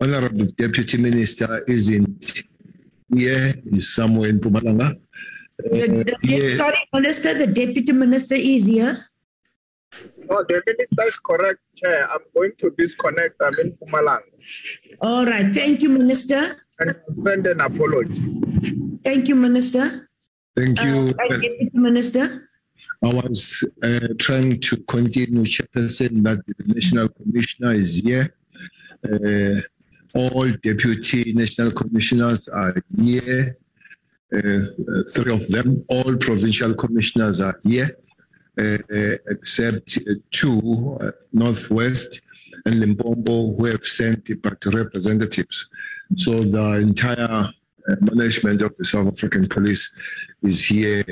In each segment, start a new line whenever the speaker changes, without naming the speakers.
Honorable Deputy Minister isn't here, is somewhere in Mpumalanga.
The- the-
yeah.
Sorry, Minister, the Deputy Minister is here.
No, the minister is correct, Chair. I'm going to disconnect. I'm in Pumalang
All right. Thank you, Minister.
and send an apology.
Thank you, Minister.
Thank you.
Uh, Deputy Minister.
I was uh, trying to continue, Chairperson, that the National Commissioner is here. Uh, all deputy national commissioners are here. Uh, three of them, all provincial commissioners are here, uh, uh, except uh, two, uh, Northwest and Limpopo, who have sent but representatives. So the entire uh, management of the South African Police is here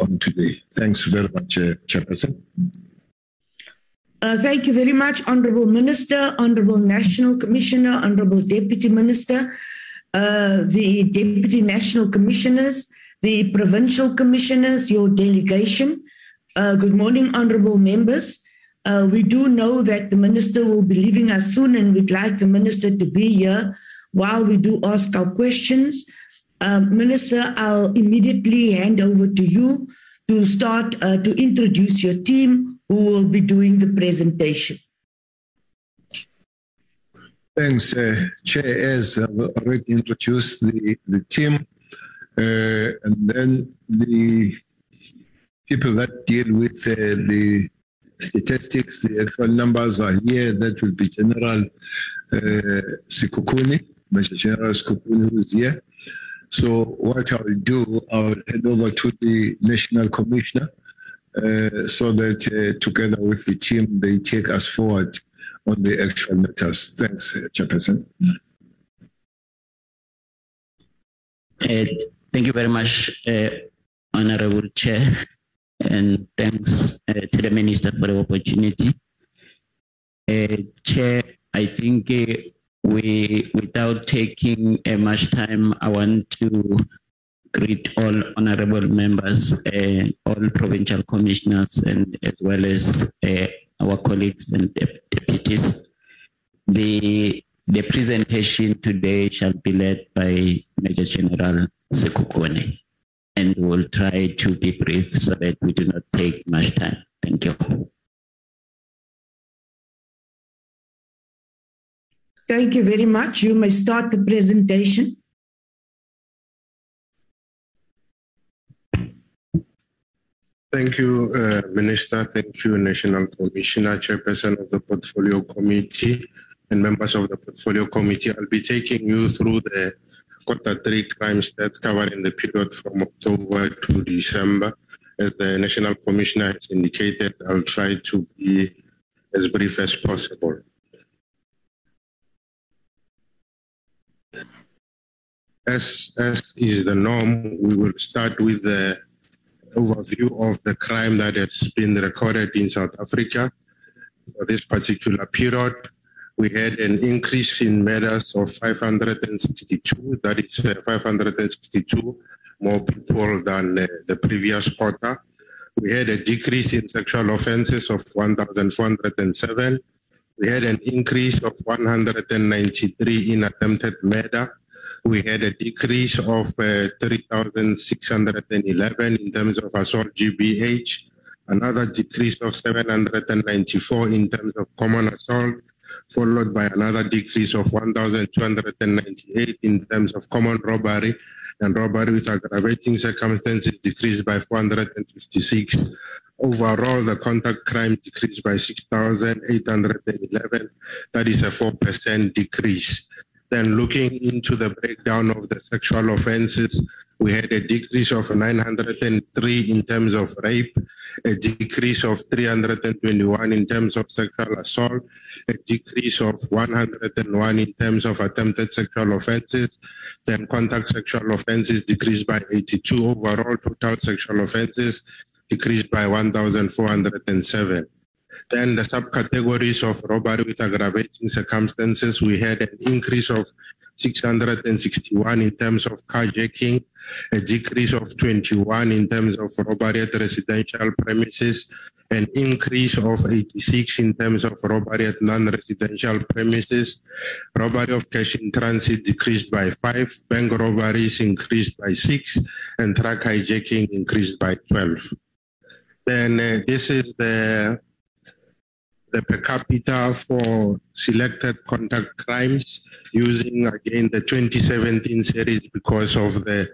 on today. Thanks very much, Chairperson.
Uh, thank you very much, Honorable Minister, Honorable National Commissioner, Honorable Deputy Minister, uh, the Deputy National Commissioners, the Provincial Commissioners, your delegation. Uh, good morning, Honorable members. Uh, we do know that the Minister will be leaving us soon, and we'd like the Minister to be here while we do ask our questions. Uh, Minister, I'll immediately hand over to you to start uh, to introduce your team who will be doing the presentation.
Thanks, uh, Chair. As I've already introduced the, the team, uh, and then the people that deal with uh, the statistics, the actual numbers are here. That will be General uh, Sekhukhune, Major General Sekhukhune, who is here. So what I'll do, I'll hand over to the National Commissioner uh, so that uh, together with the team, they take us forward on the actual matters. Thanks, uh, Chairperson.
Uh, thank you very much, uh, Honorable Chair, and thanks to the Minister for the opportunity. Chair, I think we, without taking much time, I want to greet all honorable members, uh, all provincial commissioners, and as well as uh, our colleagues and dep- deputies. The the presentation today shall be led by Major General Sekhukhune, and we'll try to be brief so that we do not take much time. Thank you.
Thank you very much. You may start the presentation.
Thank you, uh, Minister. Thank you, National Commissioner, Chairperson of the Portfolio Committee, and members of the Portfolio Committee. I'll be taking you through the quarter three crime stats covering the period from October to December. As the National Commissioner has indicated, I'll try to be as brief as possible. As, as is the norm, we will start with the overview of the crime that has been recorded in South Africa for this particular period. We had an increase in murders of 562, that is uh, 562 more people than uh, the previous quarter. We had a decrease in sexual offenses of 1,407. We had an increase of 193 in attempted murder. We had a decrease of uh, 3,611 in terms of assault GBH, another decrease of 794 in terms of common assault, followed by another decrease of 1,298 in terms of common robbery, and robbery with aggravating circumstances decreased by 456. Overall, the contact crime decreased by 6,811. That is a 4% decrease. Then looking into the breakdown of the sexual offenses, we had a decrease of 903 in terms of rape, a decrease of 321 in terms of sexual assault, a decrease of 101 in terms of attempted sexual offenses, then contact sexual offenses decreased by 82 overall, total sexual offenses decreased by 1,407. Then the subcategories of robbery with aggravating circumstances, we had an increase of 661 in terms of carjacking, a decrease of 21 in terms of robbery at residential premises, an increase of 86 in terms of robbery at non-residential premises. Robbery of cash in transit decreased by five, bank robberies increased by six, and truck hijacking increased by 12. Then uh, this is the the per capita for selected contact crimes using again the 2017 series because of the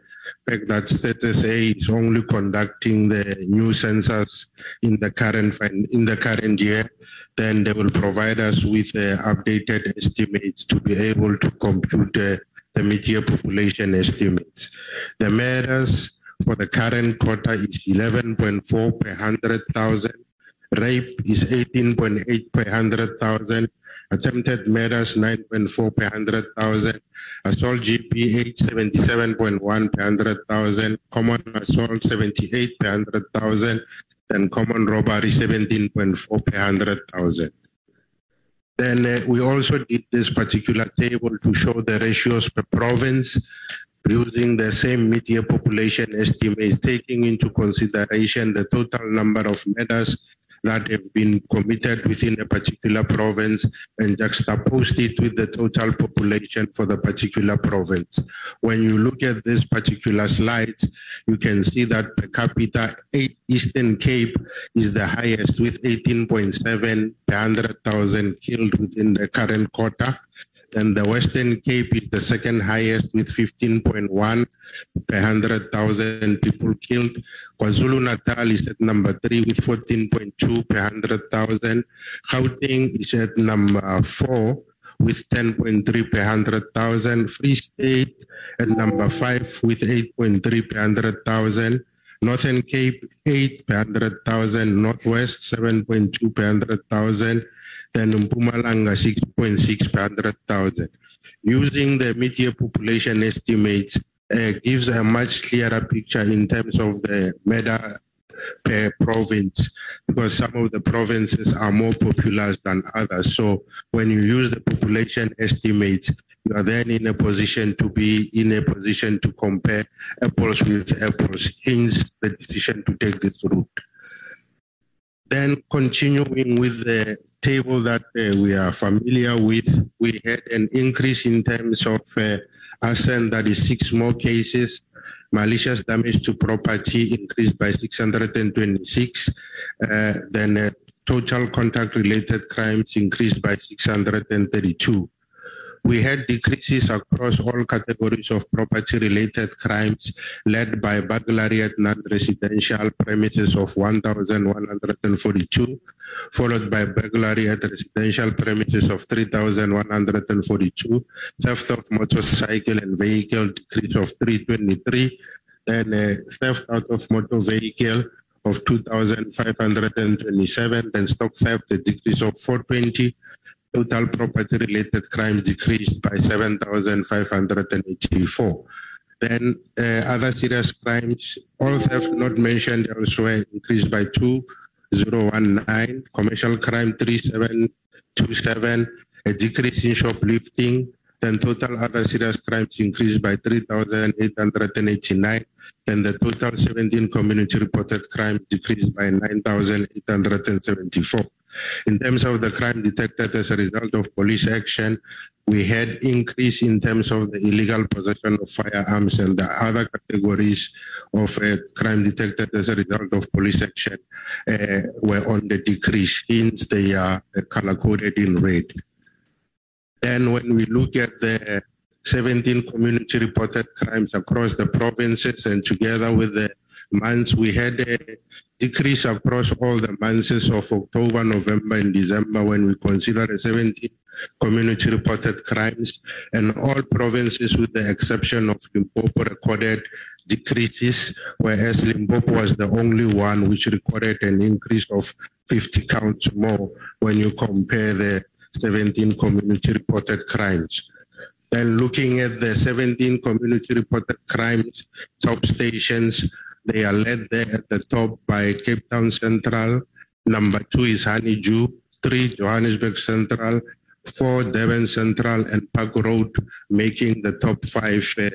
fact that Stats SA is only conducting the new census in the current in the current year, then they will provide us with updated estimates to be able to compute the mid-year population estimates. The murders for the current quarter is 11.4 per 100,000 Rape is 18.8 per 100,000. Attempted murders 9.4 per 100,000. Assault GBH 77.1 per 100,000. Common assault 78 per 100,000. And common robbery 17.4 per 100,000. Then uh, we also did this particular table to show the ratios per province using the same mid-year population estimates, taking into consideration the total number of murders that have been committed within a particular province and juxtapose it with the total population for the particular province. When you look at this particular slide, you can see that per capita, Eastern Cape is the highest with 18.7 per 100,000 killed within the current quarter and the Western Cape is the second highest with 15.1 per 100,000 people killed. KwaZulu Natal is at number three with 14.2 per 100,000. Gauteng is at number four with 10.3 per 100,000. Free State at number five with 8.3 per 100,000. Northern Cape, 8 per 100,000. Northwest, 7.2 per 100,000 than Mpumalanga 6.6 per 100,000. Using the mid-year population estimates uh, gives a much clearer picture in terms of the meta per province because some of the provinces are more populous than others. So when you use the population estimates, you are then in a position to be in a position to compare apples with apples, hence the decision to take this route. Then continuing with the table that uh, we are familiar with, we had an increase in terms of uh, arson, that is six more cases. Malicious damage to property increased by 626. Uh, then total contact related crimes increased by 632. We had decreases across all categories of property-related crimes led by burglary at non-residential premises of 1,142, followed by burglary at residential premises of 3,142, theft of motorcycle and vehicle decrease of 323, then uh, theft out of motor vehicle of 2,527, then stock theft a decrease of 420, total property related crimes decreased by 7,584. Then uh, other serious crimes, all theft not mentioned elsewhere, increased by 2,019. Commercial crime 3,727. A decrease in shoplifting. Then total other serious crimes increased by 3,889. Then the total 17 community reported crimes decreased by 9,874. In terms of the crime detected as a result of police action, we had increase in terms of the illegal possession of firearms and the other categories of uh, crime detected as a result of police action uh, were on the decrease, hence they are uh, color coded in red. Then when we look at the 17 community reported crimes across the provinces and together with the months, we had a decrease across all the months of October, November, and December when we consider the 17 community reported crimes, and all provinces, with the exception of Limpopo, recorded decreases, whereas Limpopo was the only one which recorded an increase of 50 counts more when you compare the 17 community reported crimes. Then looking at the 17 community reported crimes, top stations, they are led there at the top by Cape Town Central. Number two is Honeydew. Three, Johannesburg Central. four Durban Central and Park Road, making the top five uh,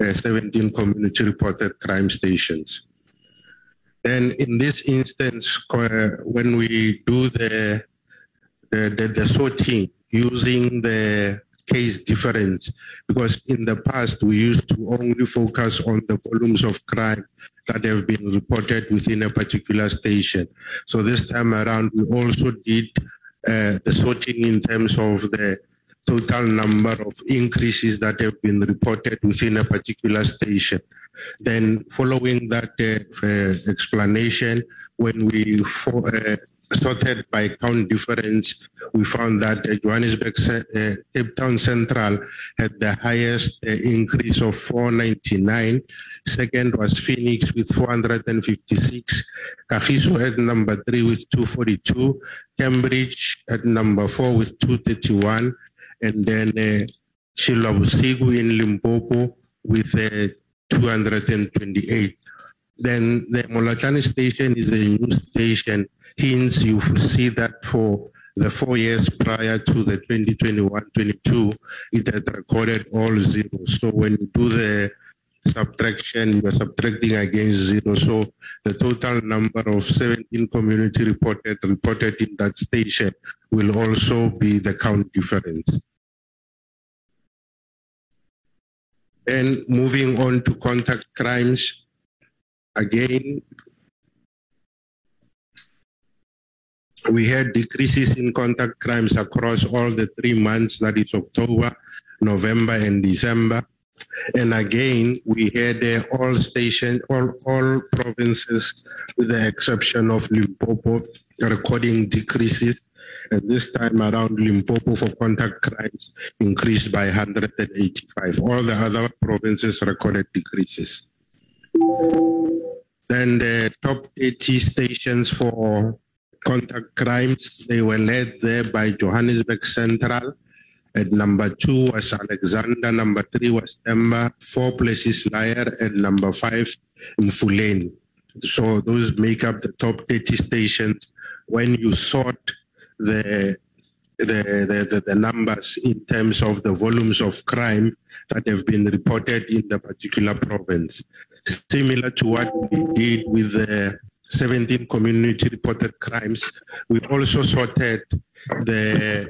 uh, 17 community reported crime stations. And in this instance, uh, when we do the, the, the, the sorting using the case difference, because in the past we used to only focus on the volumes of crime that have been reported within a particular station. So this time around, we also did uh, the sorting in terms of the total number of increases that have been reported within a particular station. Then, following that uh, uh, explanation, when we for, uh, sorted by count difference, we found that uh, Johannesburg uh, Cape Town Central had the highest uh, increase of 499. Second was Phoenix with 456. Kagiso at number three with 242. Cambridge at number four with 231. And then uh, Tshilwavhusiku in Limpopo with uh, 228. Then the Molatani station is a new station. Hence, you see that for the four years prior to the 2021-22, it had recorded all zeros. So when you do the subtraction, you are subtracting against zero. So the total number of 17 community reported reported in that station will also be the count difference. And moving on to contact crimes, again, we had decreases in contact crimes across all the three months, that is October, November, and December. And again, we had uh, all stations, all, all provinces, with the exception of Limpopo, recording decreases. And this time around, Limpopo for contact crimes increased by 185. All the other provinces recorded decreases. Then the top 80 stations for contact crimes, they were led there by Johannesburg Central. At number two was Alexandra. Number three was Temba. Four Plessislaer. And number five, Mfuleni. So those make up the top 30 stations. When you sort the the, the, the, numbers in terms of the volumes of crime that have been reported in the particular province. Similar to what we did with the 17 community reported crimes, we also sorted the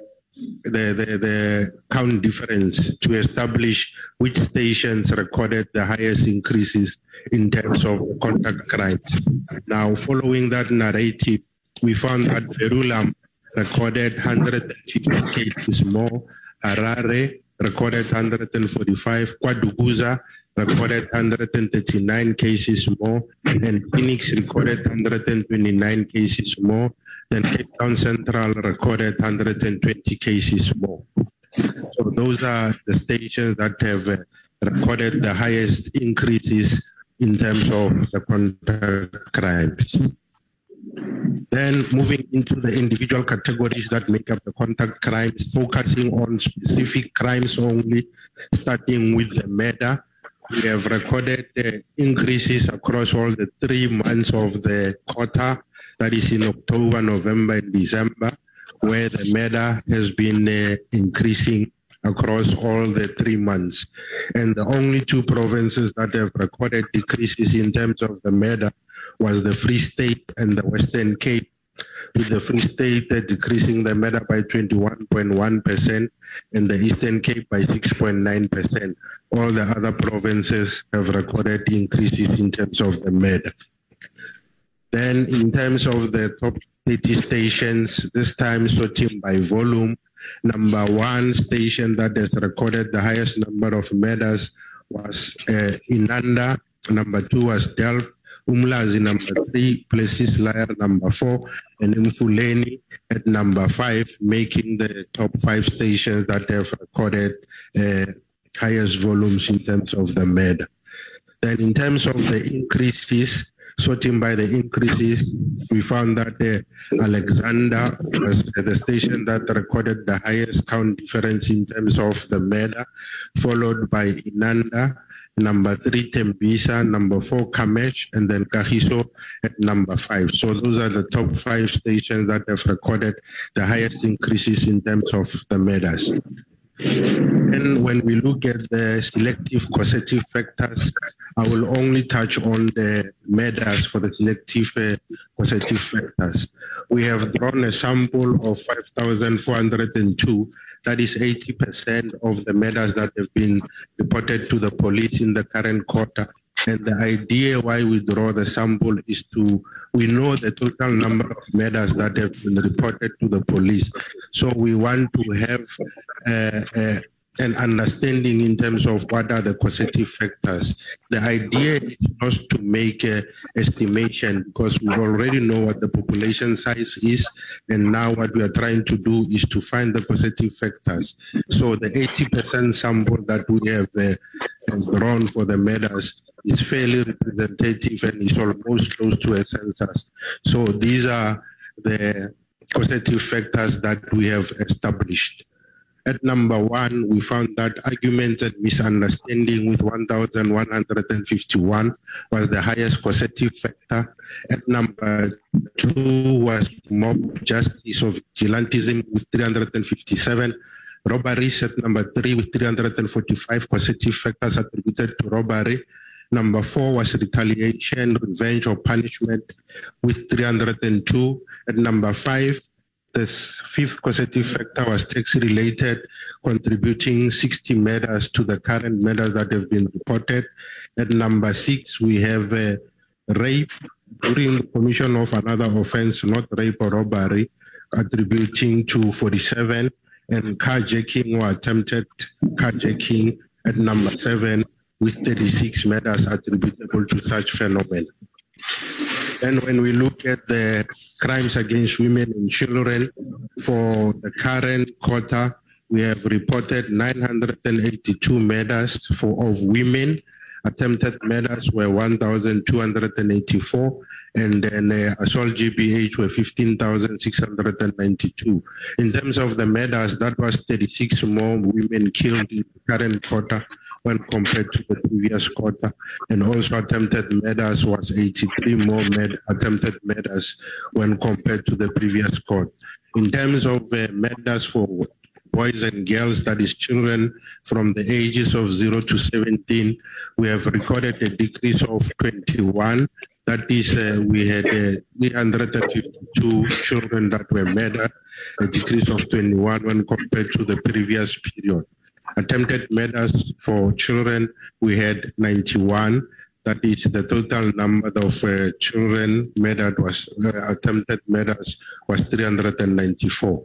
the, the, the count difference to establish which stations recorded the highest increases in terms of contact crimes. Now, following that narrative, we found that Verulam recorded 150 cases more. Harare recorded 145. Kwadukuza recorded 139 cases more. And Phoenix recorded 129 cases more. Then Cape Town Central recorded 120 cases more. So those are the stations that have uh, recorded the highest increases in terms of the contact crimes. Then moving into the individual categories that make up the contact crimes, focusing on specific crimes only, starting with the murder. We have recorded uh, increases across all the three months of the quarter, that is in October, November, and December, where the murder has been uh, increasing across all the three months. And the only two provinces that have recorded decreases in terms of the murder was the Free State and the Western Cape, with the Free State decreasing the murder by 21.1% and the Eastern Cape by 6.9%. All the other provinces have recorded increases in terms of the murder. Then, in terms of the top 30 stations, this time sorting by volume, number one station that has recorded the highest number of murders was uh, Inanda, number two was Delft, Umlazi number three, Plessislaer number four, and Mfuleni at number five, making the top five stations that have recorded uh, highest volumes in terms of the med. Then in terms of the increases, sorting by the increases, we found that uh, Alexandra was the station that recorded the highest count difference in terms of the murder, followed by Inanda, number three Tembisa, number four KwaMashu, and then Kagiso at number five. So those are the top five stations that have recorded the highest increases in terms of the murders. And when we look at the selective causative factors, I will only touch on the murders for the selective uh, causative factors. We have drawn a sample of 5,402 that is 80% of the murders that have been reported to the police in the current quarter. And the idea why we draw the sample is to, we know the total number of murders that have been reported to the police. So we want to have uh, uh, an understanding in terms of what are the causative factors. The idea is not to make an estimation because we already know what the population size is, and now what we are trying to do is to find the causative factors. So the 80% sample that we have uh, drawn for the murders is fairly representative and is almost close to a census. So these are the causative factors that we have established. At number one, we found that arguments and misunderstanding with 1,151 was the highest causative factor. At number two was mob justice of vigilantism with 357. Robberies at number three with 345 causative factors attributed to robbery. Number four was retaliation, revenge, or punishment with 302. At number five, the fifth causative factor was tax related, contributing 60 murders to the current murders that have been reported. At number six, we have uh, rape during the commission of another offense, not rape or robbery, attributing to 47, and carjacking or attempted carjacking at number seven, with 36 murders attributable to such phenomenon. And when we look at the crimes against women and children for the current quarter, we have reported 982 murders for of women. Attempted murders were 1,284, and then uh, assault GBH were 15,692. In terms of the murders, that was 36 more women killed in the current quarter when compared to the previous quarter. And also attempted murders was 83 more med- attempted murders when compared to the previous quarter. In terms of uh, murders for boys and girls, that is children from the ages of 0 to 17, we have recorded a decrease of 21. That is, uh, we had uh, 352 children that were murdered, a decrease of 21 when compared to the previous period. Attempted murders for children, we had 91. That is the total number of uh, children murdered was uh, attempted murders was 394.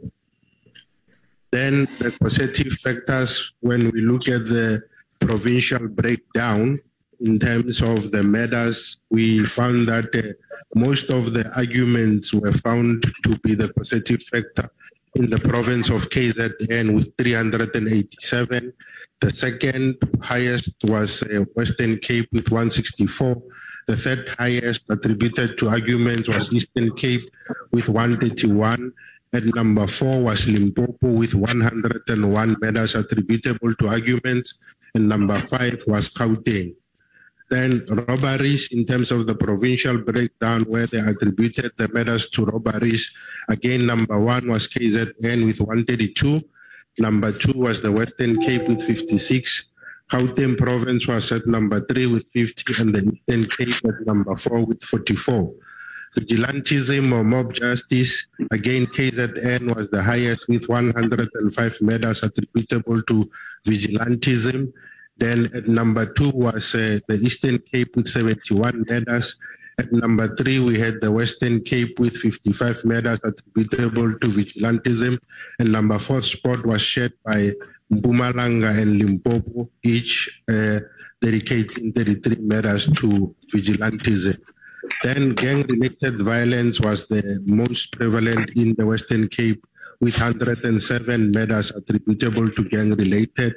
Then the causative factors, when we look at the provincial breakdown in terms of the murders, we found that uh, most of the arguments were found to be the causative factor in the province of KZN with 387. The second highest was uh, Western Cape with 164. The third highest attributed to arguments was Eastern Cape with 131. And number four was Limpopo with 101 medals attributable to arguments. And number five was Gauteng. Then robberies in terms of the provincial breakdown where they attributed the murders to robberies. Again, number one was KZN with 132. Number two was the Western Cape with 56. Gauteng province was at number three with 50 and the Eastern Cape at number four with 44. Vigilantism or mob justice, again, KZN was the highest with 105 murders attributable to vigilantism. Then at number two was uh, the Eastern Cape with 71 medals. At number three, we had the Western Cape with 55 medals attributable to vigilantism. And number four spot was shared by Mpumalanga and Limpopo, each uh, dedicating 33 medals to vigilantism. Then gang-related violence was the most prevalent in the Western Cape with 107 medals attributable to gang-related.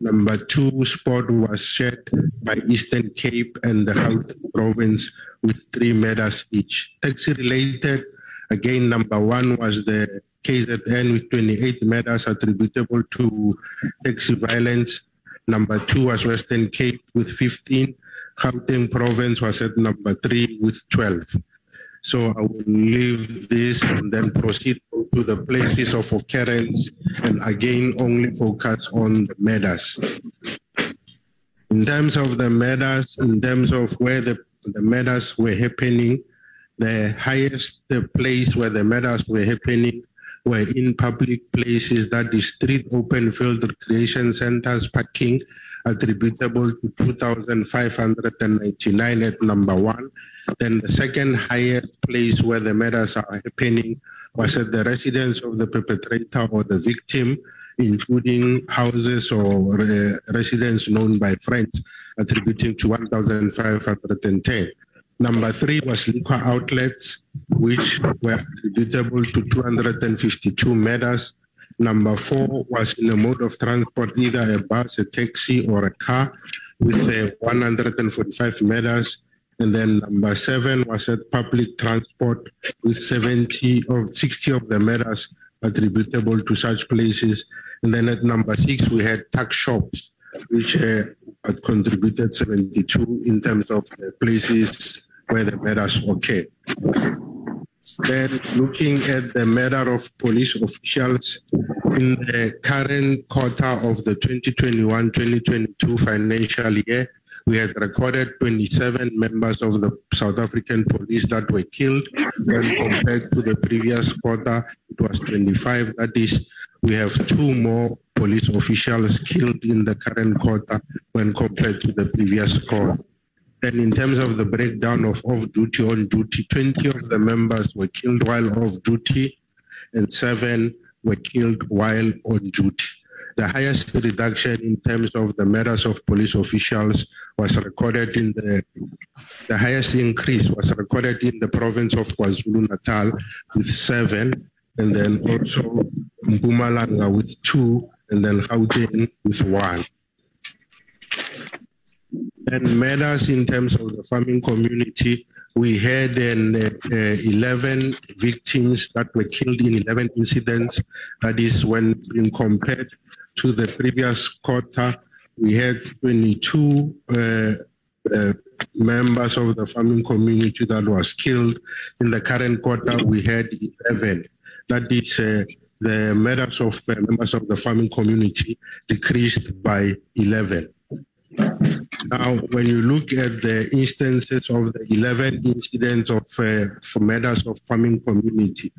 Number two spot was shared by Eastern Cape and the Gauteng province with three medals each. Taxi-related, again, number one was the KZN with 28 medals attributable to taxi violence. Number two was Western Cape with 15. Gauteng province was at number three with 12. So I will leave this and then proceed to the places of occurrence and again only focus on the matters. In terms of the matters, in terms of where the, the matters were happening, the highest place where the matters were happening were in public places, that is street open field recreation centers, parking attributable to 2,599 at number one. Then the second highest place where the murders are happening was at the residence of the perpetrator or the victim, including houses or uh, residents known by friends, attributing to 1,510. Number three was liquor outlets, which were attributable to 252 murders. Number four was in a mode of transport, either a bus, a taxi, or a car, with uh, 145 matters. And then number seven was at public transport, with 70 or 60 of the matters attributable to such places. And then at number six, we had tax shops, which uh, contributed 72 in terms of the places where the matters occur. Then looking at the matter of police officials in the current quarter of the 2021-2022 financial year, we had recorded 27 members of the South African police that were killed when compared to the previous quarter it was 25 that is we have two more police officials killed in the current quarter when compared to the previous quarter and in terms of the breakdown of off duty, on duty, 20 of the members were killed while off duty and seven were killed while on duty. The highest reduction in terms of the murders of police officials was recorded in the, the highest increase was recorded in the province of KwaZulu Natal with seven, and then also Mpumalanga with two, and then Gauteng with one and matters in terms of the farming community. We had an, uh, uh, 11 victims that were killed in 11 incidents. That is when being compared to the previous quarter, we had 22 uh, uh, members of the farming community that was killed. In the current quarter, we had 11. That is uh, the matters of uh, members of the farming community decreased by 11. Now, when you look at the instances of the 11 incidents of uh, murders of farming community,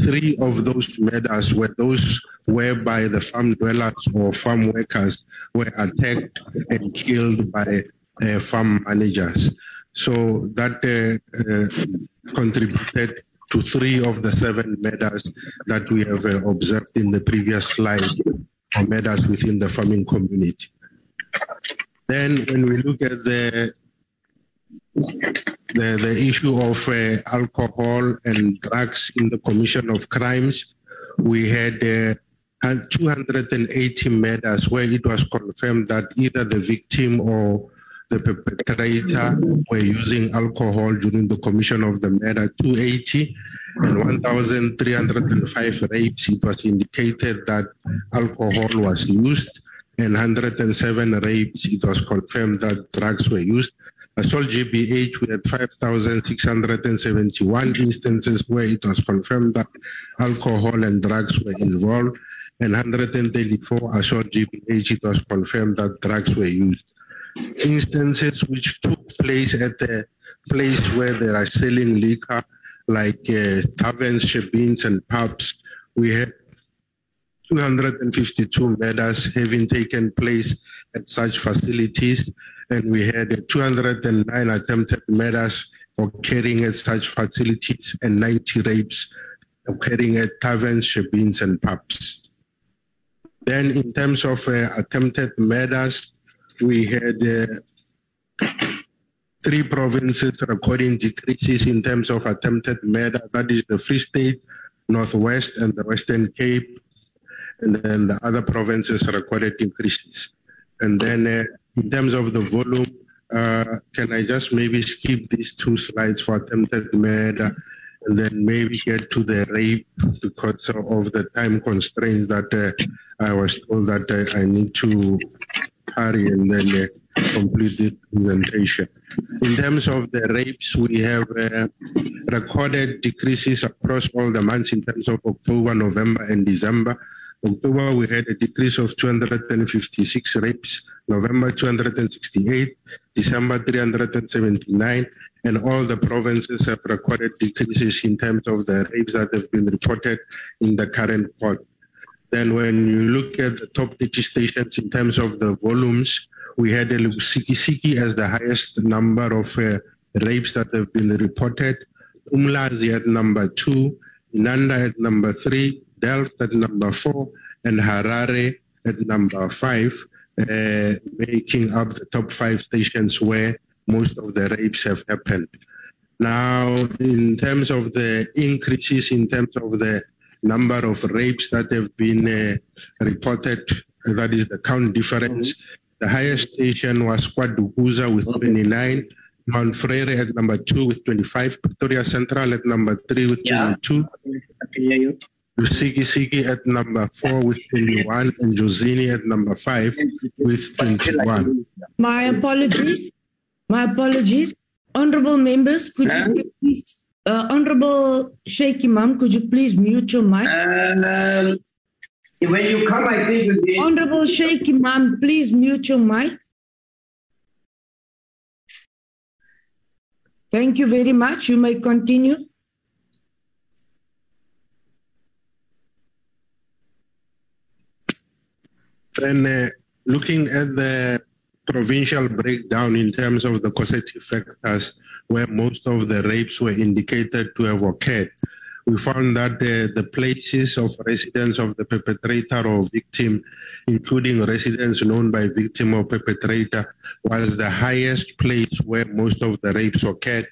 three of those murders were those whereby the farm dwellers or farm workers were attacked and killed by uh, farm managers. So that uh, uh contributed to three of the seven murders that we have uh, observed in the previous slide, murders within the farming community. Then when we look at the the, the issue of uh, alcohol and drugs in the commission of crimes, we had uh, 280 murders where it was confirmed that either the victim or the perpetrator were using alcohol during the commission of the murder. 280 and 1,305 rapes, it was indicated that alcohol was used and 107 rapes, it was confirmed that drugs were used. Assault GBH, we had 5,671 instances where it was confirmed that alcohol and drugs were involved, and 134 assault GBH, it was confirmed that drugs were used. Instances which took place at the place where they are selling liquor, like uh, taverns, shebeens, and pubs, we had 252 murders having taken place at such facilities, and we had 209 attempted murders occurring at such facilities and 90 rapes occurring at taverns, shebeens, and pubs. Then, in terms of uh, attempted murders, we had uh, three provinces recording decreases in terms of attempted murder. That is the Free State, Northwest, and the Western Cape and then the other provinces recorded increases. And then uh, in terms of the volume, uh, can I just maybe skip these two slides for attempted murder and then maybe get to the rape because of the time constraints that uh, I was told that uh, I need to hurry and then uh, complete the presentation. In terms of the rapes, we have uh, recorded decreases across all the months in terms of October, November, and December. October, we had a decrease of 256 rapes, November 268, December 379, and all the provinces have recorded decreases in terms of the rapes that have been reported in the current quarter. Then when you look at the top stations in terms of the volumes, we had Siki as the highest number of uh, rapes that have been reported. Umlazi at number two, Inanda at number three, Delft at number four, and Harare at number five, uh, making up the top five stations where most of the rapes have happened. Now, in terms of the increases, in terms of the number of rapes that have been uh, reported, that is the count difference, the highest station was KwaDukuza with 29, Mount Frere at number two with 25, Pretoria Central at number three with 22. Yeah. Siki Siki at number four with 21 and Jozini at number five with 21.
My apologies. My apologies. Honorable members, could you please, uh, Honorable Shaik Emam, could you please mute your mic?
Um, when you come, I think be...
Honorable Shaik Emam, please mute your mic. Thank you very much. You may continue.
Then, uh, looking at the provincial breakdown in terms of the causative factors where most of the rapes were indicated to have occurred, we found that uh, the places of residence of the perpetrator or victim, including residence known by victim or perpetrator, was the highest place where most of the rapes occurred,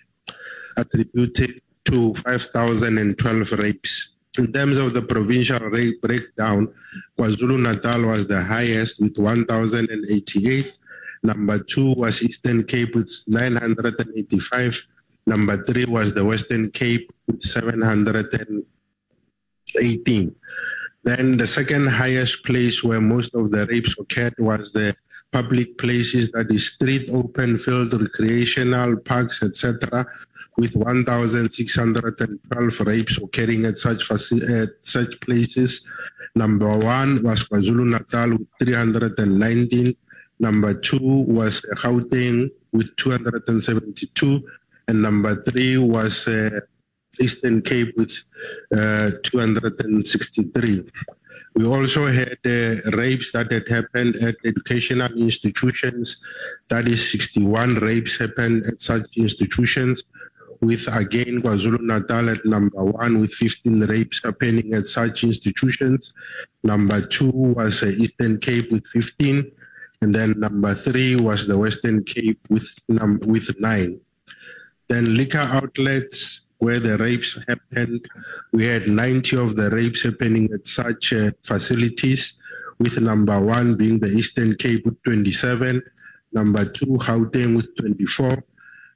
attributed to 5,012 rapes. In terms of the provincial rate breakdown, KwaZulu Natal was the highest with 1,088. Number two was Eastern Cape with 985. Number three was the Western Cape with 718. Then the second highest place where most of the rapes occurred was the public places, that is street, open field, recreational parks, etc., with 1,612 rapes occurring at such at such places. Number one was KwaZulu Natal with 319. Number two was Gauteng with 272. And number three was uh, Eastern Cape with uh, 263. We also had uh, rapes that had happened at educational institutions. That is 61 rapes happened at such institutions with again KwaZulu Natal at number one with 15 rapes happening at such institutions. Number two was uh, Eastern Cape with 15. And then number three was the Western Cape with, num- with nine. Then liquor outlets where the rapes happened, we had 90 of the rapes happening at such uh, facilities, with number one being the Eastern Cape with 27, number two, Gauteng with 24,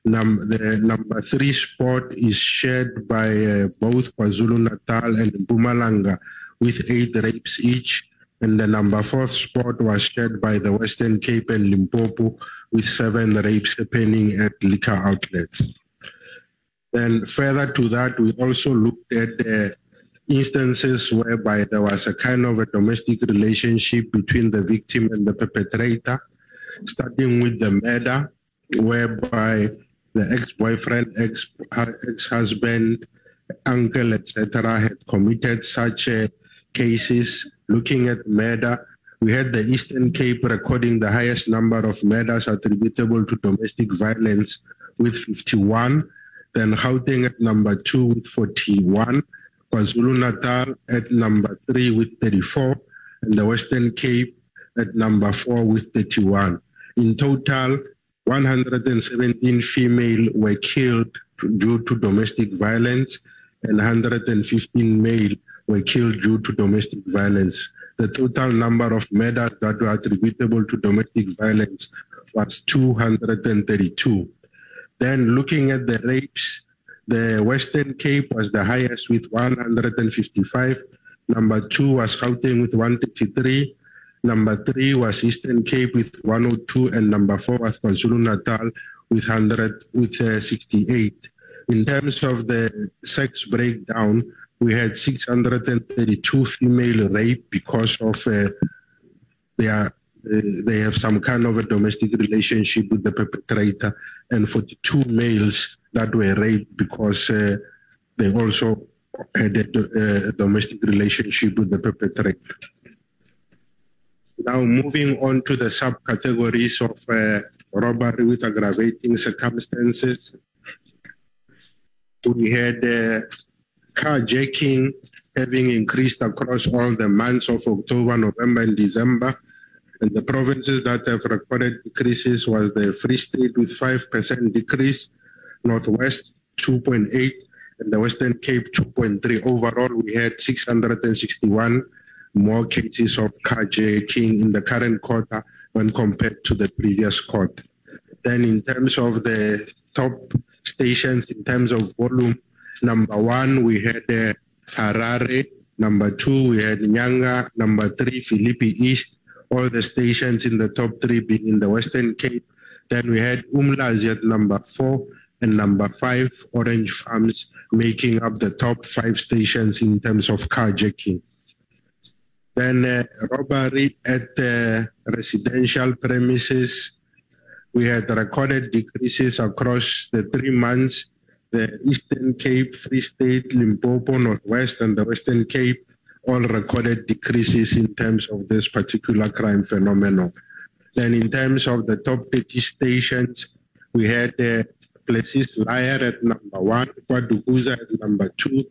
Num- the number three spot is shared by uh, both KwaZulu Natal and Mpumalanga with eight rapes each. And the number fourth spot was shared by the Western Cape and Limpopo with seven rapes happening at liquor outlets. Then further to that, we also looked at uh, instances whereby there was a kind of a domestic relationship between the victim and the perpetrator, starting with the murder, whereby the ex-boyfriend, ex, ex-husband, uncle, etc., had committed such uh, cases. Looking at murder, we had the Eastern Cape recording the highest number of murders attributable to domestic violence with 51. Then Gauteng at number two with 41. KwaZulu Natal at number three with 34. And the Western Cape at number four with 31. In total, 117 female were killed due to domestic violence and 115 male were killed due to domestic violence. The total number of murders that were attributable to domestic violence was 232. Then looking at the rapes, the Western Cape was the highest with 155. Number two was Gauteng with 133. Number three was Eastern Cape with 102, and number four was KwaZulu Natal with 100 with uh, 68. In terms of the sex breakdown, we had 632 female rape because of uh, their they have some kind of a domestic relationship with the perpetrator, and 42 males that were raped because uh, they also had a, a, domestic relationship with the perpetrator. Now, moving on to the subcategories of uh, robbery with aggravating circumstances, we had uh, carjacking having increased across all the months of October, November, and December. And the provinces that have recorded decreases was the Free State with 5% decrease, Northwest 2.8, and the Western Cape 2.3. Overall, we had 661 more cases of carjacking in the current quarter when compared to the previous quarter. Then in terms of the top stations, in terms of volume, number one, we had uh, Harare. Number two, we had Nyanga. Number three, Philippi East. All the stations in the top three being in the Western Cape. Then we had Umlazi at number four and number five, Orange Farms, making up the top five stations in terms of carjacking. Then uh, robbery at the residential premises. We had recorded decreases across the three months. The Eastern Cape, Free State, Limpopo, Northwest, and the Western Cape all recorded decreases in terms of this particular crime phenomenon. Then, in terms of the top 30 stations, we had uh, Plessislaer at number one, KwaDukuza at number two,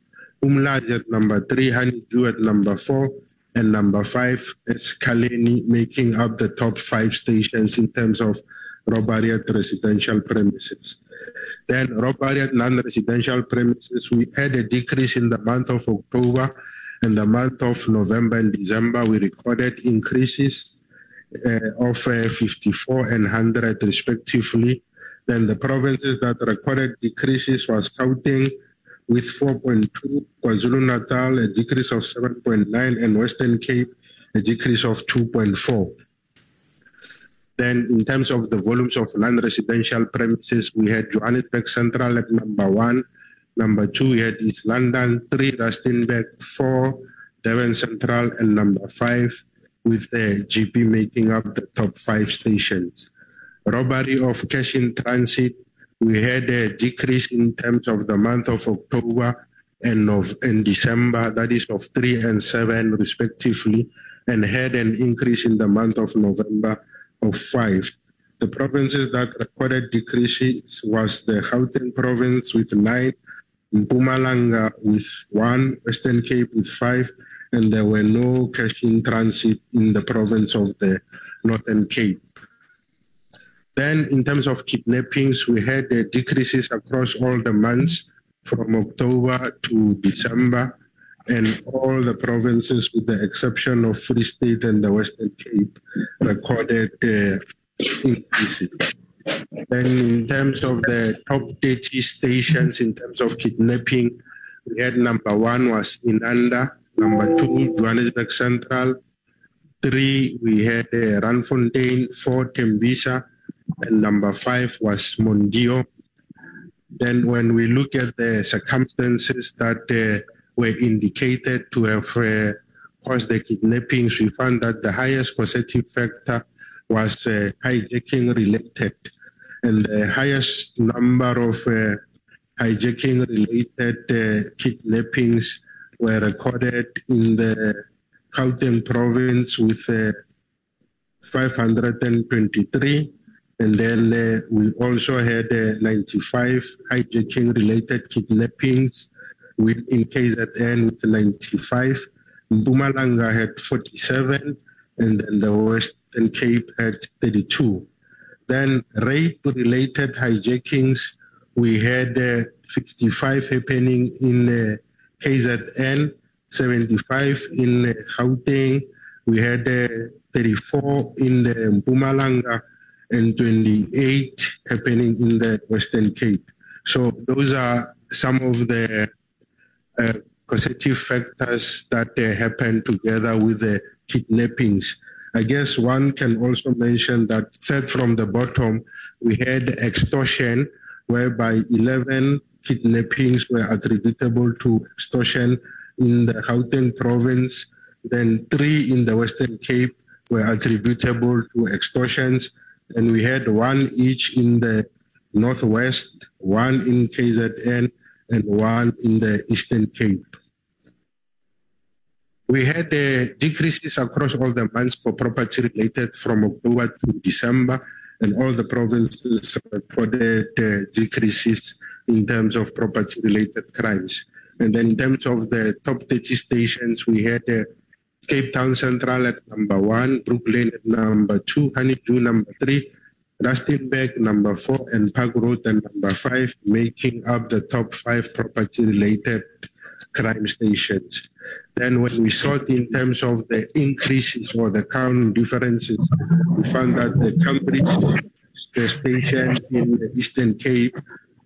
Umlazi at number three, Honeydew at number four, and number five is Kaleni, making up the top five stations in terms of robbery at residential premises. Then robbery at non-residential premises, we had a decrease in the month of October and the month of November and December. We recorded increases uh, of uh, 54 and 100 respectively. Then the provinces that recorded decreases was Gauteng, with 4.2, KwaZulu Natal a decrease of 7.9, and Western Cape a decrease of 2.4. Then, in terms of the volumes of non-residential premises, we had Johannesburg Central at number one. Number two, had East London. Three, Rustenburg. Four, Durban Central. And number five, with the GP making up the top five stations. Robbery of cash in transit we had a decrease in terms of the month of October and of in December, that is of three and seven respectively, and had an increase in the month of November of five. The provinces that recorded decreases was the Gauteng province with nine, Mpumalanga with one, Western Cape with five, and there were no cash in transit in the province of the Northern Cape. Then, in terms of kidnappings, we had uh, decreases across all the months from October to December, and all the provinces, with the exception of Free State and the Western Cape, recorded uh, increases. Then, in terms of the top 30 stations, in terms of kidnapping, we had number one was Inanda, number two, Johannesburg Central, three, we had uh, Randfontein, four, Tembisa, and number five was Mondeor. Then, when we look at the circumstances that uh, were indicated to have uh, caused the kidnappings, we found that the highest causative factor was uh, hijacking related. And the highest number of uh, hijacking related uh, kidnappings were recorded in the Gauteng province with uh, 523 and then uh, we also had uh, 95 hijacking related kidnappings with, in KZN with 95. Mpumalanga had 47, and then the Western Cape had 32. Then rape related hijackings, we had uh, 65 happening in uh, KZN, 75 in uh, Gauteng, we had uh, 34 in the Mpumalanga and 28 happening in the Western Cape. So those are some of the uh, causative factors that uh, happen together with the kidnappings. I guess one can also mention that third from the bottom, we had extortion, whereby 11 kidnappings were attributable to extortion in the Gauteng province. Then three in the Western Cape were attributable to extortions. And we had one each in the Northwest, one in KZN, and one in the Eastern Cape. We had uh, decreases across all the months for property related from October to December, and all the provinces recorded uh, decreases in terms of property related crimes. And then in terms of the top 30 stations, we had uh, Cape Town Central at number one, Brooklyn at number two, Honeydew number three, Rustenburg number four, and Park Road at number five, making up the top five property related crime stations. Then when we it in terms of the increases or the count differences, we found that the Cambridge the stations in the Eastern Cape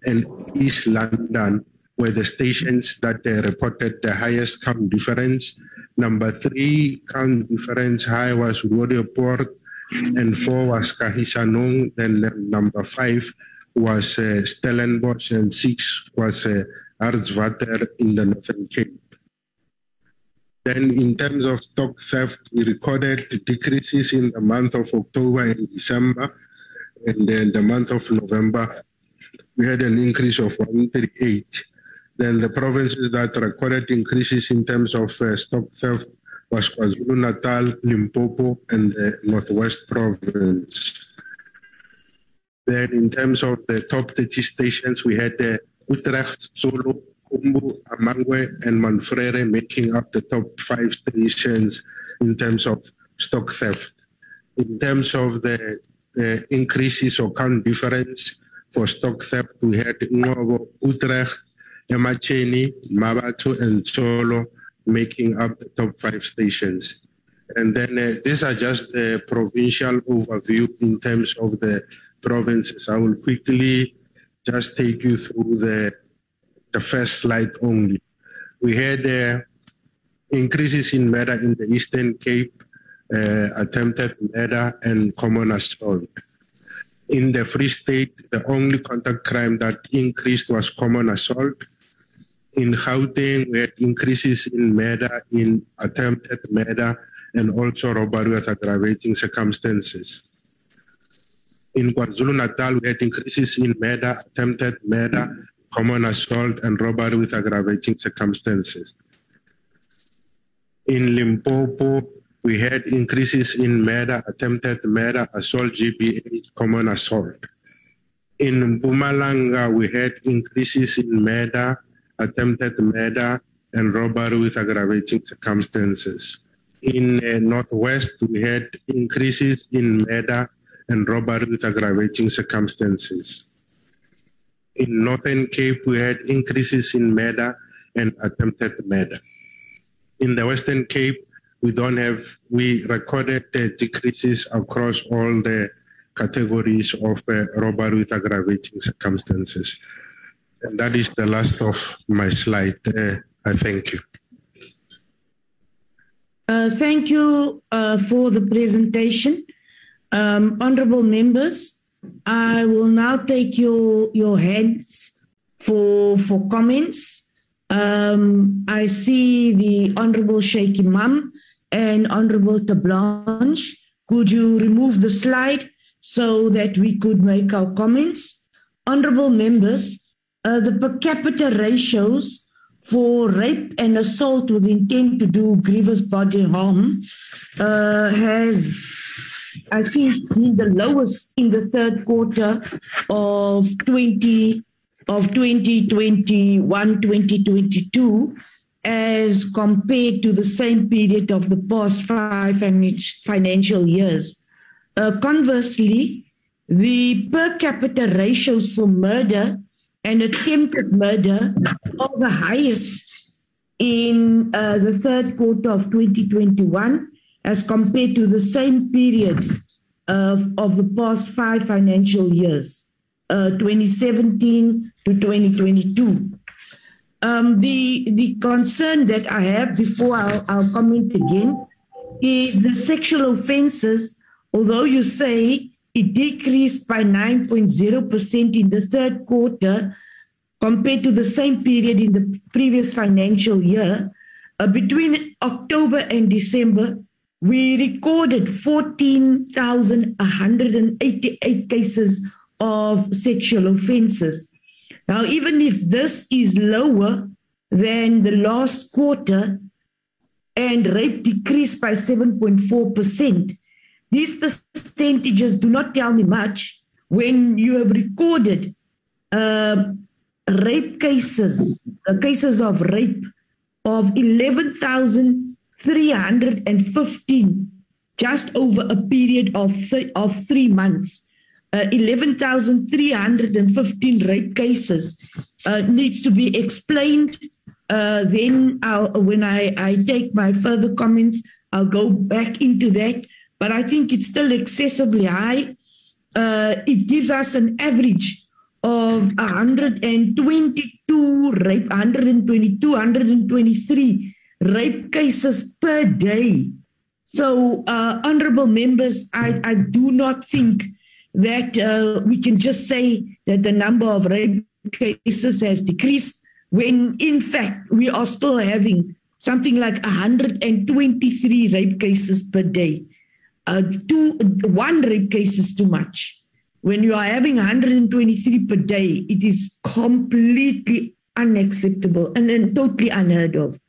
and East London were the stations that uh, reported the highest count difference. Number three count difference high was Roodepoort, and four was Kagisanong. Then number five was uh, Stellenbosch, and six was uh, Hartswater in the Northern Cape. Then, in terms of stock theft, we recorded decreases in the month of October and December. And then the month of November, we had an increase of 138. Then the provinces that recorded increases in terms of uh, stock theft was KwaZulu Natal, Limpopo, and the Northwest Province. Then, in terms of the top 30 stations, we had uh, Utrecht, Zulu, Khumbu, Amangwe, and Mount Frere making up the top five stations in terms of stock theft. In terms of the uh, increases or count difference for stock theft, we had Ngobo, Utrecht, Emacheni, Mmabatho, and Tsolo making up the top five stations. And then uh, these are just the provincial overview in terms of the provinces. I will quickly just take you through the the first slide only. We had uh, increases in murder in the Eastern Cape, uh, attempted murder, and common assault. In the Free State, the only contact crime that increased was common assault. In Gauteng, we had increases in murder, in attempted murder, and also robbery with aggravating circumstances. In KwaZulu Natal, we had increases in murder, attempted murder, common assault, and robbery with aggravating circumstances. In Limpopo, we had increases in murder, attempted murder, assault, GBH, common assault. In Mpumalanga, we had increases in murder, attempted murder, and robbery with aggravating circumstances. In uh, Northwest, we had increases in murder and robbery with aggravating circumstances. In Northern Cape, we had increases in murder and attempted murder. In the Western Cape, we don't have, we recorded uh, decreases across all the categories of uh, robbery with aggravating circumstances. And that is the last of my slide. Uh, I thank you.
Uh, thank you uh, for the presentation. Um, honorable members, I will now take your your hands for for comments. Um, I see the Honorable Shaik Emam and Honorable Terblanche. Could you remove the slide so that we could make our comments? Honorable members, uh, the per capita ratios for rape and assault with intent to do grievous bodily harm uh, has I think he's the lowest in the third quarter of 20 of 2021 2022 as compared to the same period of the past five financial years. Uh, conversely, the per capita ratios for murder and attempted murder are the highest in uh, the third quarter of 2021 as compared to the same period of, of the past five financial years, uh, 2017 to 2022. Um, the, the concern that I have before I'll, I'll comment again is the sexual offenses, although you say it decreased by 9.0% in the third quarter compared to the same period in the previous financial year, uh, between October and December, we recorded 14,188 cases of sexual offenses. Now, even if this is lower than the last quarter and rape decreased by 7.4%, these percentages do not tell me much when you have recorded uh, rape cases, uh, cases of rape of 11,315 just over a period of, th- of three months. Uh, 11,315 rape cases uh, needs to be explained. Uh, then I'll, when I, I take my further comments, I'll go back into that. But I think it's still excessively high. Uh, it gives us an average of 122 rape, 122, 123 rape cases per day. So, uh, honorable members, I, I do not think that uh, we can just say that the number of rape cases has decreased when, in fact, we are still having something like 123 rape cases per day. Uh, two, one rape case is too much when you are having 123 per day, it is completely unacceptable and then totally unheard of.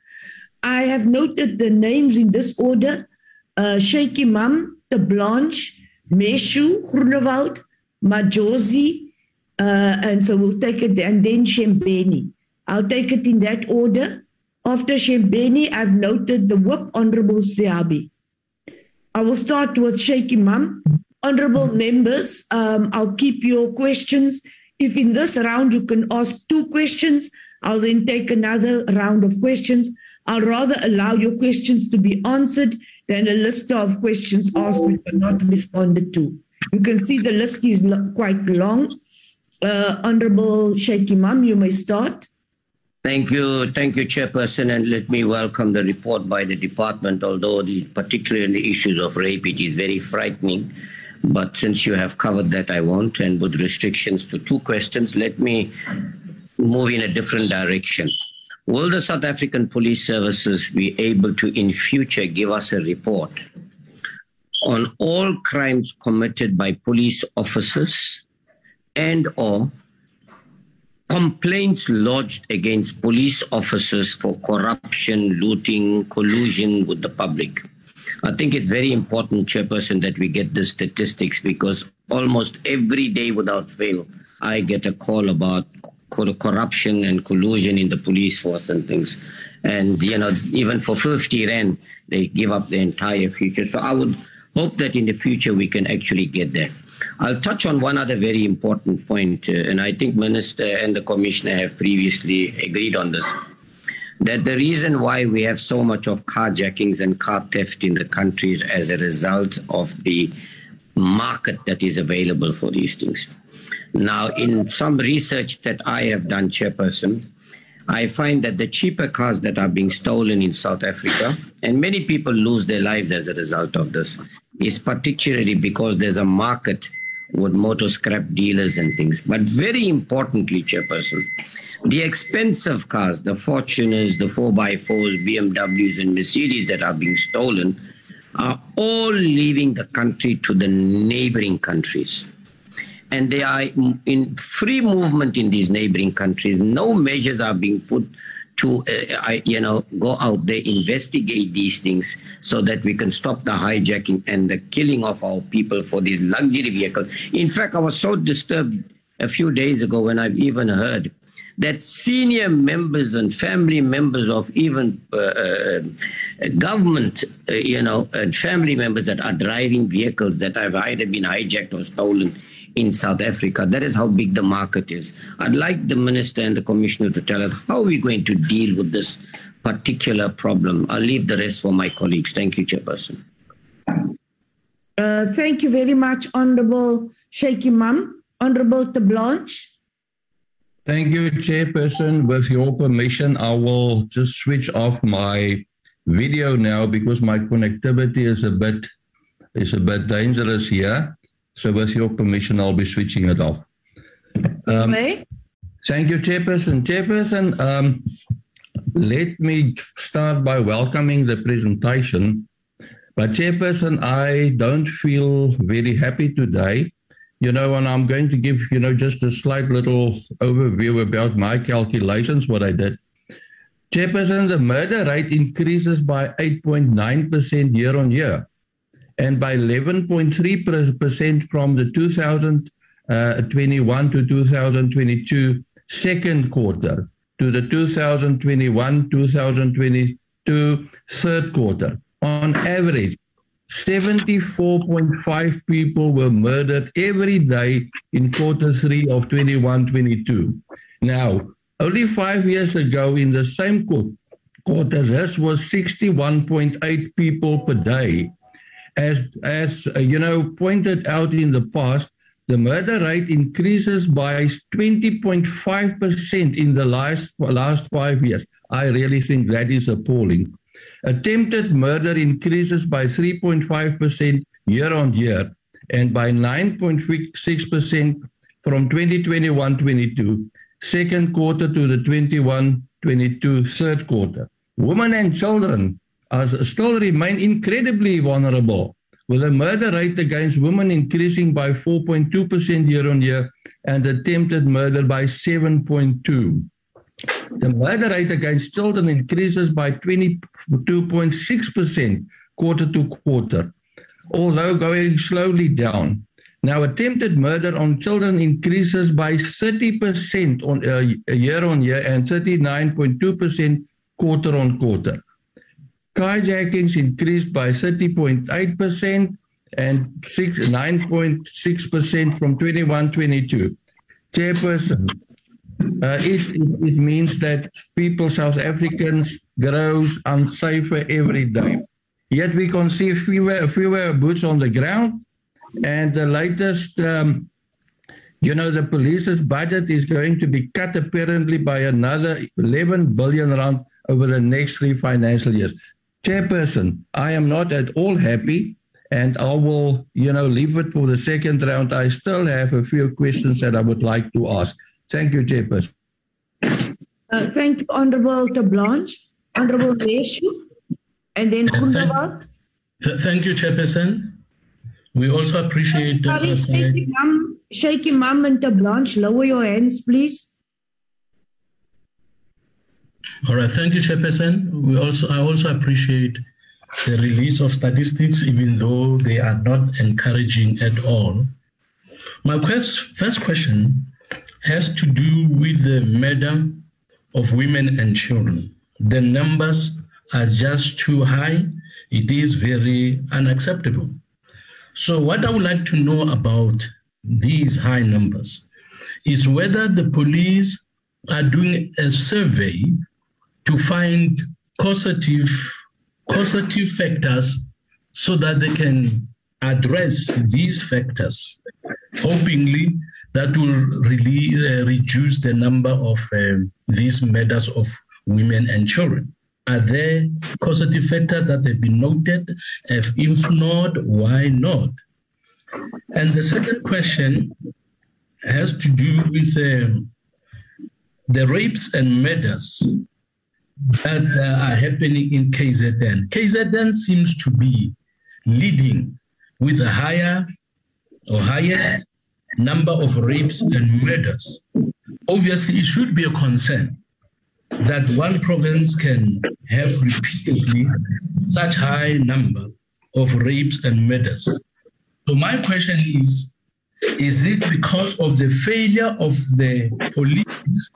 I have noted the names in this order uh, Shaik Emam, the Blanche, Meshu, Groenewald, Majosi, uh, and so we'll take it, and then Shembeni. I'll take it in that order. After Shembeni, I've noted the Whip Honorable Siabi. I will start with Shaik Emam. Honorable members, um, I'll keep your questions. If in this round you can ask two questions, I'll then take another round of questions. I'll rather allow your questions to be answered than a list of questions asked which are not responded to. You can see the list is quite long. Uh, Honorable Shaik Emam, you may start.
Thank you. Thank you, Chairperson. And let me welcome the report by the department, although the, particularly the issues of rape, it is very frightening. But since you have covered that, I won't. And with restrictions to two questions, let me move in a different direction. Will the South African Police Services be able to, in future, give us a report on all crimes committed by police officers and or complaints lodged against police officers for corruption, looting, collusion with the public? I think it's very important, Chairperson, that we get the statistics because almost every day without fail, I get a call about corruption and collusion in the police force and things. And, you know, even for 50 Rand, they give up their entire future. So I would hope that in the future we can actually get there. I'll touch on one other very important point, uh, and I think Minister and the Commissioner have previously agreed on this that the reason why we have so much of carjackings and car theft in the country is as a result of the market that is available for these things. Now, in some research that I have done, Chairperson, I find that the cheaper cars that are being stolen in South Africa, and many people lose their lives as a result of this, is particularly because there's a market with motor scrap dealers and things. But very importantly, Chairperson, the expensive cars, the Fortuners, the 4x4s, BMWs, and Mercedes that are being stolen, are all leaving the country to the neighboring countries. And they are in free movement in these neighboring countries. No measures are being put to, uh, you know, go out there, investigate these things so that we can stop the hijacking and the killing of our people for these luxury vehicles. In fact, I was so disturbed a few days ago when I've even heard that senior members and family members of even uh, uh, government, uh, you know, and family members that are driving vehicles that have either been hijacked or stolen in South Africa. That is how big the market is. I'd like the minister and the commissioner to tell us how are we going to deal with this particular problem. I'll leave the rest for my colleagues. Thank you, Chairperson.
Uh, thank you very much, Honorable Shaik Emam. Honorable Blanche.
Thank you, Chairperson. With your permission, I will just switch off my video now because my connectivity is a bit is a bit dangerous here. So with your permission, I'll be switching it off.
Um, okay.
Thank you, Chairperson. Chairperson, um, let me start by welcoming the presentation. But Chairperson, I don't feel very happy today. You know, and I'm going to give, you know, just a slight little overview about my calculations, what I did. Chairperson, the murder rate increases by 8.9% year on year and by 11.3% from the 2021 uh, to 2022 second quarter to the 2021 2022 third quarter. On average, 74.5 people were murdered every day in quarter three of 21 22. Now, only five years ago, in the same quarter, this was 61.8 people per day. As, as uh, you know, pointed out in the past, the murder rate increases by 20.5% in the last, last five years. I really think that is appalling. Attempted murder increases by 3.5% year on year and by 9.6% from 2021-22 second quarter to the 21-22 third quarter. Women and children are, still remain incredibly vulnerable with a murder rate against women increasing by 4.2% year on year and attempted murder by 7.2. The murder rate against children increases by 22.6% quarter to quarter, although going slowly down. Now, attempted murder on children increases by 30% on uh, year on year and 39.2% quarter on quarter. Carjackings increased by 30.8% and 9.6% from 21-22. Chairperson, uh, it, it means that people, South Africans, grows unsafer every day. Yet we can see fewer, fewer boots on the ground. And the latest, um, you know, the police's budget is going to be cut apparently by another 11 billion rand over the next three financial years. Chairperson, I am not at all happy and I will, you know, leave it for the second round. I still have a few questions that I would like to ask. Thank you, Chairperson.
Uh, thank you, Honorable Blanche. Honorable Leshu, and then Groenewald.
Th thank you, Chairperson. We also appreciate...
Uh, sorry, Shaik Emam, Shaik Emam and Blanche, lower your hands, please.
All right, thank you, Chairperson. We also, I also appreciate the release of statistics, even though they are not encouraging at all. My quest, first question has to do with the murder of women and children. The numbers are just too high. It is very unacceptable. So, what I would like to know about these high numbers is whether the police are doing a survey to find causative causative factors so that they can address these factors. Hopingly, that will really uh, reduce the number of um, these murders of women and children. Are there causative factors that have been noted? If, if not, why not? And the second question has to do with um, the rapes and murders that uh, are happening in KZN. KZN seems to be leading with a higher or higher number of rapes and murders. Obviously, it should be a concern that one province can have repeatedly such high number of rapes and murders. So my question is, is it because of the failure of the police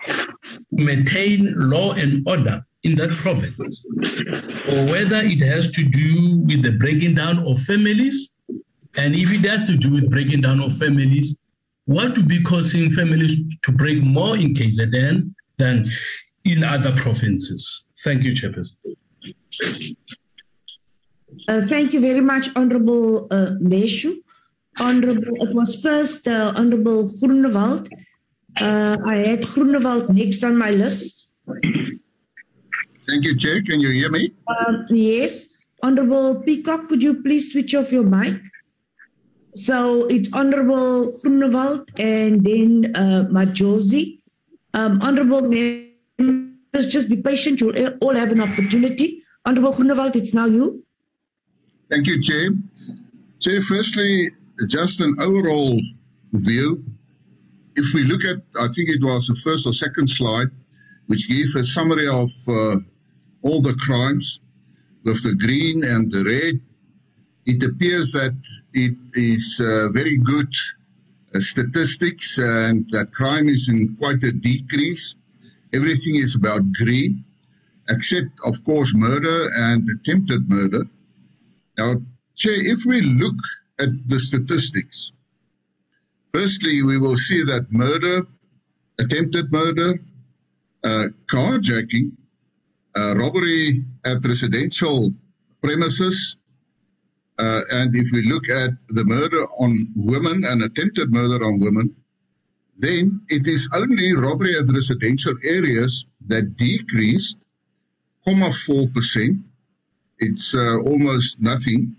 to maintain law and order in that province, or whether it has to do with the breaking down of families. And if it has to do with breaking down of families, what would be causing families to break more in KZN than in other provinces? Thank you, Chairperson.
Uh, thank you very much, Honorable uh, Meshu. Honorable, it was first uh, Honorable Groenewald. Uh, I had Groenewald next on my list.
Thank you, Chair. Can you hear me?
Um, yes. Honorable Peacock, could you please switch off your mic? So it's Honorable Groenewald and then uh, Majosi. Um, honorable members, just be patient. You'll all have an opportunity. Honorable Groenewald, it's now you.
Thank you, Chair. Chair, firstly, just an overall view. If we look at, I think it was the first or second slide, which gave a summary of uh, all the crimes with the green and the red, it appears that it is uh, very good uh, statistics and that crime is in quite a decrease. Everything is about green, except, of course, murder and attempted murder. Now, Chair, if we look at the statistics, firstly, we will see that murder, attempted murder, uh, carjacking, uh, robbery at residential premises, uh, and if we look at the murder on women and attempted murder on women, then it is only robbery at residential areas that decreased 0.4%. It's uh, almost nothing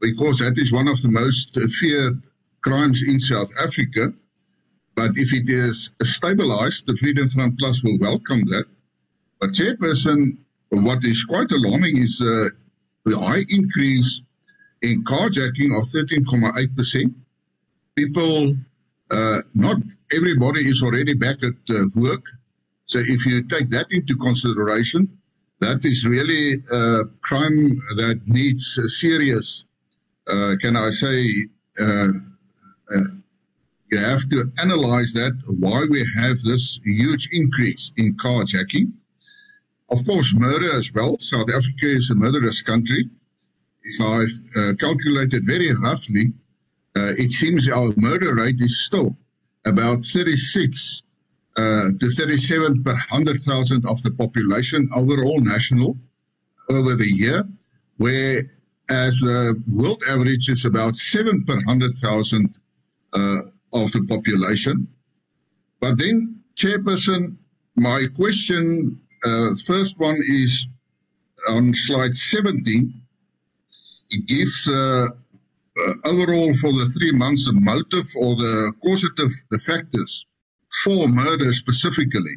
because that is one of the most feared crimes in South Africa. But if it is stabilized, the Freedom Front Plus will welcome that. But Chairperson, what is quite alarming is uh, the high increase in carjacking of 13.8%. People, uh, not everybody is already back at uh, work. So if you take that into consideration, that is really a crime that needs serious, uh, can I say, uh, uh, you have to analyze that, why we have this huge increase in carjacking. Of course, murder as well. South Africa is a murderous country if I've uh, calculated very roughly, it seems our murder rate is still about 36 uh, to 37 per 100,000 of the population overall national over the year, whereas the world average is about 7 per 100,000 uh, of the population. But then, Chairperson, my question, uh, first one is on slide 17 it gives uh, uh, overall for the three months a motive or the causative factors for murder specifically.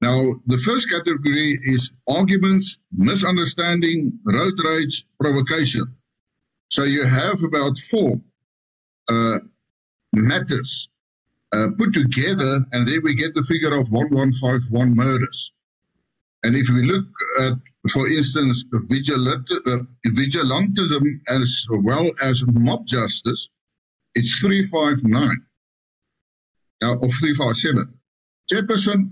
Now, the first category is arguments, misunderstanding, road rage, provocation. So you have about four uh, matters uh, put together, and then we get the figure of 1151 murders. And if we look at, for instance, uh, vigilantism as well as mob justice, it's 359 now, or 357. Chairperson,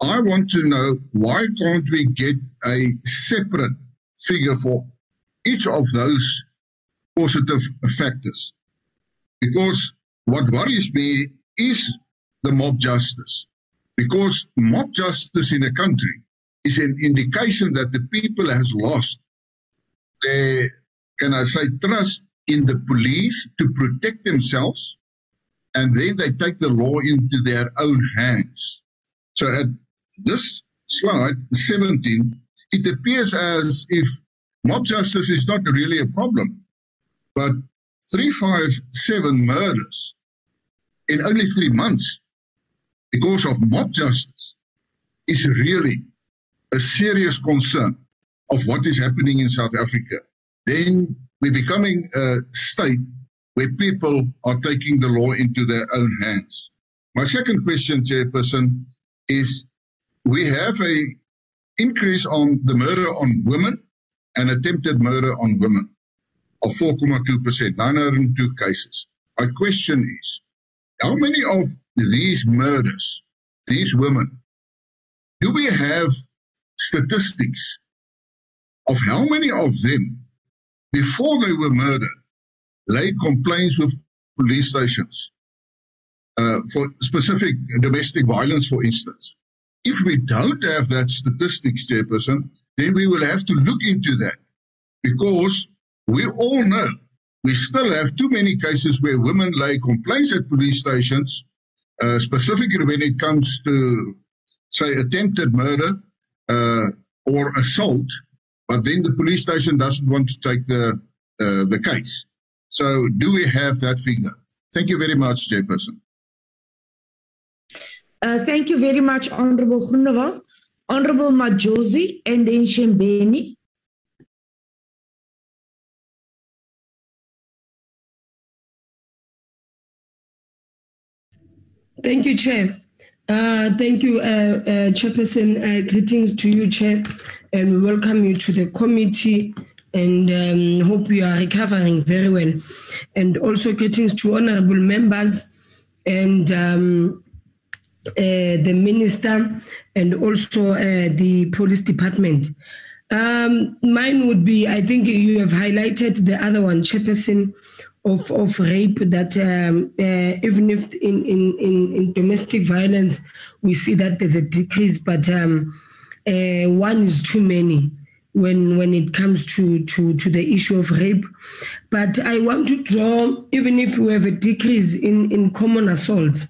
I want to know why can't we get a separate figure for each of those causative factors? Because what worries me is the mob justice. Because mob justice in a country is an indication that the people has lost their, can I say, trust in the police to protect themselves, and then they take the law into their own hands. So at this slide, 17, it appears as if mob justice is not really a problem, but 357 murders in only three months because of mob justice is really a serious concern of what is happening in South Africa, then we're becoming a state where people are taking the law into their own hands. My second question, Chairperson, is we have a increase on the murder on women and attempted murder on women of 4.2%, 902 cases. My question is, how many of these murders, these women, do we have statistics of how many of them, before they were murdered, laid complaints with police stations uh, for specific domestic violence, for instance. If we don't have that statistics, Chairperson, then we will have to look into that because we all know we still have too many cases where women lay complaints at police stations, uh, specifically when it comes to, say, attempted murder uh, or assault, but then the police station doesn't want to take the uh, the case. So, do we have that figure? Thank you very much, Chairperson.
Uh, thank you very much, Honorable Groenewald. Honorable Majosi and then Shembeni.
Thank you, Chair. Uh, thank you, uh, uh, Chairperson. Uh, greetings to you, Chair, and we welcome you to the committee and um, hope you are recovering very well. And also greetings to honorable members and um, the minister and also uh, the police department. Um, mine would be, I think you have highlighted the other one, Chairperson of, of rape that um, uh, even if in, in, in, in, domestic violence we see that there's a decrease, but um, uh, one is too many when when it comes to, to, to the issue of rape. But I want to draw, even if we have a decrease in, in common assaults,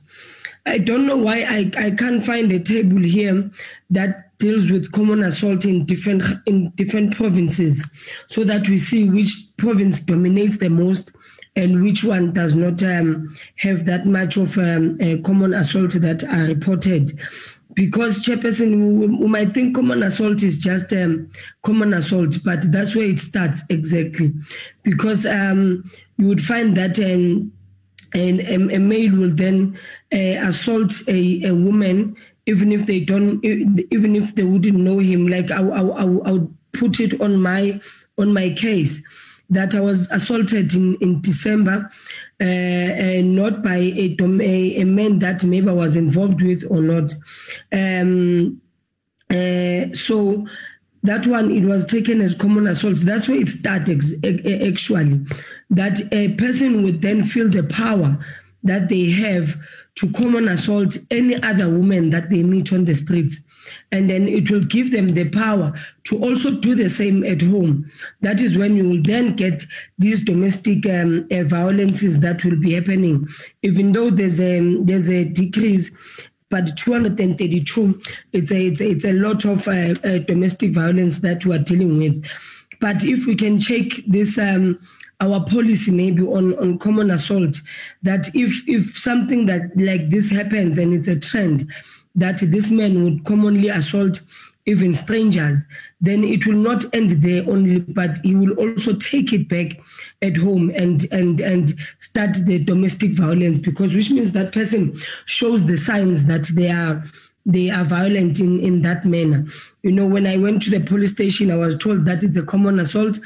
I don't know why I, I can't find a table here that deals with common assault in different in different provinces so that we see which province dominates the most and which one does not um, have that much of um, common assault that are reported. Because chairperson, we, we might think common assault is just um, common assault, but that's where it starts exactly. Because um, you would find that um, and a, male will then uh, assault a, a woman even if they don't even if they wouldn't know him like I, I, I, would put it on my on my case that I was assaulted in, in December, uh, uh, not by a, a, a, man that maybe I was involved with or not. Um, uh, so that one, it was taken as common assault. That's where it started actually. That a person would then feel the power that they have to common assault any other woman that they meet on the streets and then it will give them the power to also do the same at home. That is when you will then get these domestic um, uh, violences that will be happening. Even though there's a there's a decrease, but 232, it's a it's a, it's a lot of uh, uh, domestic violence that we are dealing with. But if we can check this. Um, our policy maybe on, on common assault that if if something that like this happens and it's a trend that this man would commonly assault even strangers, then it will not end there only, but he will also take it back at home and and and start the domestic violence because which means that person shows the signs that they are they are violent in, in that manner. You know, when I went to the police station, I was told that it's a common assault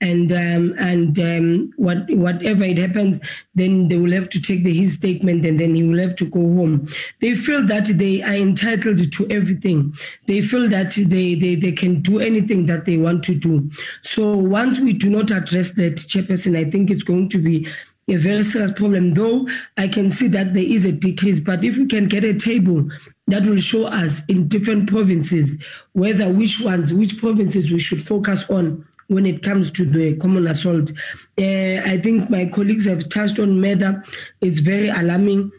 and um, and um, what whatever it happens, then they will have to take the, his statement, and then he will have to go home. They feel that they are entitled to everything. They feel that they they, they can do anything that they want to do. So once we do not address that, chairperson, I think it's going to be a very serious problem. Though I can see that there is a decrease, but if we can get a table that will show us in different provinces whether which ones, which provinces we should focus on when it comes to the common assault. Uh, I think my colleagues have touched on murder. It's very alarming.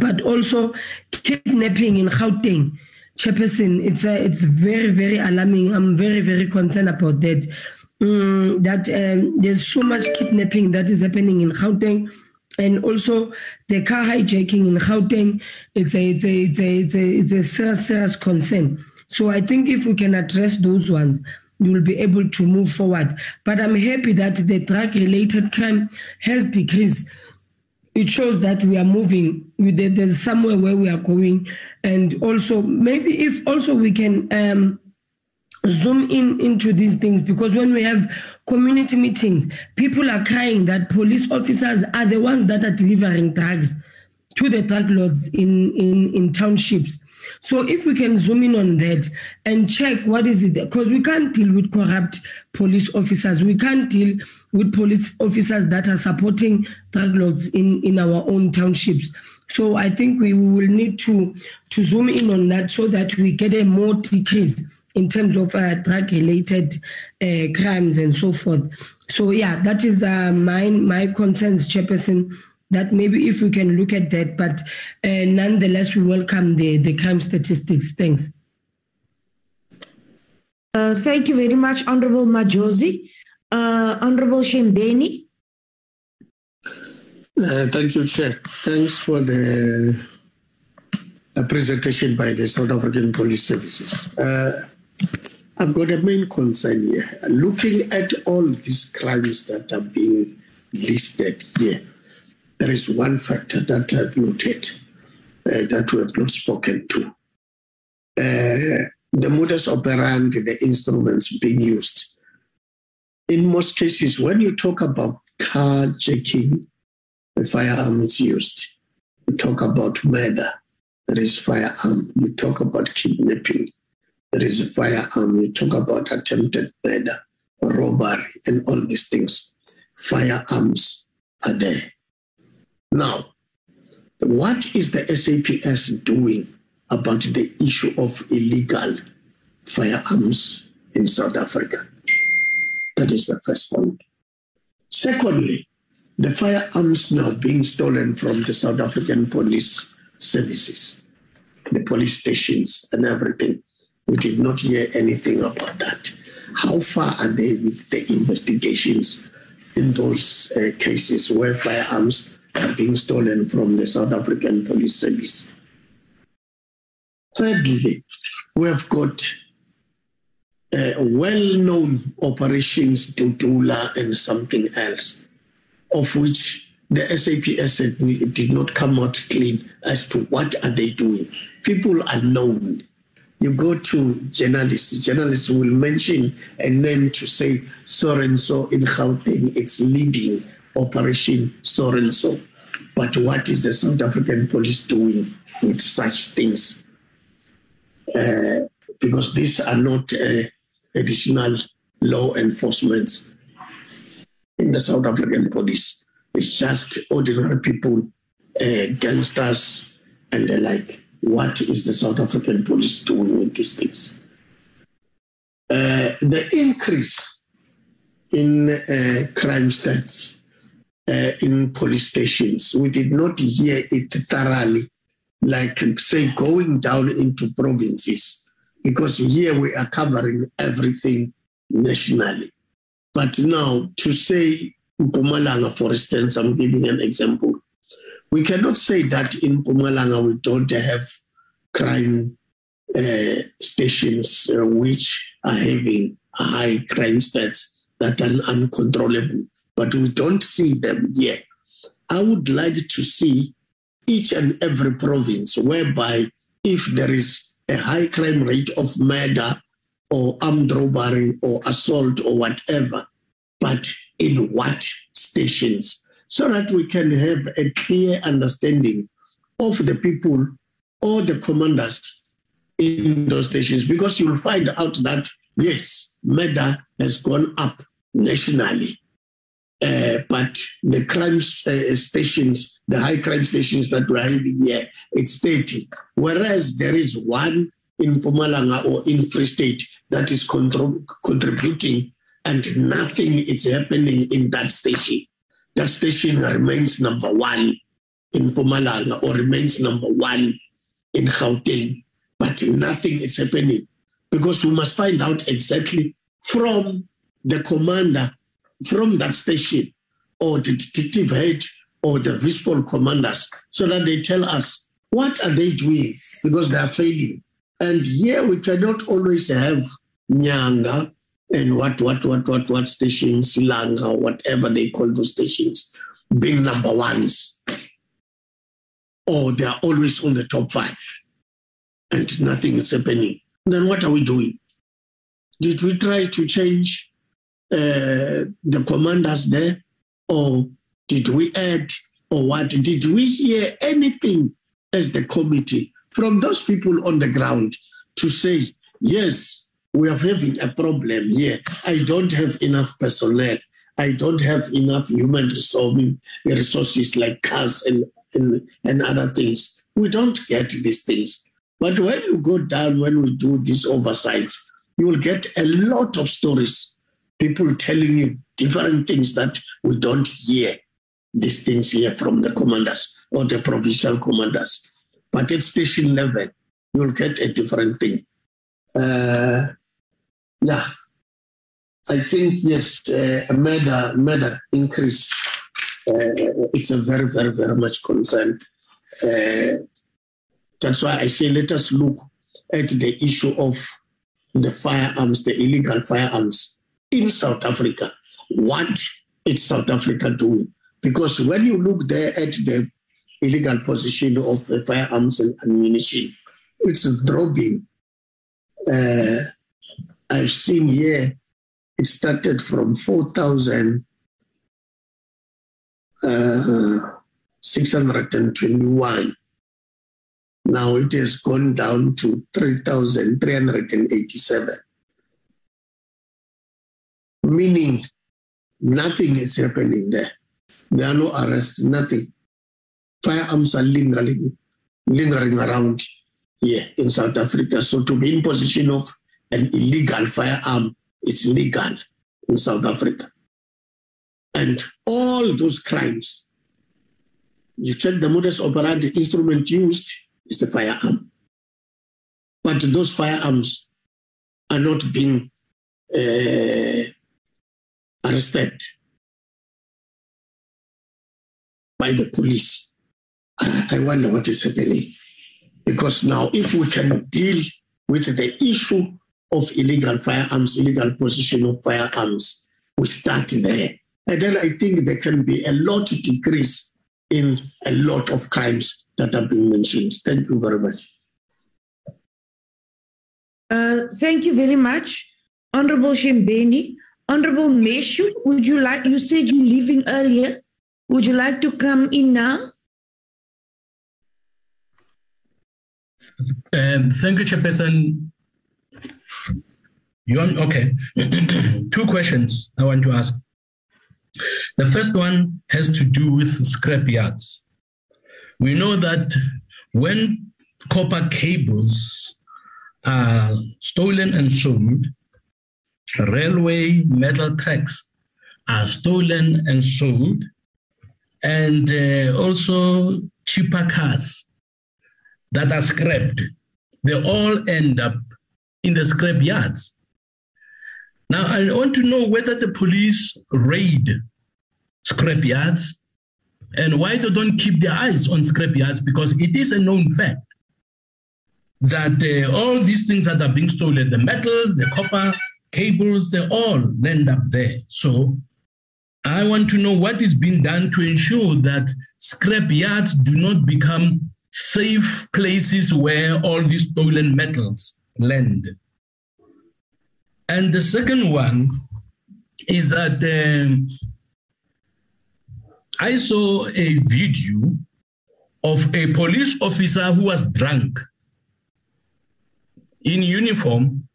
But also kidnapping in Gauteng, Chairperson, it's, uh, it's very, very alarming. I'm very, very concerned about that. Um, that um, there's so much kidnapping that is happening in Gauteng and also the car hijacking in Gauteng, it's a, it's a, it's a, it's a, it's a serious, serious concern. So I think if we can address those ones, you will be able to move forward. But I'm happy that the drug related crime has decreased. It shows that we are moving. There's somewhere where we are going. And also, maybe if also we can um, zoom in into these things because when we have community meetings, people are crying that police officers are the ones that are delivering drugs to the drug lords in, in, in townships. So if we can zoom in on that and check what is it, because we can't deal with corrupt police officers. We can't deal with police officers that are supporting drug lords in, in our own townships. So I think we will need to, to zoom in on that so that we get a more decrease in terms of uh, drug related uh, crimes and so forth. So yeah, that is uh, my, my concerns, Chairperson that maybe if we can look at that, but uh, nonetheless, we welcome the, the crime statistics. Thanks.
Uh, thank you very much, Honorable Majosi. Uh, Honorable Shembeni.
Uh, thank you, Chair. Thanks for the uh, presentation by the South African Police Services. Uh, I've got a main concern here. Looking at all these crimes that are being listed here, there is one factor that I've noted uh, that we have not spoken to. Uh, the modus operandi, the instruments being used. In most cases, when you talk about carjacking, the firearm is used. You talk about murder, there is firearm. You talk about kidnapping, there is a firearm. You talk about attempted murder, robbery, and all these things. Firearms are there. Now, what is the SAPS doing about the issue of illegal firearms in South Africa? That is the first point. Secondly, the firearms now being stolen from the South African police services, the police stations, and everything. We did not hear anything about that. How far are they with the investigations in those uh, cases where firearms being stolen from the South African police service? Thirdly, we have got uh, well-known operations Dudula and something else of which the SAPS did not come out clean as to what are they doing. People are known. You go to journalists, journalists will mention a name to say so and so in Gauteng, it's leading Operation so and so. But what is the South African police doing with such things? Uh, because these are not uh, additional law enforcement in the South African police. It's just ordinary people, uh, gangsters, and the like. What is the South African police doing with these things? Uh, the increase in uh, crime stats uh, in police stations, we did not hear it thoroughly, like say going down into provinces, because here we are covering everything nationally. But now to say Mpumalanga, for instance, I'm giving an example. We cannot say that in Mpumalanga we don't have crime uh, stations uh, which are having high crime stats that are uncontrollable, but we don't see them yet. I would like to see each and every province whereby if there is a high crime rate of murder or armed robbery or assault or whatever, but in what stations, so that we can have a clear understanding of the people or the commanders in those stations, because you'll find out that, yes, murder has gone up nationally. Uh, but the crime uh, stations, the high crime stations that we're having here, it's 30. Whereas there is one in Mpumalanga or in Free State that is contributing and nothing is happening in that station. That station remains number one in Mpumalanga or remains number one in Gauteng, but nothing is happening because we must find out exactly from the commander from that station or the detective head or the visible commanders so that they tell us what are they doing because they are failing and here we cannot always have Nyanga and what, what, what, what, what stations, Langa, whatever they call those stations, being number ones. Or they are always on the top five and nothing is happening. Then what are we doing? Did we try to change uh, the commanders there? Or did we add? Or what? Did we hear anything as the committee from those people on the ground to say, yes, we are having a problem here. I don't have enough personnel. I don't have enough human resources like cars and, and, and other things. We don't get these things. But when you go down, when we do these oversights, you will get a lot of stories, people telling you different things that we don't hear these things here from the commanders or the provincial commanders. But at station level, you'll get a different thing. Uh, Yeah. I think, yes, uh, a murder, murder increase. Uh, it's a very, very, very much concern. Uh, that's why I say let us look at the issue of the firearms, the illegal firearms in South Africa. What is South Africa doing? Because when you look there at the illegal possession of firearms and ammunition, it's dropping. Uh, I've seen here it started from 4,621. Uh, now it has gone down to 3,387. Meaning nothing is happening there. There are no arrests, nothing. Firearms are lingering, lingering around here in South Africa. So to be in possession of an illegal firearm, it's legal in South Africa. And all those crimes, you check the modus operandi instrument used is the firearm. But those firearms are not being uh, arrested by the police. I wonder what is happening. Because now, if we can deal with the issue of illegal firearms, illegal possession of firearms, we start there. And then I think there can be a lot of decrease in a lot of crimes that have been mentioned. Thank you very much.
Uh, thank you very much, Honorable Shembeni. Honorable Meshu, would you like, you said you're leaving earlier. Would you like to come in now?
Um, thank you, Chairperson. You want, okay. Two questions I want to ask. The first one has to do with scrap yards. We know that when copper cables are stolen and sold, railway metal tracks are stolen and sold, and uh, also cheaper cars that are scrapped. They all end up in the scrap yards. Now, I want to know whether the police raid scrap yards and why they don't keep their eyes on scrap yards because it is a known fact that uh, all these things that are being stolen, the metal, the copper, cables, they all end up there. So I want to know what is being done to ensure that scrap yards do not become safe places where all these stolen metals land. And the second one is that um, I saw a video of a police officer who was drunk in uniform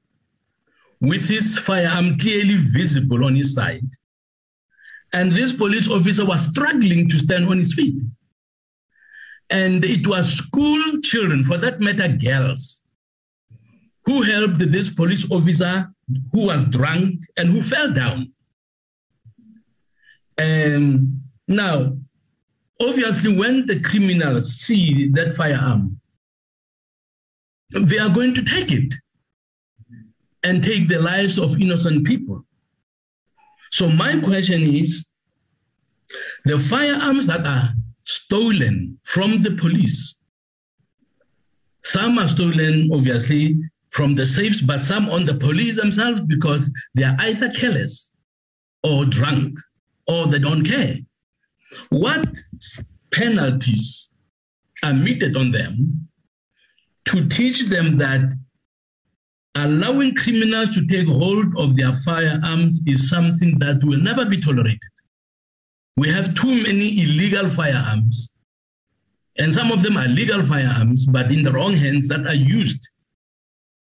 with his firearm clearly visible on his side. And this police officer was struggling to stand on his feet. And it was school children, for that matter, girls, who helped this police officer who was drunk and who fell down. And now, obviously, when the criminals see that firearm, they are going to take it and take the lives of innocent people. So, my question is the firearms that are stolen from the police, some are stolen, obviously, from the safes, but some on the police themselves because they are either careless or drunk or they don't care. What penalties are meted on them to teach them that allowing criminals to take hold of their firearms is something that will never be tolerated. We have too many illegal firearms, and some of them are legal firearms, but in the wrong hands that are used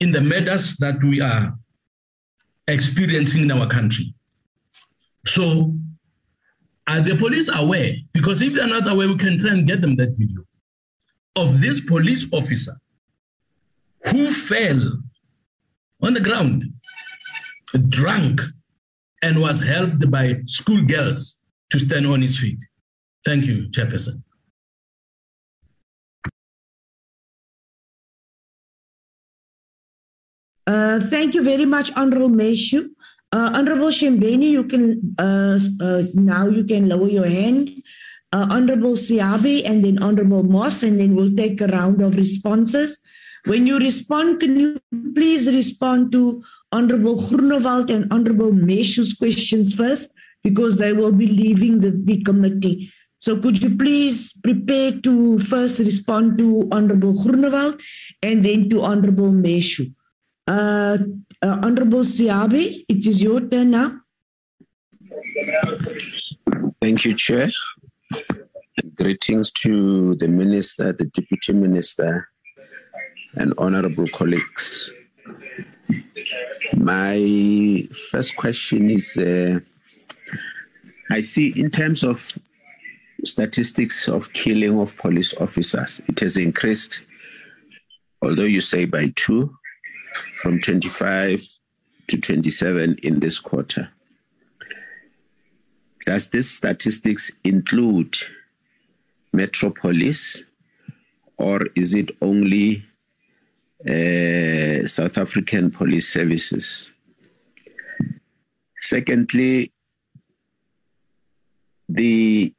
in the matters that we are experiencing in our country. So, are the police aware? Because if they're not aware, we can try and get them that video of this police officer who fell on the ground, drunk, and was helped by schoolgirls to stand on his feet. Thank you, Chairperson.
Uh, thank you very much, Honorable Meshu. Uh, Honorable Shembeni, you can uh, uh, now you can lower your hand. Uh, Honorable Siabi and then Honorable Moss, and then we'll take a round of responses. When you respond, can you please respond to Honorable Groenewald and Honorable Meshu's questions first, because they will be leaving the, the committee. So could you please prepare to first respond to Honorable Groenewald and then to Honorable Meshu. Uh, uh, Honorable Siabi, it is your turn now.
Thank you, Chair. Greetings to the Minister, the Deputy Minister, and honorable colleagues. My first question is uh, I see in terms of statistics of killing of police officers, it has increased, although you say by two, from 25 to 27 in this quarter. Does this statistics include metro police or is it only uh, South African police services? Secondly, the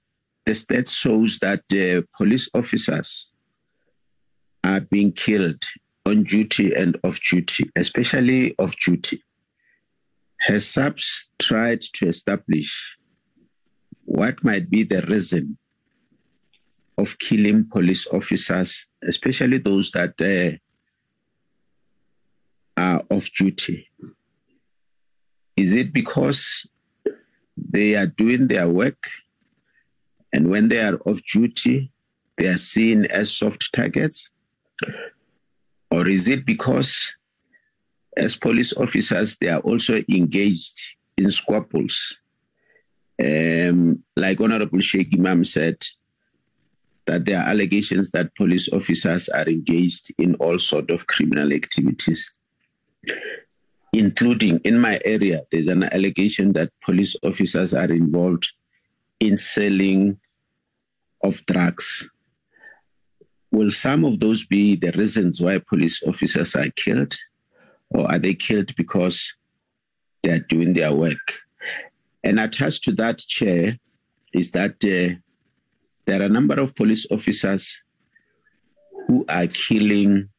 the stat shows that uh, police officers are being killed on duty and off duty, especially off duty. Has SAPS tried to establish what might be the reason of killing police officers, especially those that uh, are off duty? Is it because they are doing their work and when they are off duty, they are seen as soft targets? Or is it because, as police officers, they are also engaged in squabbles? Um, like Honorable Shaik Emam said, that there are allegations that police officers are engaged in all sort of criminal activities, including in my area. There's an allegation that police officers are involved in selling of drugs. Will some of those be the reasons why police officers are killed? Or are they killed because they're doing their work? And attached to that, Chair, is that uh, there are a number of police officers who are killing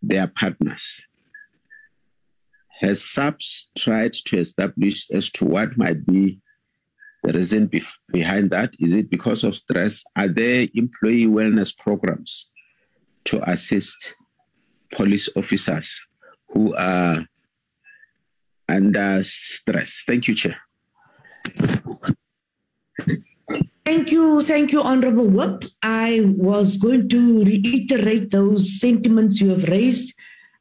their partners. Has SAPS tried to establish as to what might be the reason bef- behind that? Is it because of stress? Are there employee wellness programs to assist police officers who are under stress? Thank you, Chair.
Thank you, thank you, Honorable Whip. I was going to reiterate those sentiments you have raised.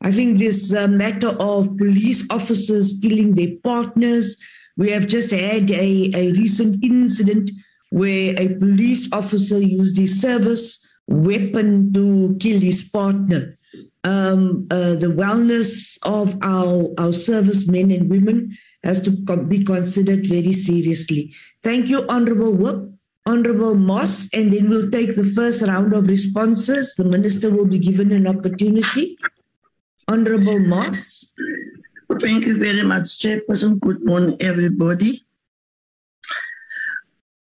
I think this uh, matter of police officers killing their partners, we have just had a, a recent incident where a police officer used his service weapon to kill his partner. Um, uh, the wellness of our, our servicemen and women has to be considered very seriously. Thank you, Honorable Whip. Honorable Moss, and then we'll take the first round of responses. The Minister will be given an opportunity. Honorable Moss.
Thank you very much, Chairperson. Good morning, everybody.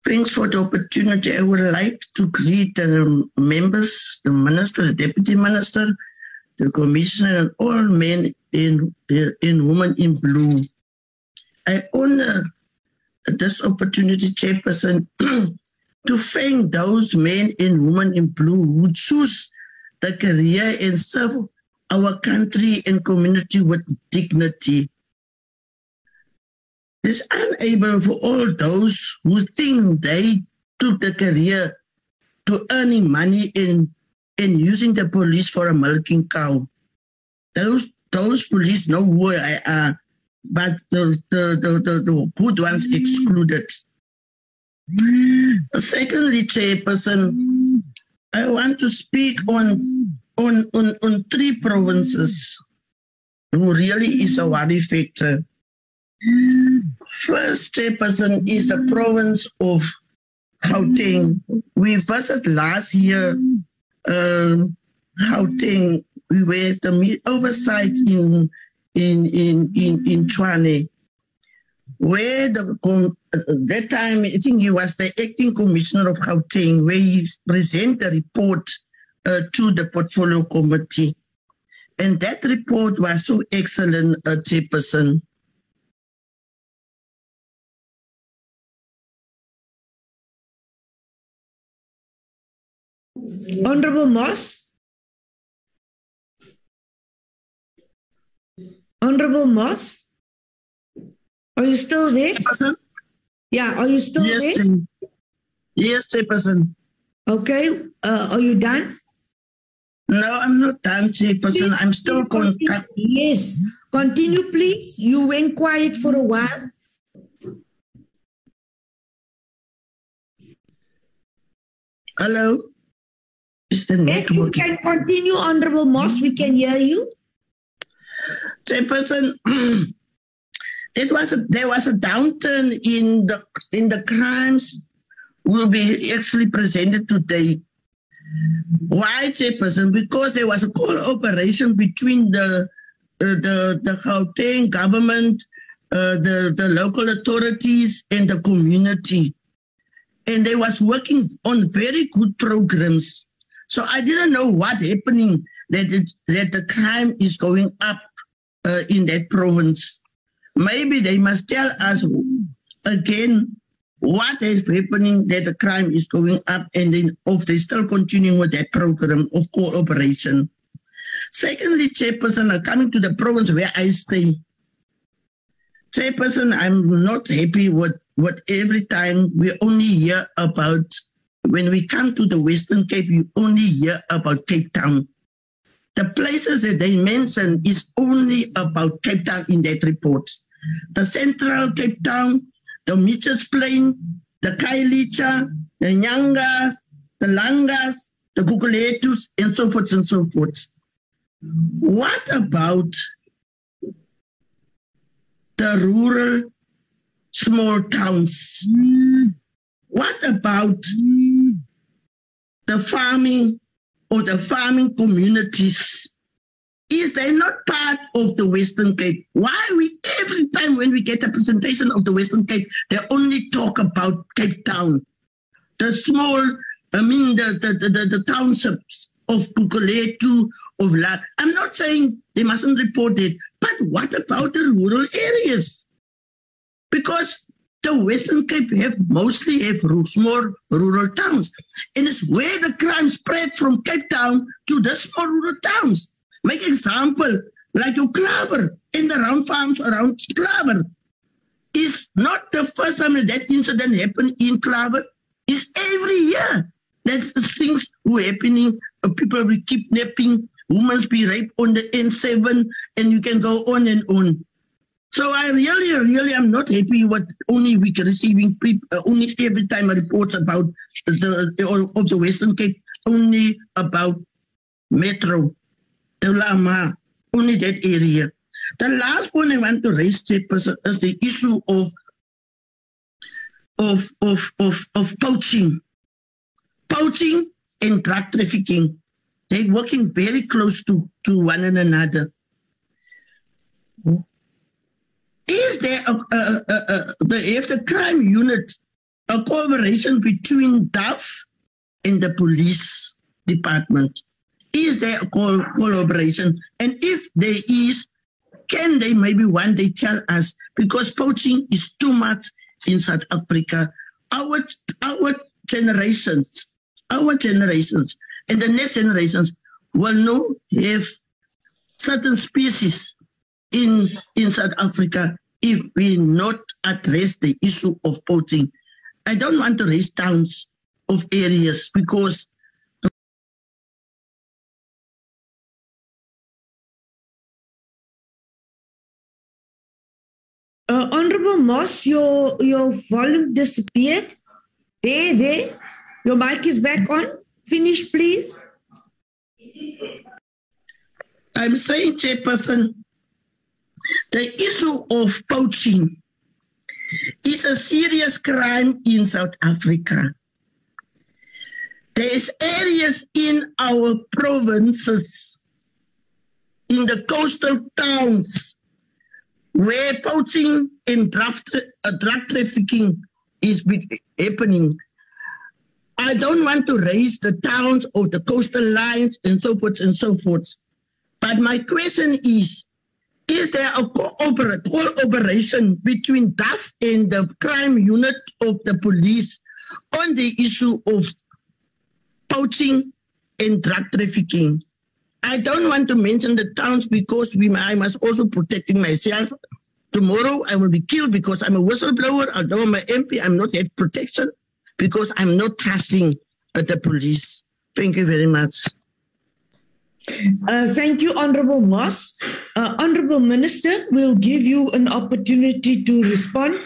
Thanks for the opportunity. I would like to greet the members, the Minister, the Deputy Minister, the Commissioner, and all men in, in Women in Blue. I honor this opportunity, Chairperson, to thank those men and women in blue who choose the career and serve our country and community with dignity. It's unable for all those who think they took the career to earning money and, and using the police for a milking cow. Those those police know who I am, but the, the, the, the, the good ones excluded. Secondly, Chairperson, I want to speak on on, on, on three provinces who really is a worry factor. First Chairperson is the province of Gauteng. We visited last year uh, Gauteng we were the oversight in in in in in Tshwane, where the that time I think he was the acting commissioner of Gauteng, where he presented the report uh, to the portfolio committee, and that report was so excellent, uh, Chairperson.
Honorable Moss. Honorable Moss. Are you still there?
Chairperson?
Yeah, are you still
yes,
there?
Chair. Yes, Chairperson.
Okay, uh, are you done?
No, I'm not done, Chairperson.
Please,
I'm still con-
continue. Yes, continue, please. You went quiet for a while.
Hello? Is the
If you
network?
can continue, Honorable Moss, we can hear you.
Chairperson, it was a, there was a downturn in the in the crimes will be actually presented today. Why, Chairperson? Because there was a cooperation between the uh, the the Gauteng government, uh, the the local authorities, and the community, and they was working on very good programs. So I didn't know what happening that it, that the crime is going up uh, in that province. Maybe they must tell us again what is happening that the crime is going up and then if they still continuing with that program of cooperation. Secondly, Chairperson, coming to the province where I stay. Chairperson, I'm not happy with what every time we only hear about when we come to the Western Cape, you only hear about Cape Town. The places that they mention is only about Cape Town in that report. The Central Cape Town, the Mitchells Plain, the Khayelitsha, the Nyangas, the Langas, the Gugulethus, and so forth and so forth. What about the rural small towns? What about the farming or the farming communities? Is they not part of the Western Cape? Why we every time when we get a presentation of the Western Cape, they only talk about Cape Town, the small, I mean the the, the, the, townships of Gugulethu, of La. I'm not saying they mustn't report it, but what about the rural areas? Because the Western Cape have mostly have small rural towns. And it's where the crime spread from Cape Town to the small rural towns. Make example, like your in the round farms around Klawer. Is not the first time that, incident happened in Klawer. It's every year that things were happening. Uh, people be kidnapping, women be raped on the N7, and you can go on and on. So I really, really am not happy with only we can receiving pre- uh, only every time a report about the of the Western Cape, only about Metro, the Lama, only that area. The last point I want to raise, is uh, the issue of of of of, of poaching, poaching and drug trafficking. They're working very close to to one another. Is there a, a, a, a the if the crime unit a cooperation between DAFF and the police department? Is there a co- collaboration? And if there is, can they maybe one day tell us? Because poaching is too much in South Africa. Our our generations, our generations, and the next generations will know if certain species in in South Africa if we not address the issue of poaching. I don't want to raise towns of areas because
Honorable Moss, your your volume disappeared. There, there. Your mic is back on. Finish, please.
I'm saying, Chairperson, the issue of poaching is a serious crime in South Africa. There's areas in our provinces in the coastal towns where poaching and draft, uh, drug trafficking is happening. I don't want to raise the towns or the coastal lines and so forth and so forth. But my question is, is there a cooperation between DAFF and the crime unit of the police on the issue of poaching and drug trafficking? I don't want to mention the towns because we, I must also protecting myself. Tomorrow I will be killed because I'm a whistleblower. Although I'm an MP, I'm not yet protection because I'm not trusting uh, the police. Thank you very much.
Uh, thank you, Honorable Moss. Uh, Honorable Minister, we'll give you an opportunity to respond.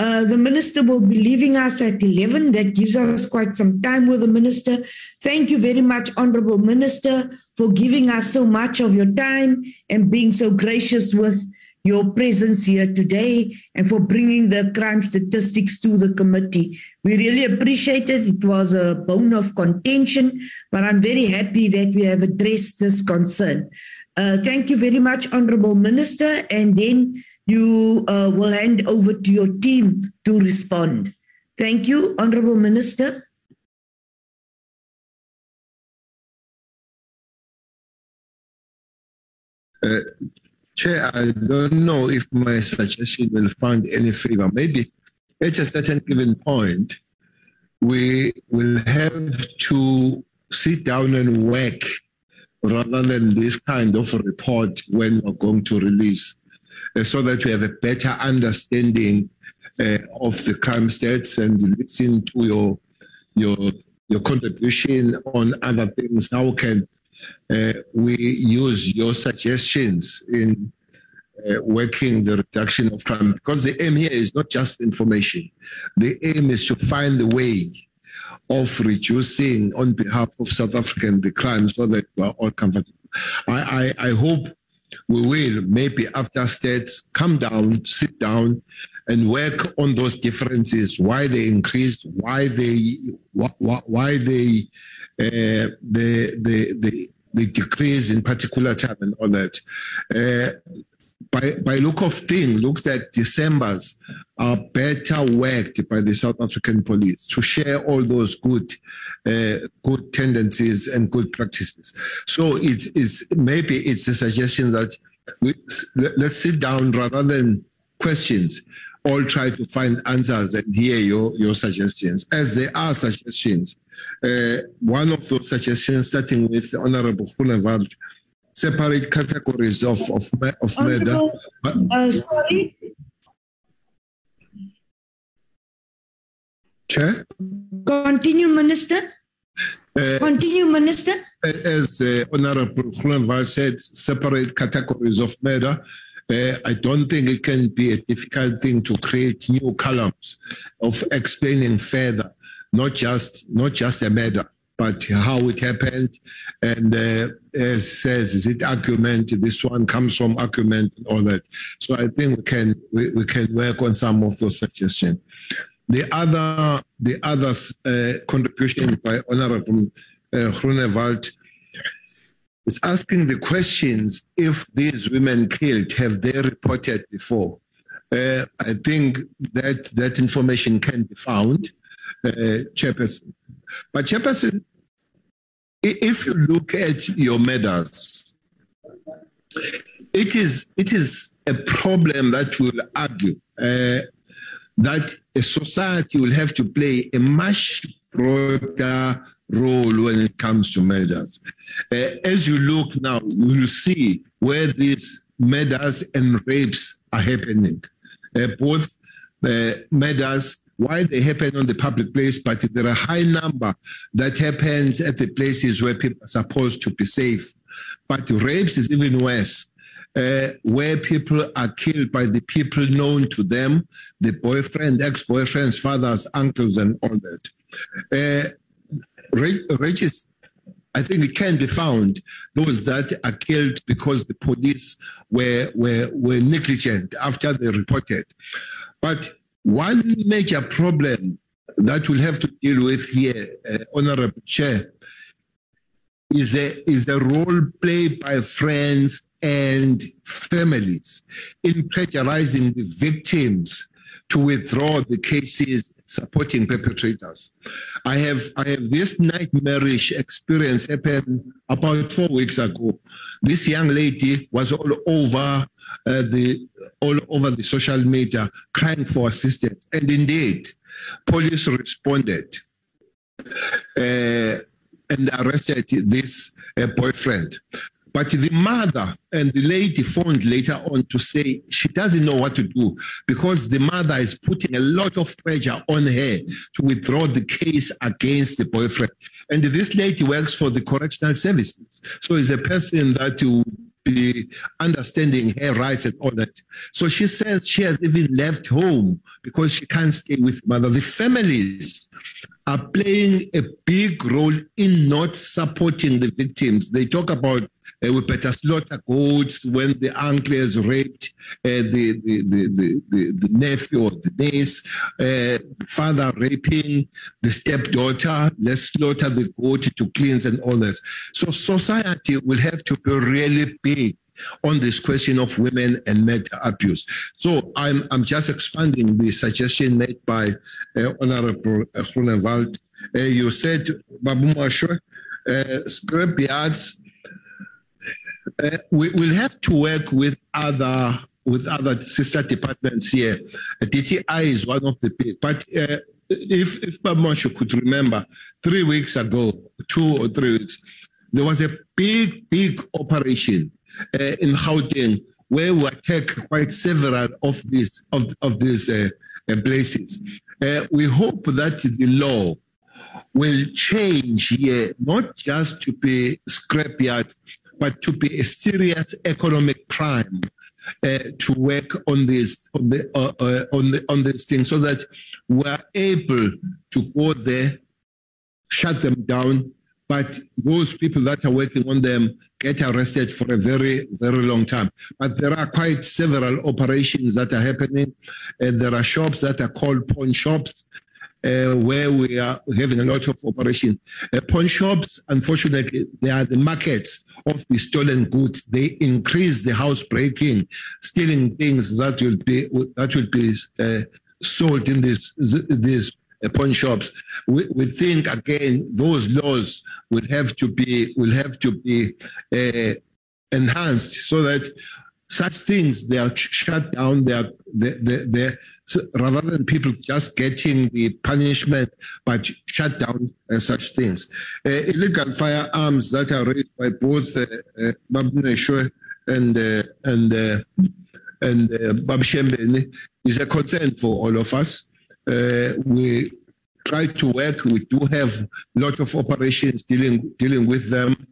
Uh, the minister will be leaving us at 11. That gives us quite some time with the minister. Thank you very much, Honorable Minister, for giving us so much of your time and being so gracious with your presence here today and for bringing the crime statistics to the committee. We really appreciate it. It was a bone of contention, but I'm very happy that we have addressed this concern. Uh, thank you very much, Honorable Minister. And then you uh, will hand over to your team to respond. Thank you, Honorable Minister.
Uh, Chair, I don't know if my suggestion will find any favor. Maybe at a certain given point, we will have to sit down and work rather than this kind of report when we're going to release, so that we have a better understanding uh, of the crime stats and listen to your your your contribution on other things. How can uh, we use your suggestions in uh, working the reduction of crime because the aim here is not just information. The aim is to find the way of reducing on behalf of South African the crime so that we are all comfortable. I, I, I hope we will maybe after states come down, sit down, and work on those differences, why they increased, why they why, why they uh, the the the the decrease in particular time and all that. Uh, by, by look of thing, looks that December's are better worked by the South African police to share all those good, uh, good tendencies and good practices. So it is maybe it's a suggestion that we let's sit down rather than questions. All try to find answers and hear your, your suggestions. As there are suggestions, uh, one of those suggestions, starting with Honorable Groenewald, separate categories of of, of murder.
Uh, sorry.
Chair.
Continue, Minister. Uh, Continue, Minister.
As uh, Honorable Groenewald said, separate categories of murder. Uh, I don't think it can be a difficult thing to create new columns of explaining further, not just not just a murder but how it happened. And uh, as says, is it argument? This one comes from argument all that. So I think we can we, we can work on some of those suggestions. The other the other uh, contribution by Honorable uh, Groenewald is asking the questions if these women killed have they reported before. Uh, I think that that information can be found, uh, Chairperson. But Chairperson, if you look at your medals, it is it is a problem that will argue uh, that a society will have to play a much broader role when it comes to murders. Uh, as you look now, you will see where these murders and rapes are happening. Uh, both uh, murders why they happen on the public place, but there are a high number that happens at the places where people are supposed to be safe. But rapes is even worse. Uh, where people are killed by the people known to them, the boyfriend, ex-boyfriends, fathers, uncles, and all that. Uh, rages, I think it can be found those that are killed because the police were were were negligent after they reported. But one major problem that we'll have to deal with here, uh, Honorable Chair, is a, is a role played by friends and families in pressurizing the victims to withdraw the cases supporting perpetrators. I have I have this nightmarish experience happen about four weeks ago. This young lady was all over uh, the all over the social media crying for assistance, and indeed, police responded uh, and arrested this uh, boyfriend. But the mother and the lady phoned later on to say she doesn't know what to do because the mother is putting a lot of pressure on her to withdraw the case against the boyfriend. And this lady works for the correctional services. So it's a person that will be understanding her rights and all that. So she says she has even left home because she can't stay with mother. The families are playing a big role in not supporting the victims. They talk about uh, we better slaughter goats when the uncle has raped uh, the, the, the, the, the, nephew or the niece, uh, father raping the stepdaughter, let's slaughter the goat to cleanse and all that. So society will have to be really big on this question of women and mental abuse. So I'm, I'm just expanding the suggestion made by uh, Honorable Groenewald. Uh, you said, Babu Meshoe, uh, scrapyards uh, we will have to work with other with other sister departments here. Uh, DTI is one of the big, but uh, if if Babmosho could remember, three weeks ago, two or three weeks, there was a big big operation uh, in Gauteng where we attacked quite several of these of of these uh, uh, places. we hope that the law will change here, not just to be scrapyards, but to be a serious economic crime uh, to work on this on the uh, uh, on the on this thing so that we're able to go there shut them down but those people that are working on them get arrested for a very very long time. But there are quite several operations that are happening and there are shops that are called pawn shops uh, where we are having a lot of operation. Uh, pawn shops, unfortunately, they are the markets of the stolen goods. They increase the housebreaking, stealing things that will be that will be uh, sold in these these uh, pawn shops. We, we think again those laws will have to be will have to be uh, enhanced so that such things they are shut down. They are they, they, so rather than people just getting the punishment but shut down uh, such things. Uh, illegal firearms that are raised by both uh, uh, and uh, and uh, and uh, Babshembeni is a concern for all of us. Uh, we try to work. We do have a lot of operations dealing dealing with them,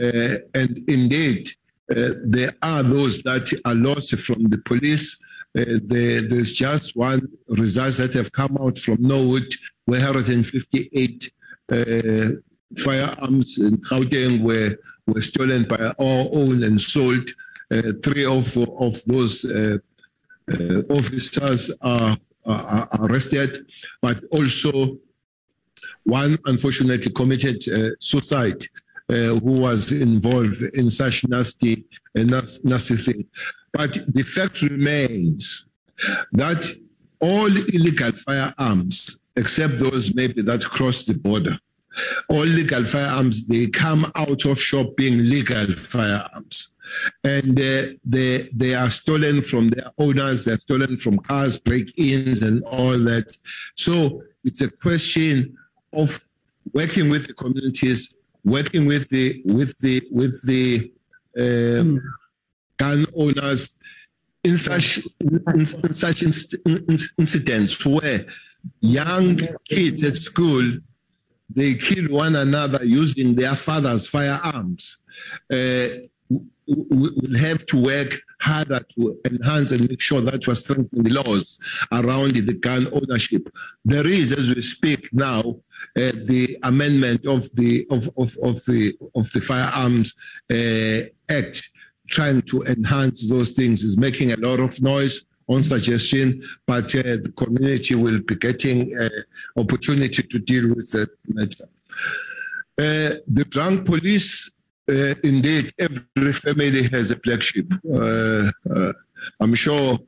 uh, and indeed. There are those that are lost from the police uh, there's just one results that have come out from Norwood, where 158 uh, firearms in Gauteng were, were stolen by our own and sold. Uh, three of, of those uh, uh, officers are, are, arrested, but also one unfortunately committed uh, suicide who was involved in such nasty, nasty thing. But the fact remains that all illegal firearms, except those maybe that cross the border, all legal firearms, they come out of shop being legal firearms. And uh, they, they are stolen from their owners, they're stolen from cars, break-ins and all that. So it's a question of working with the communities working with the with the with the um, gun owners in such in, in such incidents where young kids at school they kill one another using their father's firearms. Uh, will have to work harder to enhance and make sure that we strengthen the laws around the gun ownership. There is, as we speak now, uh, the amendment of the of, of, of the of the firearms uh, act trying to enhance those things is making a lot of noise on suggestion, but uh, the community will be getting uh, opportunity to deal with that matter. Uh, the drunk police uh, indeed, every family has a black sheep. Uh, uh, I'm sure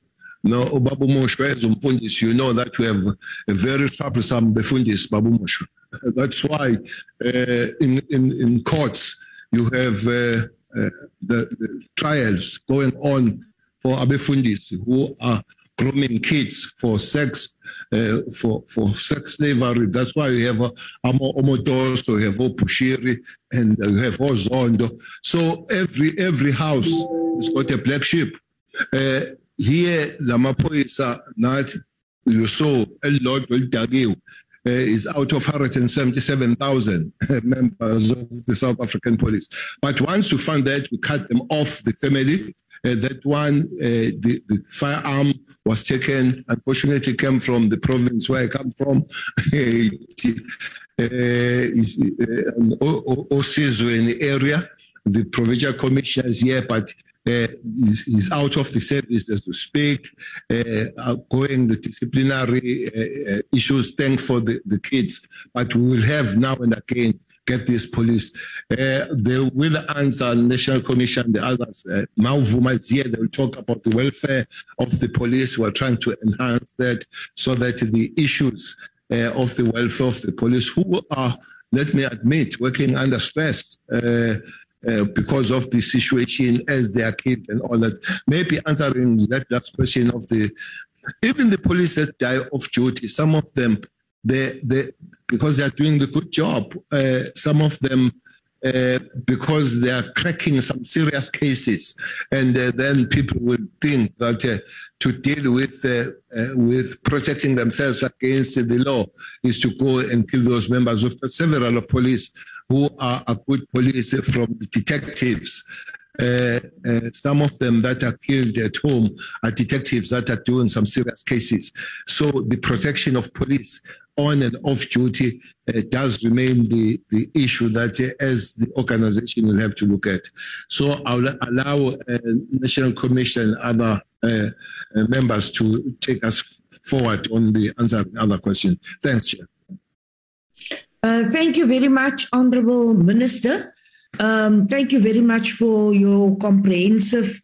no, Babu Meshoe as umfundisi, you know that we have a very troublesome befundis, Babu Meshoe. That's why in, in, in courts you have the, the trials going on for abefundisi who are grooming kids for sex uh, for for sex slavery. That's why we have uh, Omotoso, we have Opushiri, and uh, we have Ozondo. So every every house has got a black sheep. Uh, here, Lamaphoyisa, not you saw a lot will. Uh, is out of 177,000 members of the South African police. But once we found that, we cut them off the family. Uh, that one, uh, the, the, firearm was taken, unfortunately, came from the province where I come from. is in the area. The provincial commissioner is here, but uh, is, is, out of the service as to speak, uh, going the disciplinary uh, uh, issues, Thanks for the, the kids, but we will have now and again get this police. Uh, they will answer National Commission, the others. Uh, Mauvuma is here. They will talk about the welfare of the police. We're trying to enhance that so that the issues uh, of the welfare of the police, who are, let me admit, working under stress, uh, uh, because of the situation as they are killed and all that. Maybe answering that last question of the even the police that die off duty, some of them they they because they are doing the good job. Uh, some of them. Uh, because they are cracking some serious cases, and uh, then people will think that uh, to deal with with protecting themselves against the law is to go and kill those members of several of police who are a good police from the detectives. Uh, uh, some of them that are killed at home are detectives that are doing some serious cases. So the protection of police on and off duty uh, does remain the, the issue that uh, as the organization will have to look at. So I'll allow uh, National Commission and other uh, members to take us forward on the answer to the other question. Thanks, Chair.
Uh, thank you very much, Honorable Minister. Um, thank you very much for your comprehensive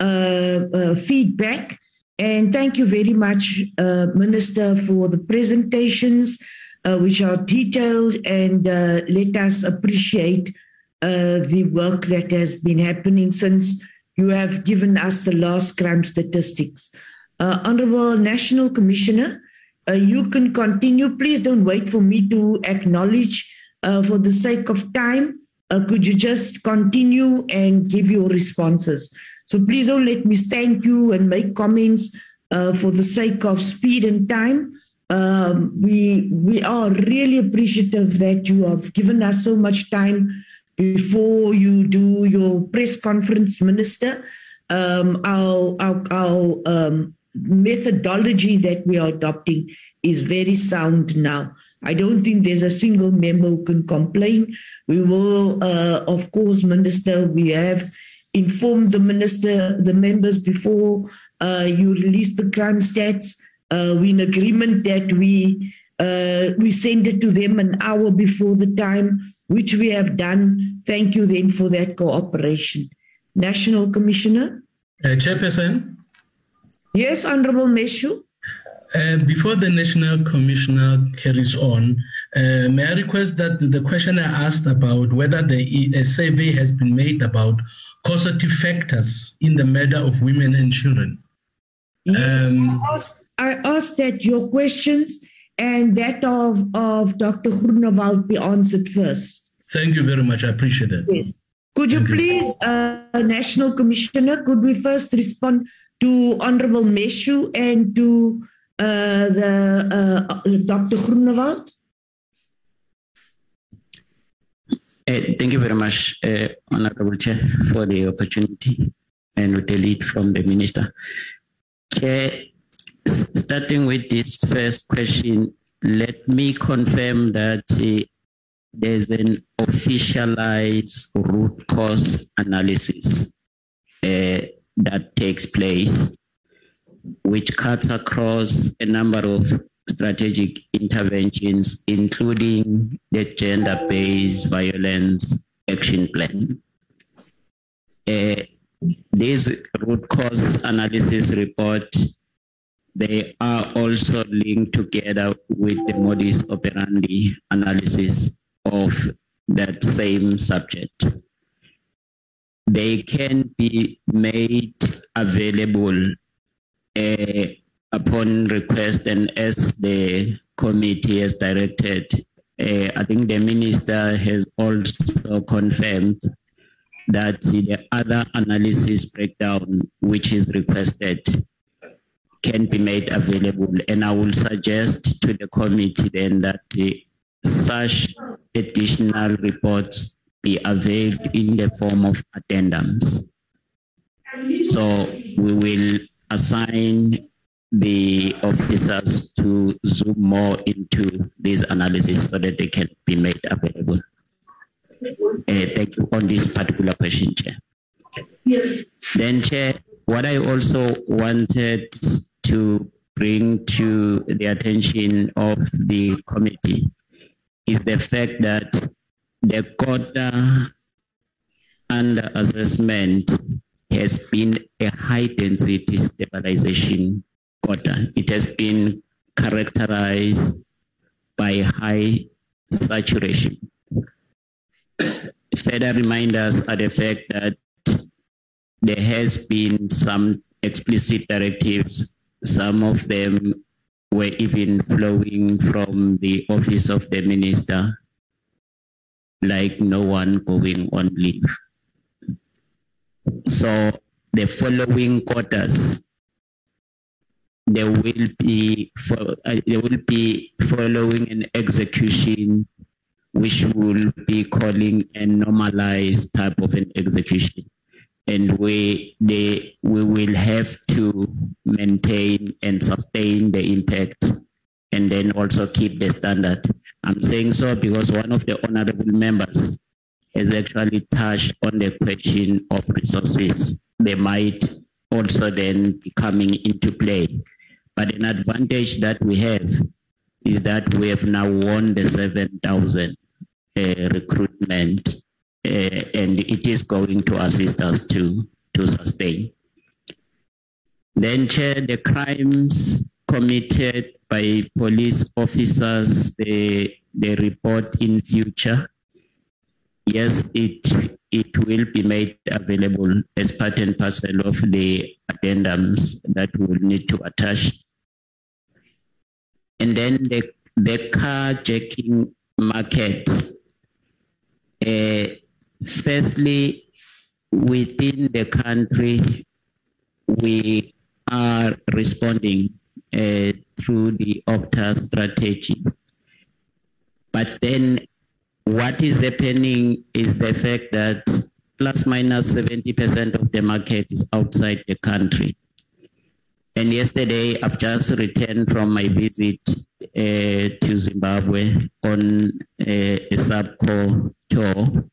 uh, uh, feedback. And thank you very much, uh, Minister, for the presentations, uh, which are detailed and let us appreciate the work that has been happening since you have given us the last crime statistics. Honorable National Commissioner, uh, you can continue. Please don't wait for me to acknowledge uh, for the sake of time. Uh, could you just continue and give your responses? So please don't let me thank you and make comments uh, for the sake of speed and time. Um, we we are really appreciative that you have given us so much time before you do your press conference, Minister. Um, our our, our um, methodology that we are adopting is very sound now. I don't think there's a single member who can complain. We will, uh, of course, Minister, we have informed the minister, the members before uh, you release the crime stats. Uh, we're in agreement that we uh, we send it to them an hour before the time, which we have done. Thank you then for that cooperation. National Commissioner.
Uh, Chairperson.
Yes, Honorable Meshoe.
Uh, before the National Commissioner carries on, uh, may I request that the question I asked about whether the, a survey has been made about causative factors in the murder of women and children?
Yes, um, I, asked, I asked that your questions and that of, of Dr. Groenewald be answered first.
Thank you very much. I appreciate it.
Yes. Could you Thank please, you. Uh, National Commissioner, could we first respond to Honorable Meshoe and to uh, the uh, Dr. Groenewald.
Uh, thank you very much, uh, Honorable Chair, for the opportunity and with the lead from the Minister. Chair, starting with this first question, let me confirm that uh, there's an officialized root cause analysis uh, that takes place, which cuts across a number of strategic interventions, including the gender based violence action plan. uh, this root cause analysis report, they are also linked together with the modus operandi analysis of that same subject. They can be made available uh, upon request and as the committee has directed. Uh, I think the minister has also confirmed that the other analysis breakdown which is requested can be made available. And I will suggest to the committee then that the, such additional reports be availed in the form of addendums. So we will assign the officers to zoom more into these analysis so that they can be made available. Uh, thank you on this particular question, Chair. Then, Chair, what I also wanted to bring to the attention of the committee is the fact that the quota under assessment has been a high density stabilization quota. It has been characterized by high saturation. Further reminders are the fact that there has been some explicit directives. Some of them were even flowing from the office of the minister, like no one going on leave. So the following quarters, there will be uh, there will be following an execution which will be calling a normalized type of an execution and we they we will have to maintain and sustain the impact and then also keep the standard i'm saying so because one of the honorable members has actually touched on the question of resources they might also then be coming into play but an advantage that we have is that we have now won the 7,000 uh, recruitment uh, and it is going to assist us to, to sustain. Then, Chair, the crimes committed by police officers, they, they report in future. Yes, it, it will be made available as part and parcel of the addendums that we'll need to attach and then the, the carjacking market. Uh, firstly, within the country, we are responding through the OCTA strategy. But then what is happening is the fact that plus minus 70% of the market is outside the country. And yesterday, I've just returned from my visit uh, to Zimbabwe on uh, a SARPCCO tour.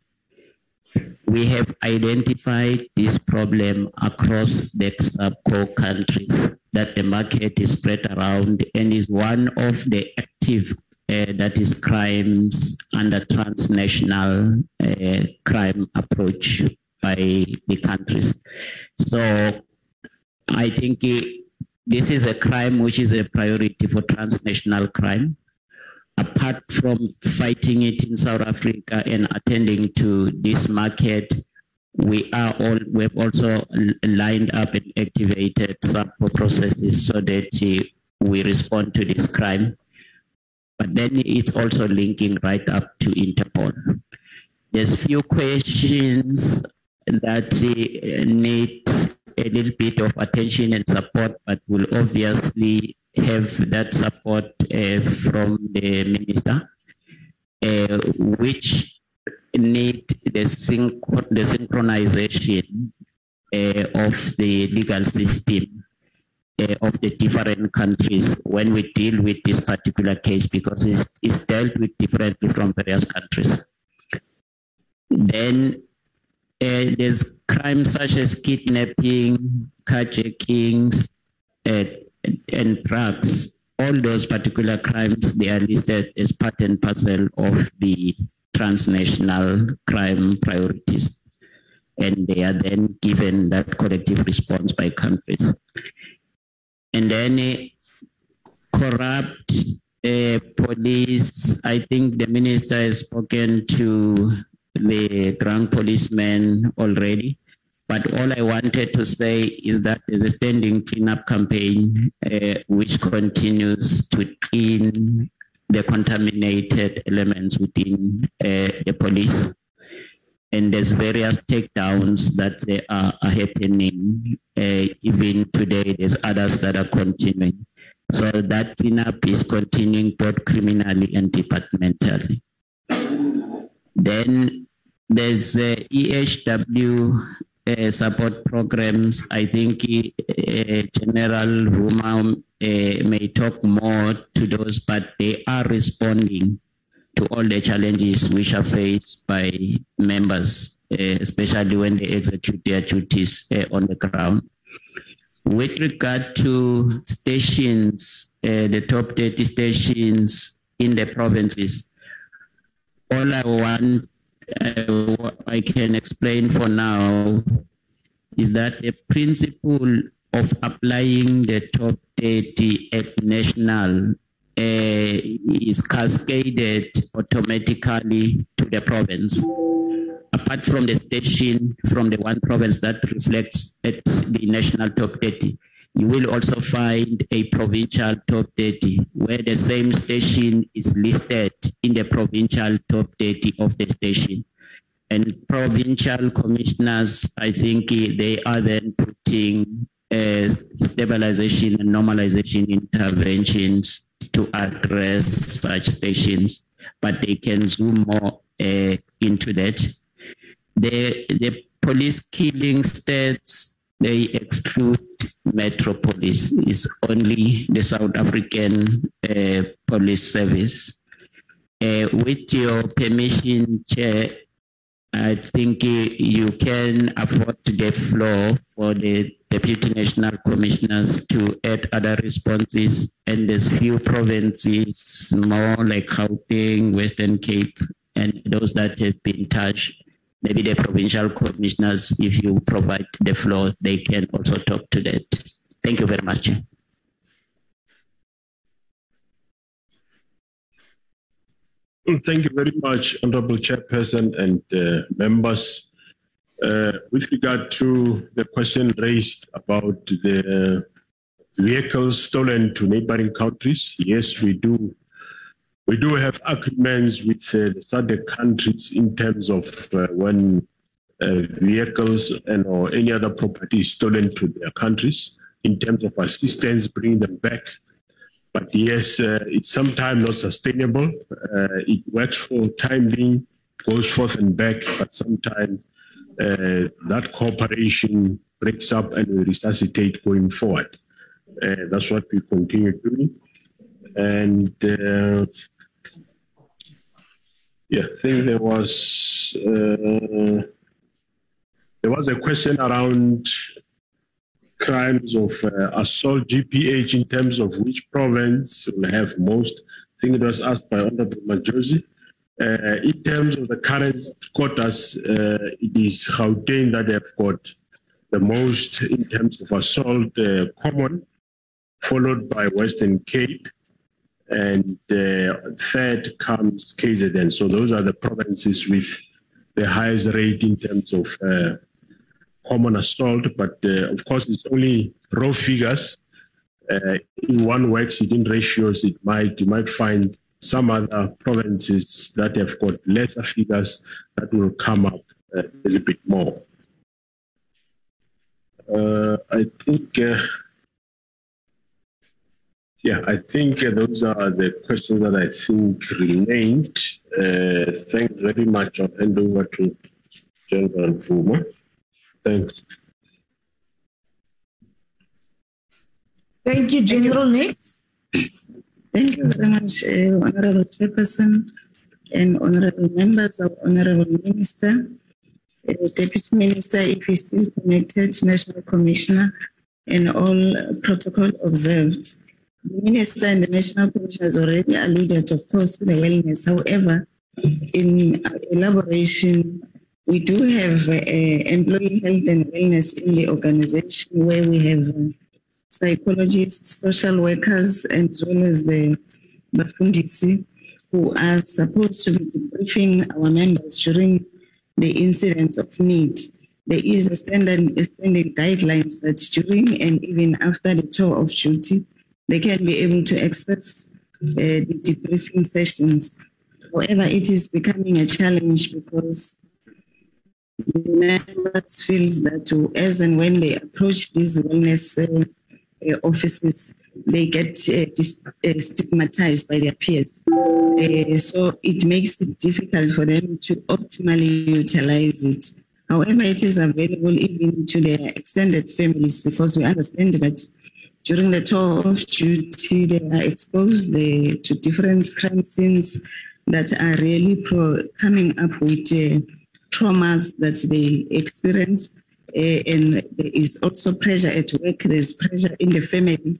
We have identified this problem across the SARPCCO countries that the market is spread around and is one of the active uh, that is crimes under transnational uh, crime approach by the countries. So I think this is a crime which is a priority for transnational crime. Apart from fighting it in South Africa and attending to this market, we are all we've also lined up and activated some processes so that we respond to this crime. But then it's also linking right up to Interpol. There's few questions that uh, need a little bit of attention and support, but will obviously have that support uh, from the minister, uh, which need the, synch- the synchronization uh, of the legal system uh, of the different countries when we deal with this particular case because it's, it's dealt with differently from various countries. Then uh, there's crimes such as kidnapping, carjackings, uh, and drugs. All those particular crimes, they are listed as part and parcel of the transnational crime priorities. and they are then given that collective response by countries. And then uh, corrupt uh, police, I think the minister has spoken to the drunk policemen already. But all I wanted to say is that there's a standing cleanup campaign uh, which continues to clean the contaminated elements within uh, the police. And there's various takedowns that they are, are happening. Uh, even today, there's others that are continuing. So that cleanup is continuing both criminally and departmentally. Then there's uh, EHW uh, support programs. I think uh, General Ruma may talk more to those, but they are responding to all the challenges which are faced by members, uh, especially when they execute their duties uh, on the ground. With regard to stations, the top 30 stations in the provinces, all I want uh, I can explain for now is that the principle of applying the top 30 at national uh, is cascaded automatically to the province. Apart from the station from the one province that reflects at the national top 30, you will also find a provincial top 30 where the same station is listed in the provincial top 30 of the station. And provincial commissioners, I think they are then putting stabilization and normalization interventions to address such stations, but they can zoom more uh, into that. The, the police killing stats, they exclude metropolis is only the South African uh, police service. Uh, with your permission, Chair, I think you can afford the floor for the Deputy National Commissioners to add other responses. And there's few provinces, more like Gauteng, Western Cape, and those that have been touched maybe the provincial commissioners, if you provide the floor, they can also talk to that. Thank you very much.
Thank you very much, Honorable Chairperson and uh, members. Uh, with regard to the question raised about the vehicles stolen to neighboring countries, yes, we do we do have agreements with uh, the SADC countries in terms of uh, when uh, vehicles and or any other property is stolen to their countries in terms of assistance, bringing them back. But yes, uh, it's sometimes not sustainable. It works for time being, goes forth and back, but sometimes uh, that cooperation breaks up and we resuscitate going forward. that's what we continue doing. And yeah, I think there was uh, there was a question around crimes of uh, assault GBH in terms of which province will have most. I think it was asked by Honorable Majosi. Uh, in terms of the current quotas, uh, it is Gauteng that have got the most in terms of assault uh, common, followed by Western Cape and uh, third comes KZN. So those are the provinces with the highest rate in terms of uh, common assault. But uh, of course, it's only raw figures. In one worksheet in ratios, it might you might find some other provinces that have got lesser figures that will come up uh, a little bit more. Uh, I think yeah, I think uh, those are the questions that I think remained. Uh, thanks very much. I'll hand over to General Fuma. Thanks.
Thank you, General. Next.
Thank you very much, uh, Honorable Chairperson and Honorable members of Honorable Minister, uh, Deputy Minister, if he's still connected, National Commissioner, and all protocol observed. The Minister and the National Commission has already alluded, of course, to the wellness. However, in elaboration we do have uh, employee health and wellness in the organization where we have psychologists, social workers, and as well as the Bafundisi who are supposed to be debriefing our members during the incidents of need. There is a standard a standing guidelines that during and even after the tour of duty, they can be able to access uh, the debriefing sessions. However, it is becoming a challenge because the members feels that as and when they approach these wellness uh, offices, they get uh, uh, stigmatized by their peers. Uh, so it makes it difficult for them to optimally utilize it. However, it is available even to their extended families because we understand that during the tour of duty, they are exposed to different crime scenes that are really pro- coming up with uh, traumas that they experience. Uh, and there is also pressure at work, there's pressure in the family.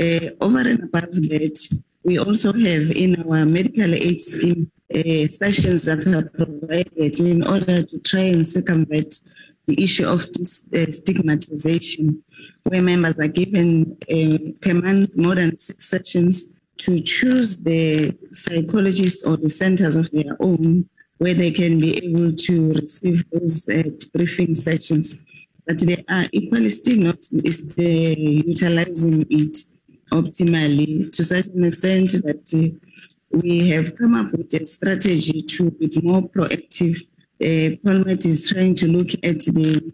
Uh, over and above that, we also have in our medical aid scheme uh, sessions that are provided in order to try and circumvent the issue of this uh, stigmatization, where members are given uh, per month more than six sessions to choose the psychologist or the centers of their own where they can be able to receive those uh, briefing sessions. But they are equally still not utilizing it optimally to such an extent that uh, we have come up with a strategy to be more proactive. Uh, Parliament is trying to look at the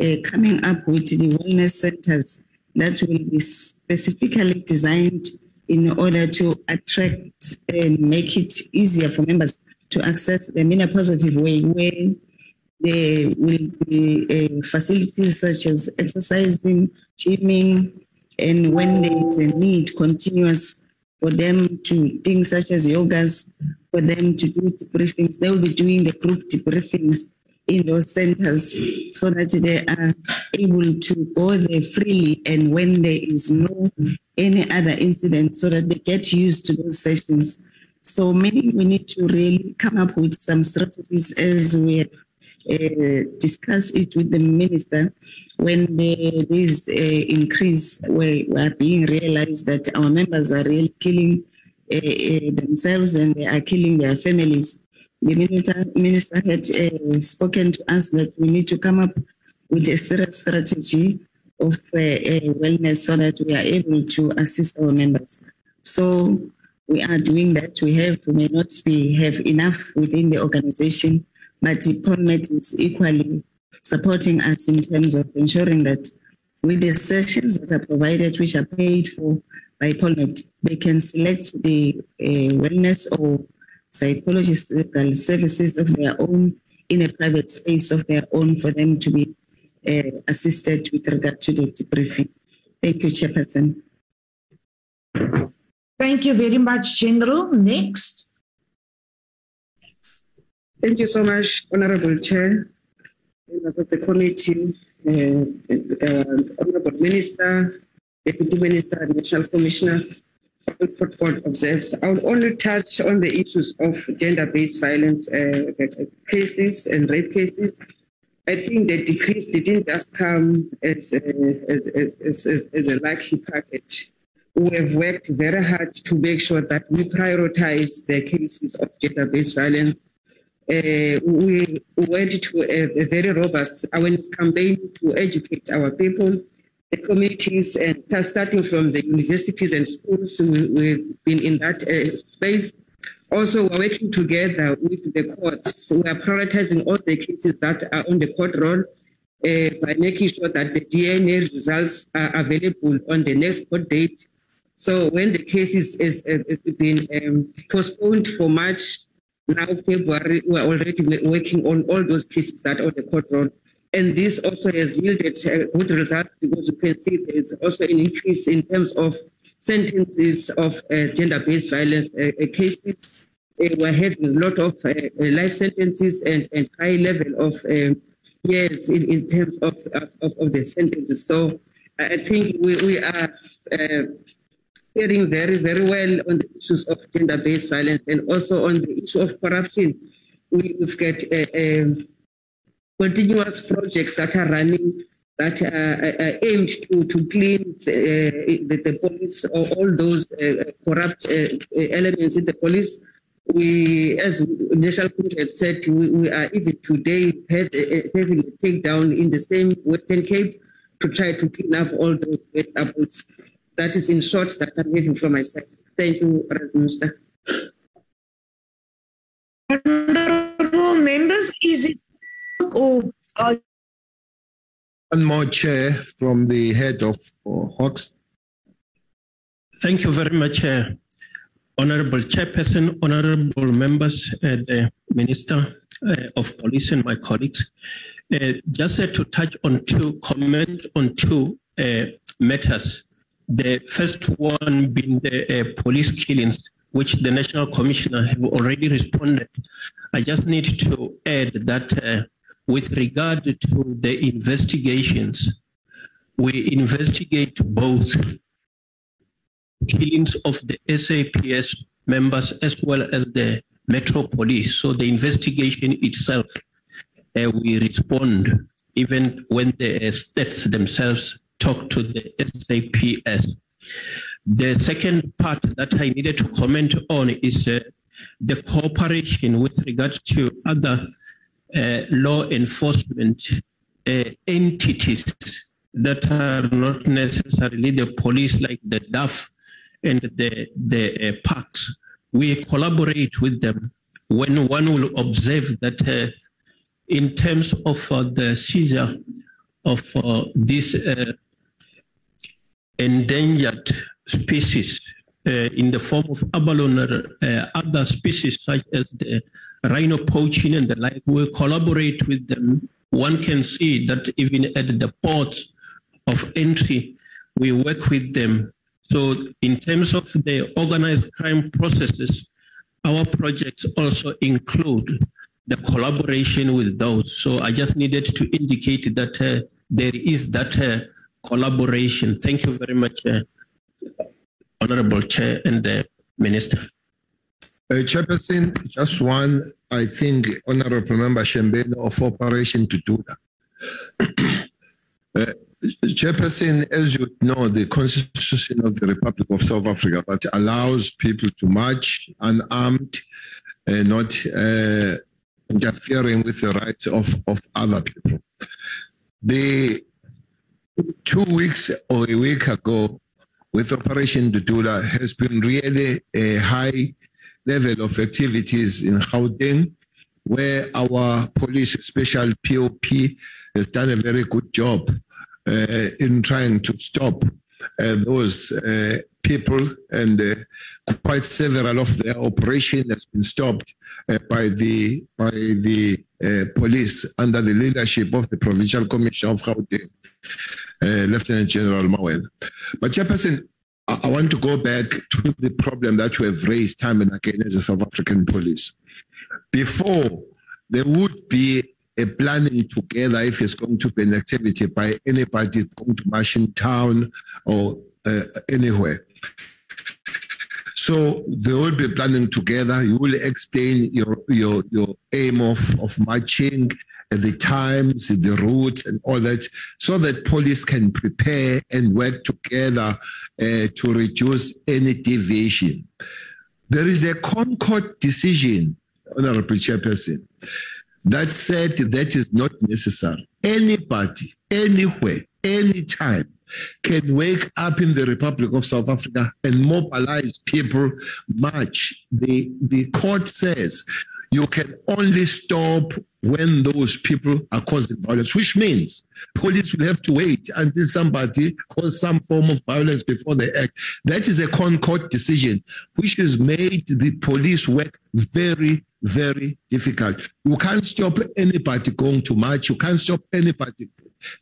uh, coming up with the wellness centers that will be specifically designed in order to attract and make it easier for members to access them in a positive way where there will be uh, facilities such as exercising, gymming, and when there is a need, continuous for them to things such as yogas, for them to do debriefings. They will be doing the group debriefings in those centers so that they are able to go there freely and when there is no any other incident so that they get used to those sessions. So maybe we need to really come up with some strategies as we uh, discuss it with the minister when there is a increase where we are being realized that our members are really killing uh, uh, themselves and they are killing their families. The minister, minister had uh, spoken to us that we need to come up with a serious strategy of uh, wellness so that we are able to assist our members. So we are doing that. We have we may not be have enough within the organization but Parliament is equally supporting us in terms of ensuring that with the sessions that are provided, which are paid for by Parliament, they can select the uh, wellness or psychological services of their own in a private space of their own for them to be uh, assisted with regard to the debriefing. Thank you, Chairperson.
Thank you very much, General. Next.
Thank you so much, Honorable Chair, members of the committee, uh, uh, Honorable Minister, Deputy Minister, and National Commissioner. Observes. I will only touch on the issues of gender-based violence uh, cases and rape cases. I think the decrease didn't just come as, as, as, as, as a lucky package. We have worked very hard to make sure that we prioritize the cases of gender-based violence uh, we went to a, a, very robust awareness campaign to educate our people, the communities, and starting from the universities and schools. We, have been in that uh, space. Also, we're working together with the courts. We are prioritizing all the cases that are on the court roll uh, by making sure that the DNA results are available on the next court date. So when the case is, is, is been um, postponed for March now February, we're already working on all those cases that are on the court roll. And this also has yielded uh, good results because you can see there's also an increase in terms of sentences of uh, gender-based violence uh, uh cases. Uh, we're having a lot of uh, life sentences and, and high level of um, years in, in terms of, of, of, the sentences. So I think we, we are faring very, very well on the issues of gender-based violence and also on the issue of corruption. We, have got a, a, continuous projects that are running that are, are aimed to, to clean the, the, the police or all those uh, corrupt uh, elements in the police. We, as National Commission said, we, we, are even today had, uh, having a takedown in the same Western Cape to try to clean up all those wet apples. That is in short that I'm having from myself. Thank you, Minister.
Honorable members, is it or uh,
one more chair from the head of uh, Hawks.
Thank you very much, uh, Honorable Chairperson, Honorable members, uh, the Minister uh, of Police, and my colleagues. Uh, just to touch on two, comment on two matters. The first one being the police killings which the National Commissioner have already responded. I just need to add that uh, with regard to the investigations, we investigate both killings of the SAPS members as well as the Metro Police. So the investigation itself, uh, we respond even when the states themselves talk to the SAPS. The second part that I needed to comment on is uh, the cooperation with regard to other uh, law enforcement uh, entities that are not necessarily the police, like the DAFF and the, the uh, parks. We collaborate with them when one will observe that uh, in terms of uh, the seizure of this endangered species uh, in the form of abalone or uh, other species such as the rhino poaching and the like, we collaborate with them. One can see that even at the ports of entry, we work with them. So in terms of the organized crime processes, our projects also include the collaboration with those. So I just needed to indicate that uh, there is that uh, collaboration. Thank you very much. Uh, Honorable Chair and the Minister.
Uh, Chairperson, just one, I think, Honorable Member Shembeni of Operation to Dudula. uh, Chairperson, as you know, the Constitution of the Republic of South Africa that allows people to march unarmed, uh, not uh, interfering with the rights of, of other people. The two weeks or a week ago, with Operation Dudula has been really a high level of activities in Gauteng, where our police, special POP, has done a very good job uh, in trying to stop uh, those uh, people, and uh, quite several of their operation has been stopped uh, by the by the uh, police under the leadership of the Provincial Commissioner of Gauteng Lieutenant General Mawela. But Chairperson, I, I want to go back to the problem that we have raised time and again as a South African police. Before, there would be a planning together if it's going to be an activity by anybody going to march in town or uh, anywhere. So they will be planning together. You will explain your your your aim of, of marching the times, the route, and all that, so that police can prepare and work together uh, to reduce any deviation. There is a ConCourt decision, Honorable Chairperson, that said that is not necessary. Anybody, anywhere, anytime can wake up in the Republic of South Africa and mobilize people, march. The, the court says you can only stop when those people are causing violence, which means police will have to wait until somebody causes some form of violence before they act. That is a ConCourt decision, which has made the police work very, very difficult. You can't stop anybody going to march. You can't stop anybody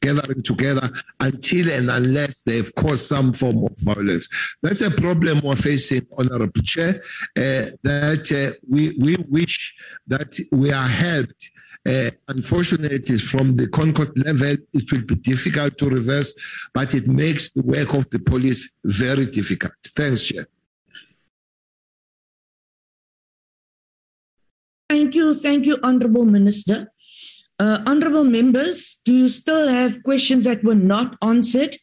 gathering together until and unless they've caused some form of violence. That's a problem we're facing, Honorable Chair, uh, that uh, we, we wish that we are helped. Uh, unfortunately, from the ConCourt level, it will be difficult to reverse, but it makes the work of the police very difficult. Thanks, Chair.
Thank you. Thank you, Honorable Minister. Uh, honorable members, do you still have questions that were not answered?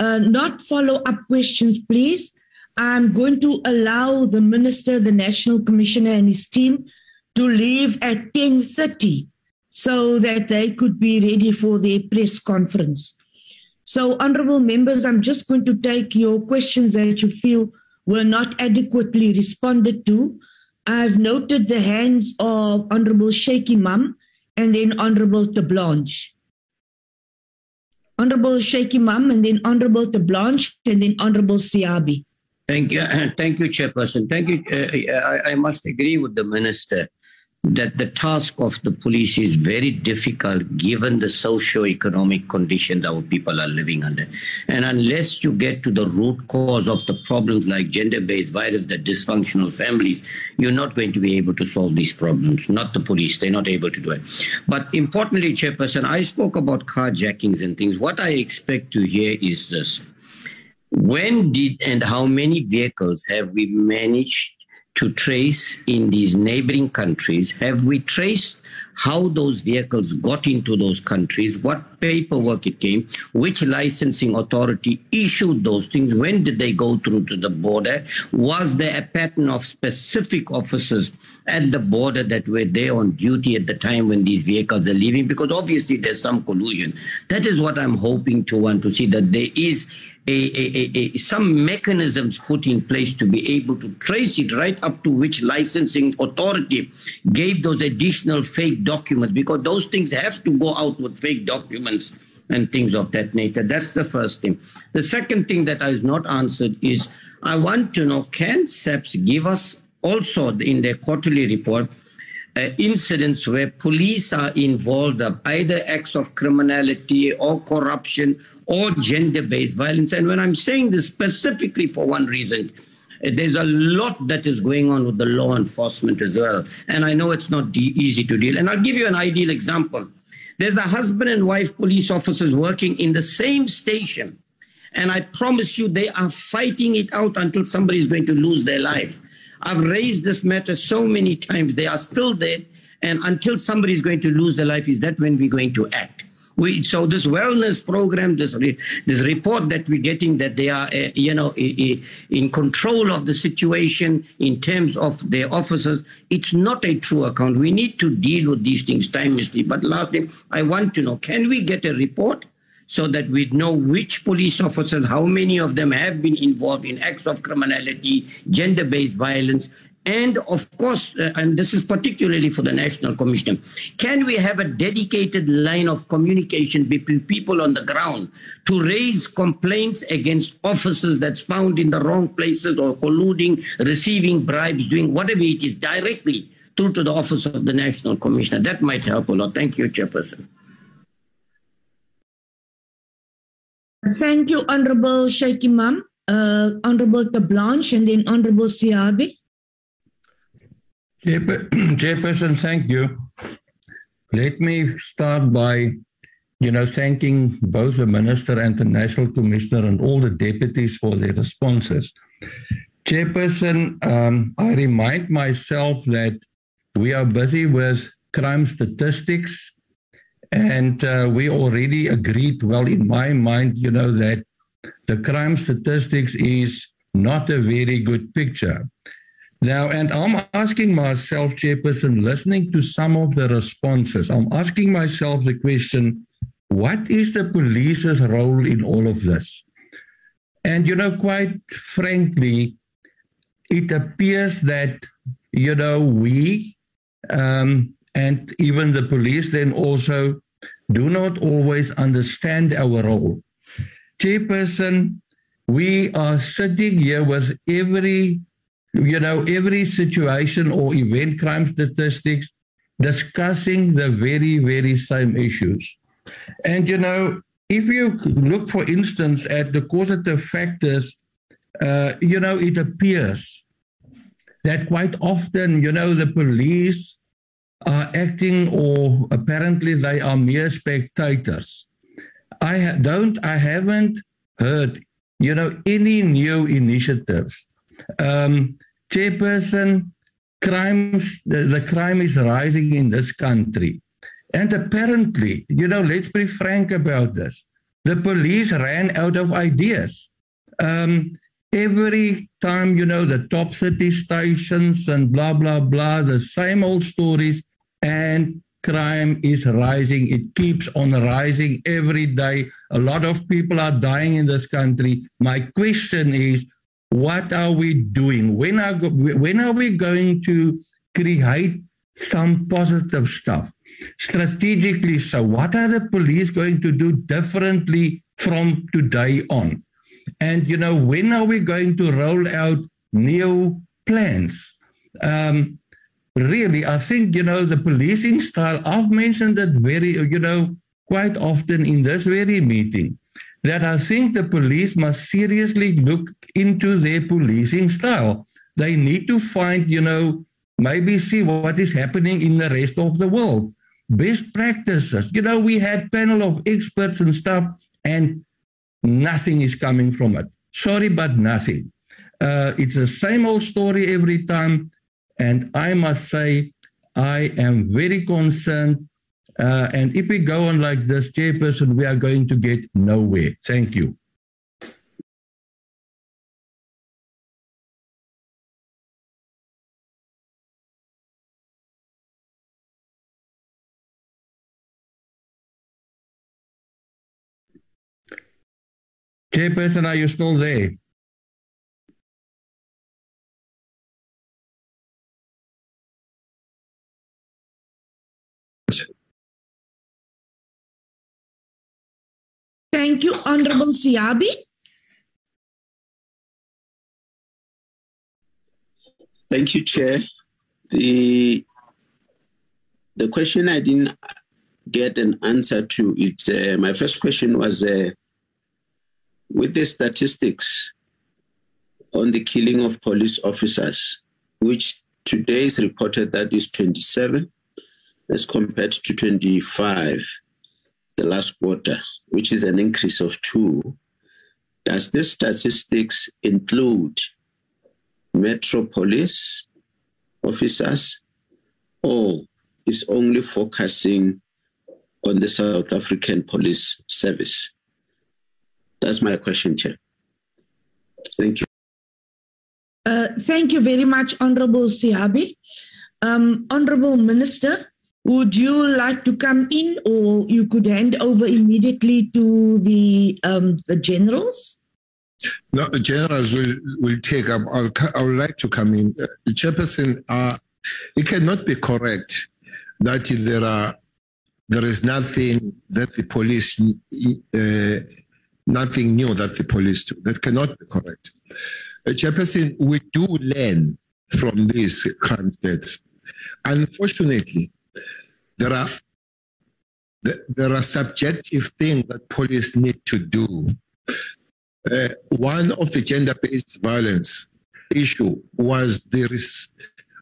Uh, not follow up questions, please. I'm going to allow the minister, the national commissioner, and his team to leave at 10:30 so that they could be ready for their press conference. So, honorable members, I'm just going to take your questions that you feel were not adequately responded to. I've noted the hands of Honorable Shaik Emam and then Honorable Blanche. Honorable Shaik Emam and then Honorable Blanche and then Honorable Siabi.
Thank you. Thank you, Chairperson. Thank you. Uh, I, I must agree with the Minister that the task of the police is very difficult given the socio-economic conditions our people are living under. And unless you get to the root cause of the problems like gender-based violence, the dysfunctional families, you're not going to be able to solve these problems. Not the police, they're not able to do it. But importantly, Chairperson, I spoke about carjackings and things. What I expect to hear is this. When did and how many vehicles have we managed to trace in these neighboring countries? Have we traced how those vehicles got into those countries, what paperwork it came, which licensing authority issued those things, when did they go through to the border? Was there a pattern of specific officers at the border that were there on duty at the time when these vehicles are leaving? Because obviously there's some collusion. That is what I'm hoping to want to see that there is a, a, a, some mechanisms put in place to be able to trace it right up to which licensing authority gave those additional fake documents because those things have to go out with fake documents and things of that nature. That's the first thing. The second thing that I was not answered is I want to know can SAPS give us also in their quarterly report uh, incidents where police are involved of either acts of criminality or corruption or gender based violence. And when I'm saying this specifically for one reason, uh, there's a lot that is going on with the law enforcement as well. And I know it's not de- easy to deal. And I'll give you an ideal example. There's a husband and wife police officers working in the same station. And I promise you, they are fighting it out until somebody is going to lose their life. I've raised this matter so many times. They are still there. And until somebody is going to lose their life, is that when we're going to act? We, so this wellness program, this re, this report that we're getting that they are, uh, you know, in control of the situation in terms of their officers, it's not a true account. We need to deal with these things timelessly. But lastly, I want to know: Can we get a report? so that we know which police officers, how many of them have been involved in acts of criminality, gender based violence, and of course, uh, and this is particularly for the National Commission, can we have a dedicated line of communication between people on the ground to raise complaints against officers that's found in the wrong places or colluding, receiving bribes, doing whatever it is directly through to the office of the National Commissioner? That might help a lot. Thank you, Chairperson.
Thank you, Honorable Shaik Emam, uh, Honorable Terblanche, and then Honorable Siabi.
Chairperson, thank you. Let me start by, you know, thanking both the Minister and the National Commissioner and all the deputies for their responses. Chairperson, um, I remind myself that we are busy with crime statistics and uh, we already agreed, well, in my mind, you know, that the crime statistics is not a very good picture. Now, and I'm asking myself, Chairperson, listening to some of the responses, I'm asking myself the question what is the police's role in all of this? And, you know, quite frankly, it appears that, you know, we, um, and even the police then also do not always understand our role. Chairperson, we are sitting here with every, you know, every situation or event crime statistics discussing the very, very same issues. And, you know, if you look, for instance, at the causative factors, uh, you know, it appears that quite often, you know, the police are acting or apparently they are mere spectators. I don't, I haven't heard, you know, any new initiatives. Um, chairperson, crimes, the, the crime is rising in this country. And apparently, you know, let's be frank about this. The police ran out of ideas. Um, every time, you know, the top city stations and blah, blah, blah, the same old stories. And crime is rising. It keeps on rising every day. A lot of people are dying in this country. My question is, what are we doing? When are, when are we going to create some positive stuff? Strategically, so what are the police going to do differently from today on? And, you know, when are we going to roll out new plans? Um, really, I think, you know, the policing style, I've mentioned that very, you know, quite often in this very meeting, that I think the police must seriously look into their policing style. They need to find, you know, maybe see what is happening in the rest of the world. Best practices. You know, we had panel of experts and stuff, and nothing is coming from it. Sorry, but nothing. Uh, it's the same old story every time. And I must say, I am very concerned. Uh, and if we go on like this, Chairperson, we are going to get nowhere. Thank you. Chairperson, are you still there?
Thank you, Honorable Siabi.
Thank you, Chair. The the question I didn't get an answer to it. Uh, my first question was uh, with the statistics on the killing of police officers, which today is reported that is 27 as compared to 25 the last quarter which is an increase of two, does this statistics include metro police officers or is only focusing on the South African Police Service? That's my question, Chair. Thank you.
Uh, thank you very much, Honorable Siabi. Um, Honorable Minister, would you like to come in, or you could hand over immediately to the um, the generals?
No, the generals will will take up. I'll, I would like to come in. Uh, Chairperson, uh, it cannot be correct that there are there is nothing that the police uh, nothing new that the police do. That cannot be correct. Uh, Chairperson, we do learn from these crime. Unfortunately, there are there are subjective things that police need to do. Uh, one of the gender-based violence issue was the res-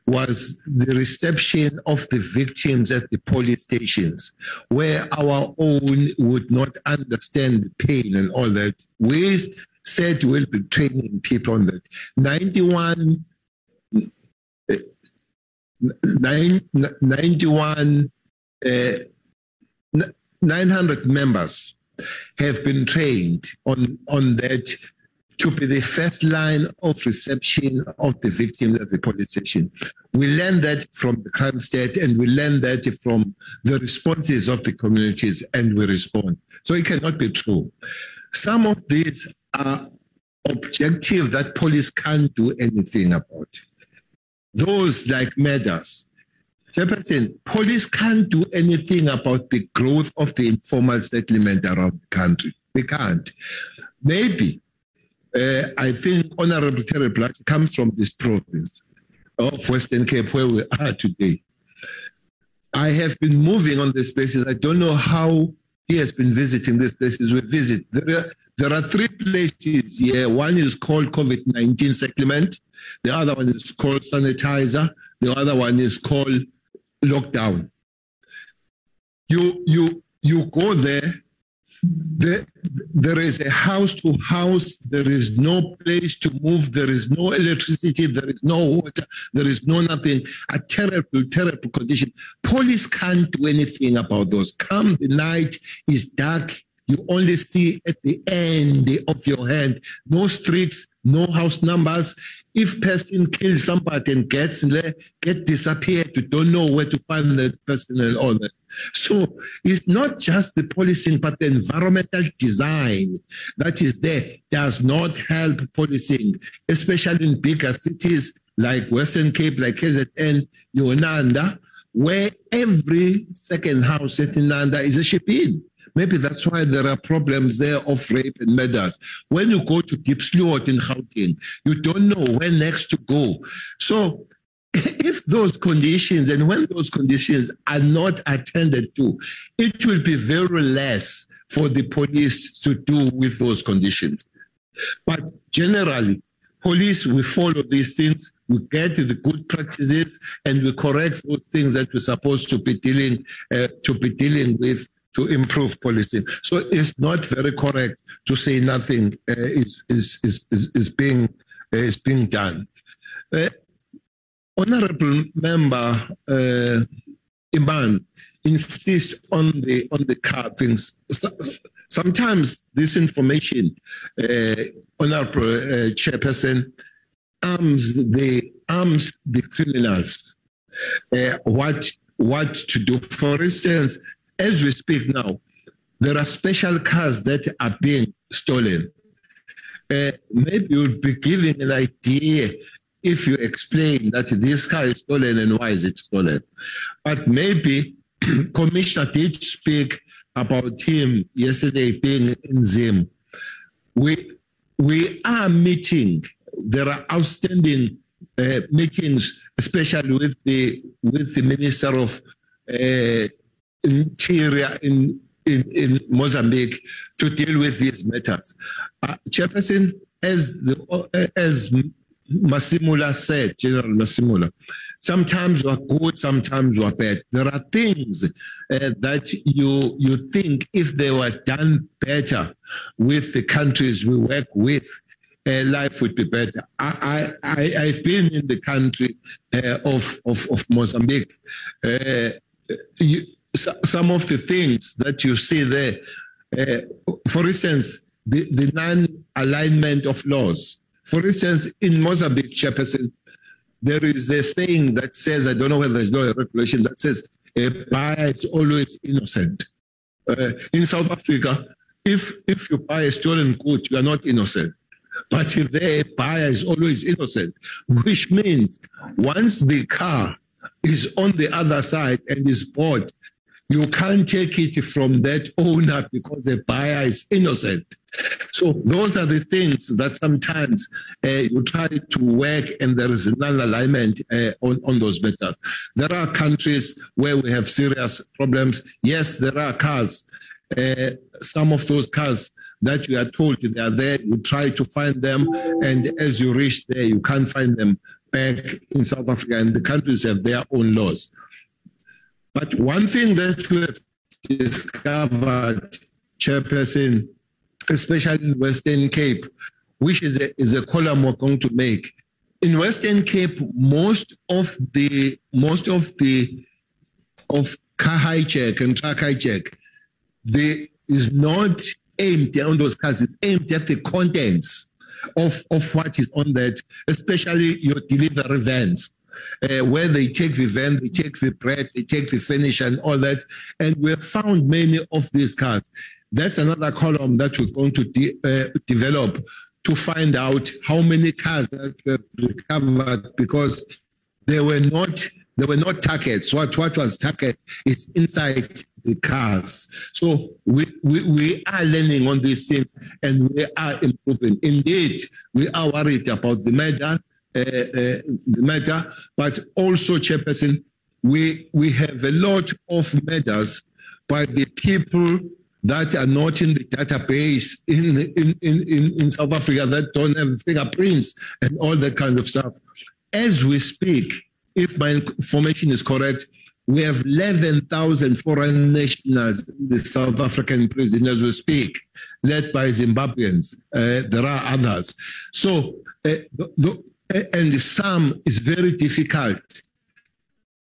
was the reception of the victims at the police stations, where our own would not understand the pain and all that. We said we'll be training people on that. 91, uh, 91 uh, Eh, 900 members have been trained on, on that to be the first line of reception of the victims at the police station. We learn that from the crime state and we learn that from the responses of the communities and we respond. So it cannot be true. Some of these are objective that police can't do anything about. Those like murders, Chairperson, police can't do anything about the growth of the informal settlement around the country. They can't. Maybe, uh, I think Honorable Terry Black comes from this province of Western Cape where we are today. I have been moving on these places. I don't know how he has been visiting these places. We visit. There are, there are three places here. One is called COVID 19 settlement, the other one is called sanitizer, the other one is called lockdown. You you you go there The, there is a house to house, there is no place to move, there is no electricity, there is no water, there is no nothing. A terrible, terrible condition. Police can't do anything about those. Come the night is dark, you only see at the end of your hand, no streets, no house numbers. If person kills somebody and gets get disappeared, you don't know where to find that person and all that. So it's not just the policing, but the environmental design that is there does not help policing, especially in bigger cities like Western Cape, like KZN, Inanda, where every second house in Inanda is a shebeen. Maybe that's why there are problems there of rape and murders. When you go to Diepsloot in Gauteng, you don't know where next to go. So if those conditions and when those conditions are not attended to, it will be very less for the police to do with those conditions. But generally, police we follow these things, we get the good practices, and we correct those things that we're supposed to be dealing uh, to be dealing with to improve policing. So it's not very correct to say nothing uh, is, is, is, is, being, uh, is being done. Uh, Honorable Member uh, Emam insists on the on the car things. Sometimes this information, uh, Honorable uh, Chairperson, arms the arms the criminals. Uh, what what to do? For instance, as we speak now, there are special cars that are being stolen. Uh, maybe you'll be giving an idea if you explain that this car is stolen and why is it stolen. But maybe Commissioner did speak about him yesterday being in Zim. We, we are meeting, there are outstanding uh, meetings, especially with the, with the Minister of uh, interior in, in, in Mozambique to deal with these matters. Uh, Chairperson, as, the, uh, as Masemola said, General Masemola, sometimes we're good, sometimes we're bad. There are things uh, that you, you think if they were done better with the countries we work with, uh, life would be better. I, I, I, have been in the country uh, of, of, of Mozambique. Uh, you, some of the things that you see there, uh, for instance, the, the non-alignment of laws. For instance, in Mozambique, Chairperson, there is a saying that says, I don't know whether there's no regulation that says, a buyer is always innocent. Uh, in South Africa, if, if you buy a stolen good, you are not innocent. But if the buyer is always innocent, which means once the car is on the other side and is bought you can't take it from that owner because the buyer is innocent. So those are the things that sometimes uh, you try to work and there is non-alignment uh, on, on those matters. There are countries where we have serious problems. Yes, there are cars. Uh, some of those cars that you are told they are there, you try to find them, and as you reach there, you can't find them back in South Africa, and the countries have their own laws. But one thing that we have discovered, Chairperson, especially in Western Cape, which is a, is a column we're going to make. In Western Cape, most of the most of the of car hijack and truck hijack, is not aimed on those cars, it's aimed at the contents of, of what is on that, especially your delivery vans uh, where they take the van, they take the bread, they take the finish and all that. And we have found many of these cars. That's another column that we're going to de- uh, develop to find out how many cars that we have recovered because they were not they were not targets. What what was target is inside the cars. So we, we, we are learning on these things and we are improving. Indeed, we are worried about the murder the matter, but also, Chairperson, we, we have a lot of matters by the people that are not in the database in, in, in, in South Africa that don't have fingerprints and all that kind of stuff. As we speak, if my information is correct, We have 11,000 foreign nationals in the South African prison as we speak, led by Zimbabweans. Uh, there are others. So, uh, the, the, and some is very difficult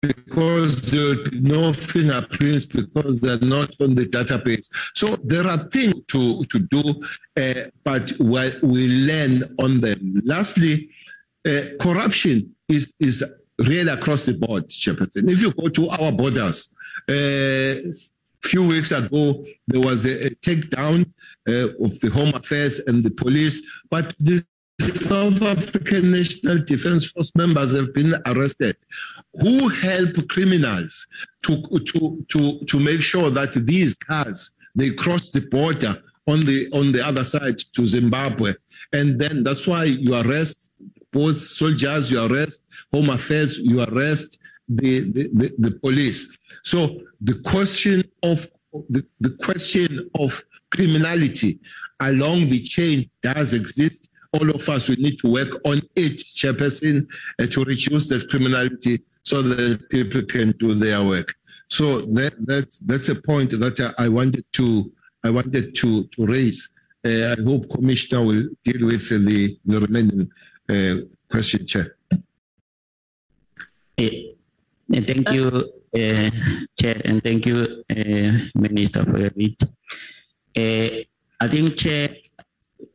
because there are no fingerprints because they're not on the database. So there are things to, to do, uh, but we, we learn on them. Lastly, uh, corruption is, is really across the board, Chairperson. If you go to our borders, a uh, few weeks ago, there was a, a takedown uh, of the Home Affairs and the police, but the South African National Defence Force members have been arrested who help criminals to, to, to, to make sure that these cars, they cross the border on the, on the other side to Zimbabwe. And then that's why you arrest both soldiers, you arrest home affairs, you arrest the, the, the, the police. So the question of the, the question of criminality along the chain does exist. All of us, we need to work on it, Chairperson, uh, to reduce that criminality so that people can do their work. So that, that's, that's a point that I wanted to, I wanted to, to raise. Uh, I hope Commissioner will deal with the, the remaining uh, question, Chair.
Thank you, uh, Chair, and thank you, uh, Minister, for your read. Uh, I think, Chair,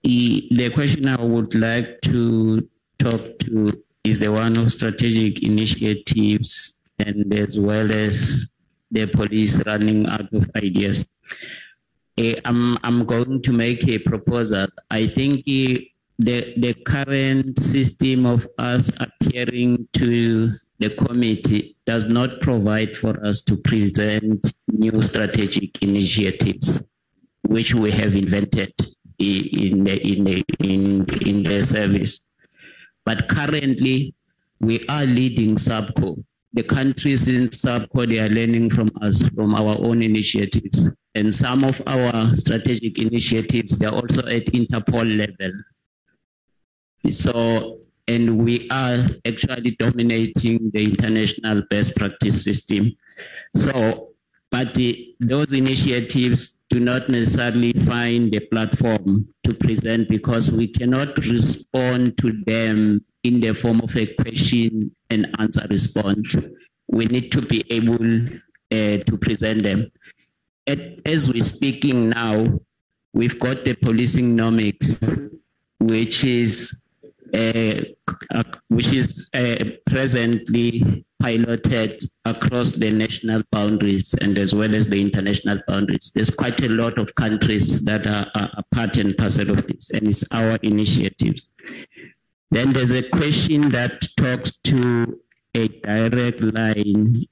the question I would like to talk to is the one of strategic initiatives and as well as the police running out of ideas. Uh, I'm, I'm going to make a proposal. I think uh, the, the current system of us appearing to the committee does not provide for us to present new strategic initiatives, which we have invented in the, in the, in, in the service. But currently, we are leading SARPCCO. The countries in SARPCCO, they are learning from us, from our own initiatives. And some of our strategic initiatives, they're also at Interpol level. So and we are actually dominating the international best practice system. So, but the, those initiatives do not necessarily find a platform to present because we cannot respond to them in the form of a question and answer response. We need to be able uh, to present them. As we're speaking now, we've got the policing nomics, which is uh, uh, which is uh, presently piloted across the national boundaries and as well as the international boundaries. There's quite a lot of countries that are, are part and parcel of this, and it's our initiatives. Then there's a question that talks to a direct line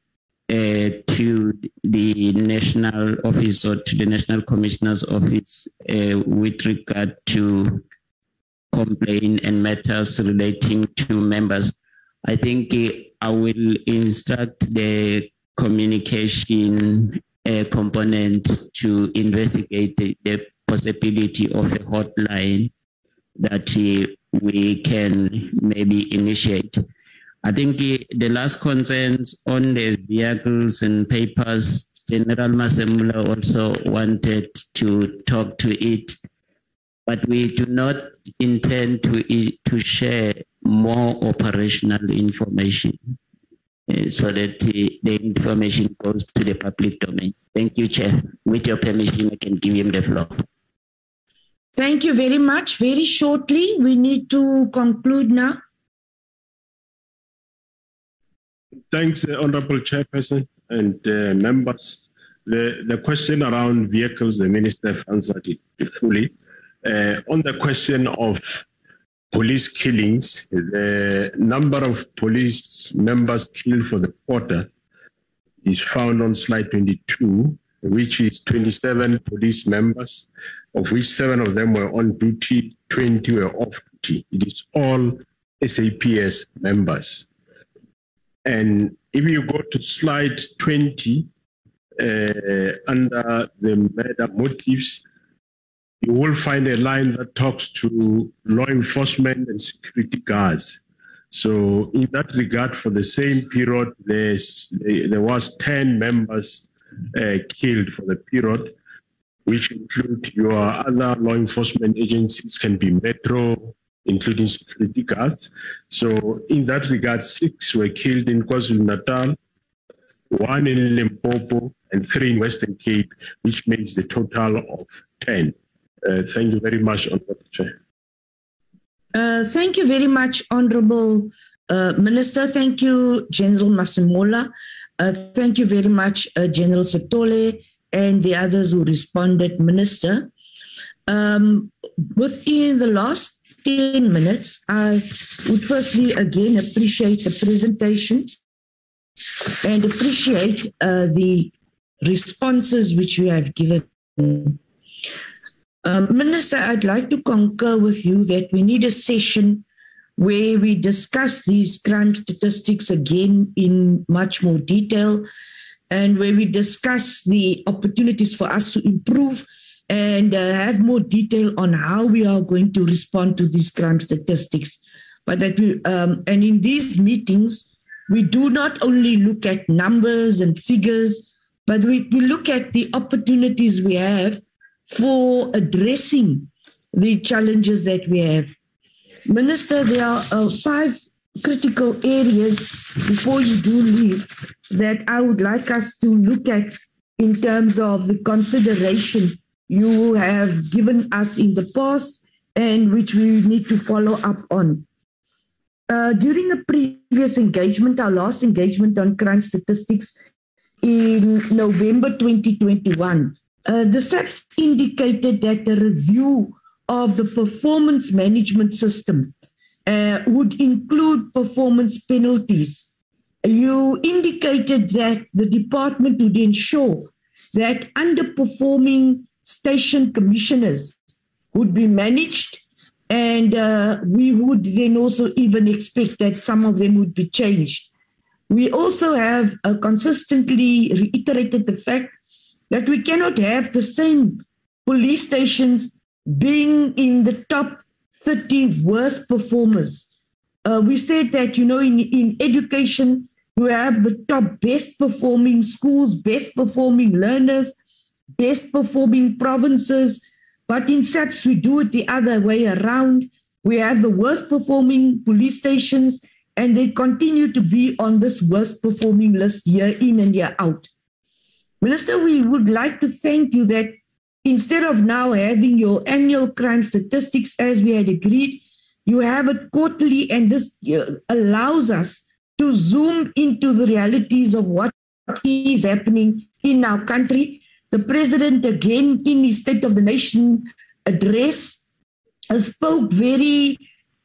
uh, to the national office or to the national commissioner's office uh, with regard to complaint and matters relating to members. I think uh, I will instruct the communication uh, component to investigate the, the, possibility of a hotline that uh, we can maybe initiate. I think uh, the last concerns on the vehicles and papers, General Masemola also wanted to talk to it but we do not intend to, to share more operational information uh, so that the, the information goes to the public domain. Thank you, Chair. With your permission, I can give him the floor.
Thank you very much. Very shortly, we need to conclude now.
Thanks, uh, Honorable Chairperson and uh, members. The, the question around vehicles, the Minister answered it fully. Uh, on the question of police killings, the number of police members killed for the quarter is found on slide 22, which is 27 police members, of which seven of them were on duty, 20 were off duty. It is all SAPS members. And if you go to slide 20, uh, under the murder motives, you will find a line that talks to law enforcement and security guards. So in that regard, for the same period, there was 10 members uh, killed for the period, which include your other law enforcement agencies, can be Metro, including security guards. So in that regard, six were killed in KwaZulu-Natal, one in Limpopo, and three in Western Cape, which makes the total of 10. Uh, thank you very much, Honorable Chair.
Uh, thank you very much, Honorable uh, Minister. Thank you, General Masemola. Thank you very much, General Sithole, and the others who responded, Minister. Um, within the last 10 minutes, I would firstly again appreciate the presentation and appreciate uh, the responses which you have given. Um, Minister, I'd like to concur with you that we need a session where we discuss these crime statistics again in much more detail and where we discuss the opportunities for us to improve and uh, have more detail on how we are going to respond to these crime statistics. But that we, um, and in these meetings, we do not only look at numbers and figures, but we, we look at the opportunities we have for addressing the challenges that we have. Minister, there are uh, five critical areas before you do leave that I would like us to look at in terms of the consideration you have given us in the past and which we need to follow up on. Uh, during a previous engagement, our last engagement on crime statistics in November 2021, uh, the SAPS indicated that the review of the performance management system uh, would include performance penalties. You indicated that the department would ensure that underperforming station commissioners would be managed, and uh, we would then also even expect that some of them would be changed. We also have uh, consistently reiterated the fact that we cannot have the same police stations being in the top 30 worst performers. Uh, we said that, you know, in, in education, you have the top best performing schools, best performing learners, best performing provinces. But in SAPS, we do it the other way around. We have the worst performing police stations, and they continue to be on this worst performing list year in and year out. Minister, we would like to thank you that instead of now having your annual crime statistics as we had agreed, you have it quarterly, and this allows us to zoom into the realities of what is happening in our country. The president, again, in his State of the Nation address, spoke very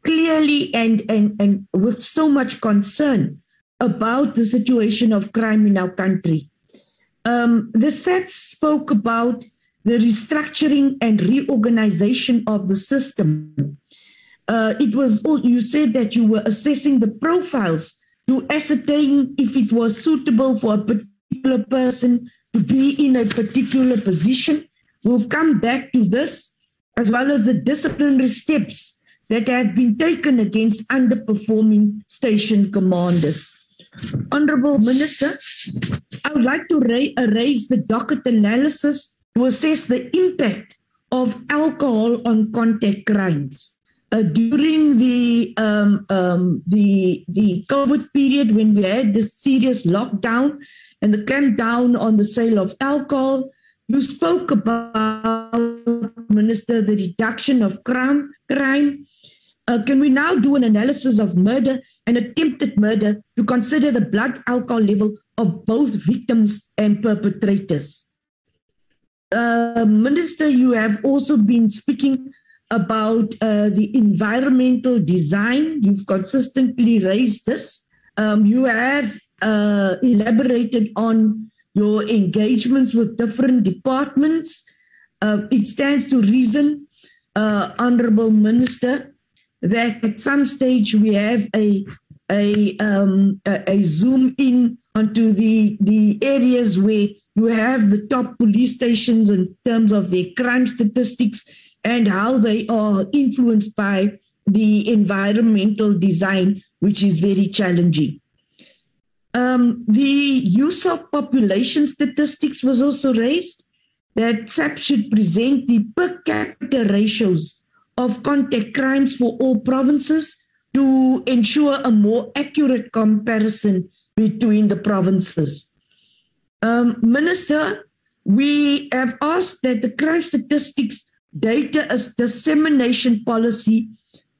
clearly and, and, and with so much concern about the situation of crime in our country. Um, the set spoke about the restructuring and reorganization of the system. Uh, it was you said that you were assessing the profiles to ascertain if it was suitable for a particular person to be in a particular position. We'll come back to this as well as the disciplinary steps that have been taken against underperforming station commanders. Honorable Minister, I would like to ra- raise the docket analysis to assess the impact of alcohol on contact crimes. Uh, during the um, um, the the COVID period, when we had the serious lockdown and the clampdown on the sale of alcohol, you spoke about, Minister, the reduction of crime. Crime. Uh, can we now do an analysis of murder and attempted murder to consider the blood alcohol level of both victims and perpetrators. Uh, Minister, you have also been speaking about uh, the environmental design. You've consistently raised this. Um, you have uh, elaborated on your engagements with different departments. Uh, it stands to reason, uh, Honorable Minister, that at some stage we have a a, um, a, a zoom in onto the the areas where you have the top police stations in terms of their crime statistics and how they are influenced by the environmental design which is very challenging. Um, the use of population statistics was also raised that SAP should present the per capita ratios of contact crimes for all provinces to ensure a more accurate comparison between the provinces. Um, Minister, we have asked that the crime statistics data as dissemination policy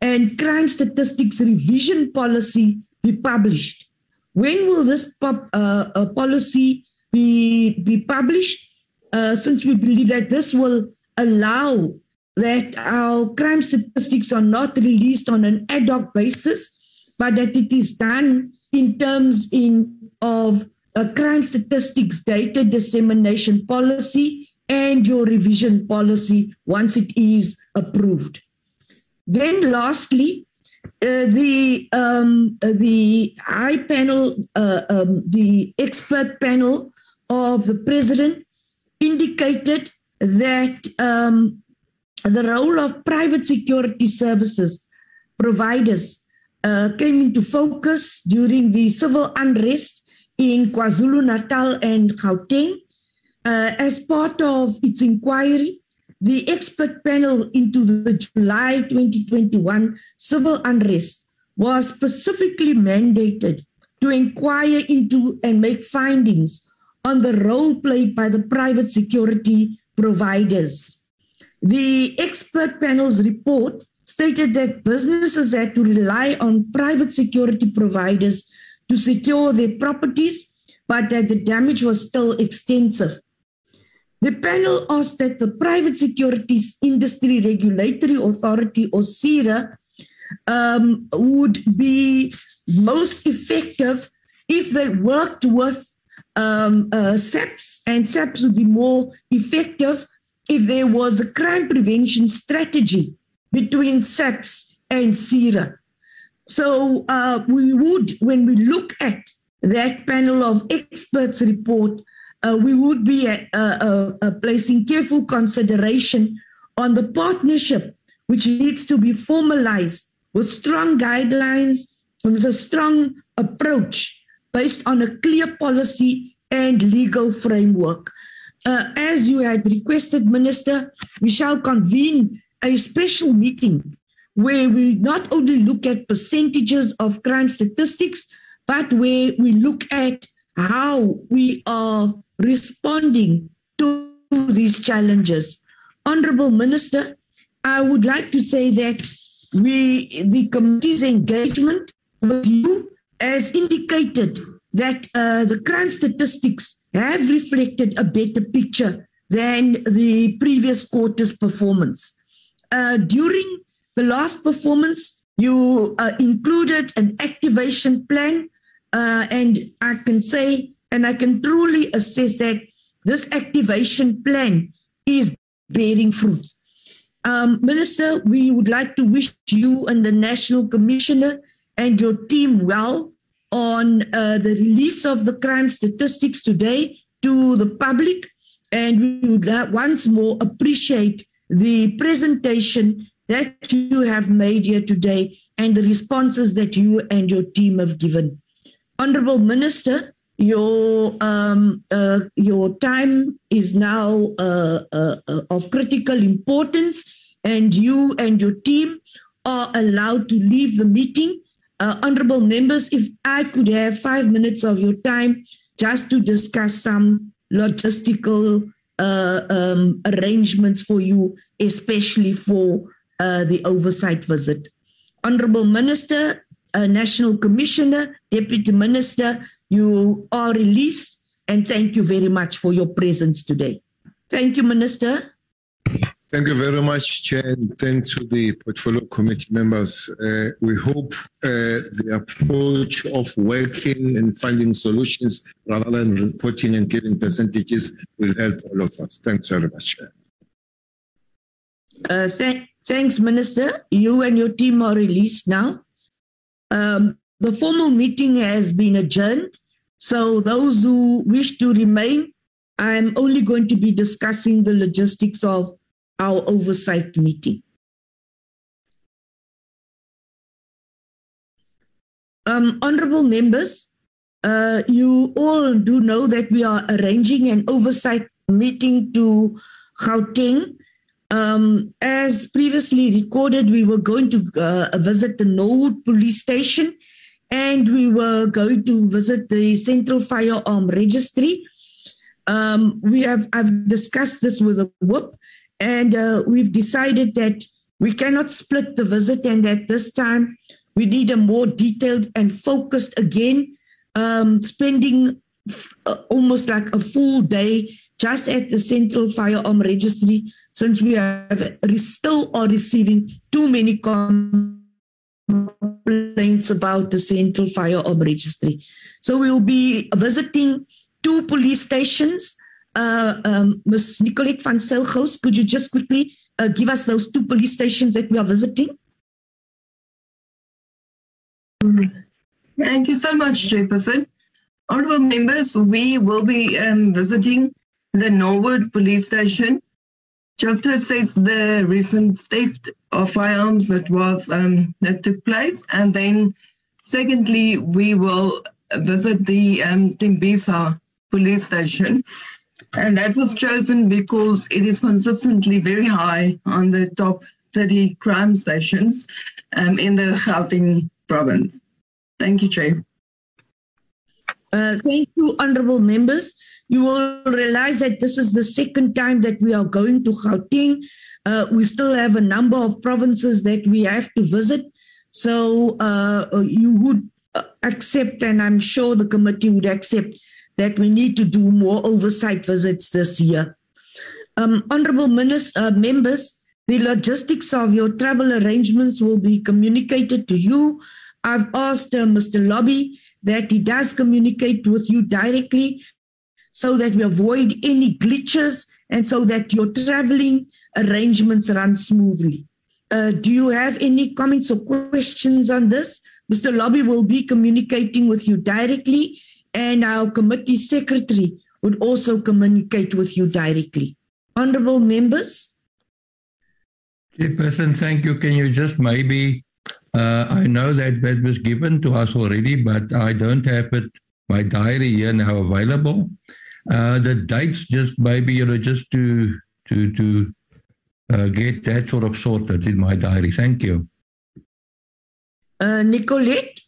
and crime statistics revision policy be published. When will this pop, uh, uh, policy be, be published? Uh, since we believe that this will allow that our crime statistics are not released on an ad hoc basis, but that it is done in terms in of a crime statistics data dissemination policy and your revision policy once it is approved. Then, lastly, uh, the um, uh, the high panel, uh, um, the expert panel of the president indicated that um, the role of private security services providers uh, came into focus during the civil unrest in KwaZulu Natal and Gauteng. Uh, as part of its inquiry, the expert panel into the July 2021 civil unrest was specifically mandated to inquire into and make findings on the role played by the private security providers. The expert panel's report stated that businesses had to rely on private security providers to secure their properties, but that the damage was still extensive. The panel asked that the Private Securities Industry Regulatory Authority, or PSIRA, um, would be most effective if they worked with um, uh, SAPS, and SAPS would be more effective if there was a crime prevention strategy between SAPS and PSIRA. So uh, we would, when we look at that panel of experts report, uh, we would be uh, uh, uh, placing careful consideration on the partnership, which needs to be formalized with strong guidelines, and with a strong approach based on a clear policy and legal framework. Uh, as you had requested, Minister, we shall convene a special meeting where we not only look at percentages of crime statistics, but where we look at how we are responding to these challenges. Honorable Minister, I would like to say that we, the committee's engagement with you has indicated that uh, the crime statistics have reflected a better picture than the previous quarter's performance. Uh, during the last performance, you uh, included an activation plan, uh, and I can say, and I can truly assess that this activation plan is bearing fruit. Um, Minister, we would like to wish you and the National Commissioner and your team well on uh, the release of the crime statistics today to the public. And we would once more appreciate the presentation that you have made here today and the responses that you and your team have given. Honorable Minister, your um, uh, your time is now uh, uh, uh, of critical importance, and you and your team are allowed to leave the meeting. Uh, honorable members, if I could have five minutes of your time just to discuss some logistical uh, um, arrangements for you, especially for uh, the oversight visit. Honorable Minister, uh, National Commissioner, Deputy Minister, you are released and thank you very much for your presence today. Thank you, Minister.
Thank you very much, Chair, and thanks to the Portfolio Committee members. Uh, we hope uh, the approach of working and finding solutions rather than reporting and giving percentages will help all of us. Thanks very much, Chair.
Uh, th- thanks, Minister. You and your team are released now. Um, the formal meeting has been adjourned. So, those who wish to remain, I'm only going to be discussing the logistics of our oversight meeting. Um, honorable members, uh, you all do know that we are arranging an oversight meeting to Gauteng. Um, as previously recorded, we were going to uh, visit the Norwood police station and we were going to visit the Central Firearm Registry. Um, we have I've discussed this with the whip, and uh, we've decided that we cannot split the visit, and at this time we need a more detailed and focused again, um, spending f- uh, almost like a full day just at the Central Firearm Registry, since we have re- still are receiving too many complaints about the Central Firearm Registry. So we'll be visiting two police stations. Uh, um, Ms. Nicolette van Selgos, could you just quickly uh, give us those two police stations that we are visiting?
Thank you so much, Chairperson. Honorable members, we will be um, visiting the Norwood Police Station just to assess the recent theft of firearms that was um, that took place, and then secondly, we will visit the um, Tembisa Police Station, and that was chosen because it is consistently very high on the top 30 crime stations um, in the Gauteng province. Thank you, Chair.
Uh, thank you, honorable members. You will realize that this is the second time that we are going to Gauteng. Uh, we still have a number of provinces that we have to visit. So uh, you would accept, and I'm sure the committee would accept, that we need to do more oversight visits this year. Um, honorable minister, uh, members, the logistics of your travel arrangements will be communicated to you. I've asked uh, Mr. Lobby that he does communicate with you directly so that we avoid any glitches and so that your traveling arrangements run smoothly. Uh, do you have any comments or questions on this? Mr. Lobby will be communicating with you directly, and our committee secretary would also communicate with you directly. Honorable members?
Chairperson, thank you. Can you just maybe, uh, I know that that was given to us already, but I don't have it, my diary here now available. Uh, the dates just maybe, you know, just to, to, to uh, get that sort of sorted in my diary. Thank you.
Uh, Nicolette?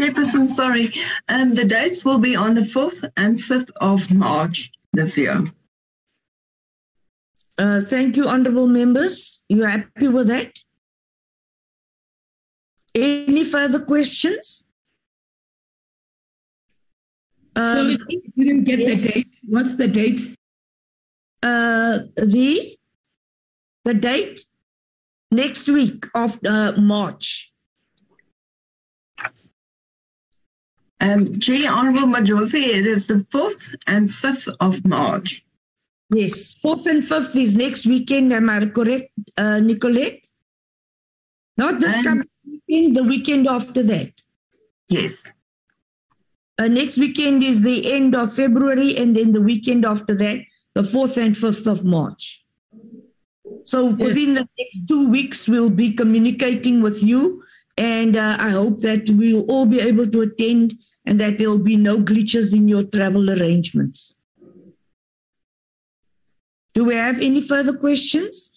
Chairperson, sorry. Um, the dates will be on the 4th and 5th of March this year.
Uh, thank you, honorable members. You happy with that? Any further questions?
Um, so you didn't get yes. the date. What's the date?
Uh, the the date next week of uh, March.
Um, Chair Honorable Majosi, it is the 4th and 5th of March.
Yes, 4th and 5th is next weekend. Am I correct, uh, Nicolette? Not this um, coming weekend, the weekend after that.
Yes.
Uh, next weekend is the end of February, and then the weekend after that, the 4th and 5th of March. So yes. within the next two weeks, we'll be communicating with you. And uh, I hope that we'll all be able to attend and that there'll be no glitches in your travel arrangements. Do we have any further questions?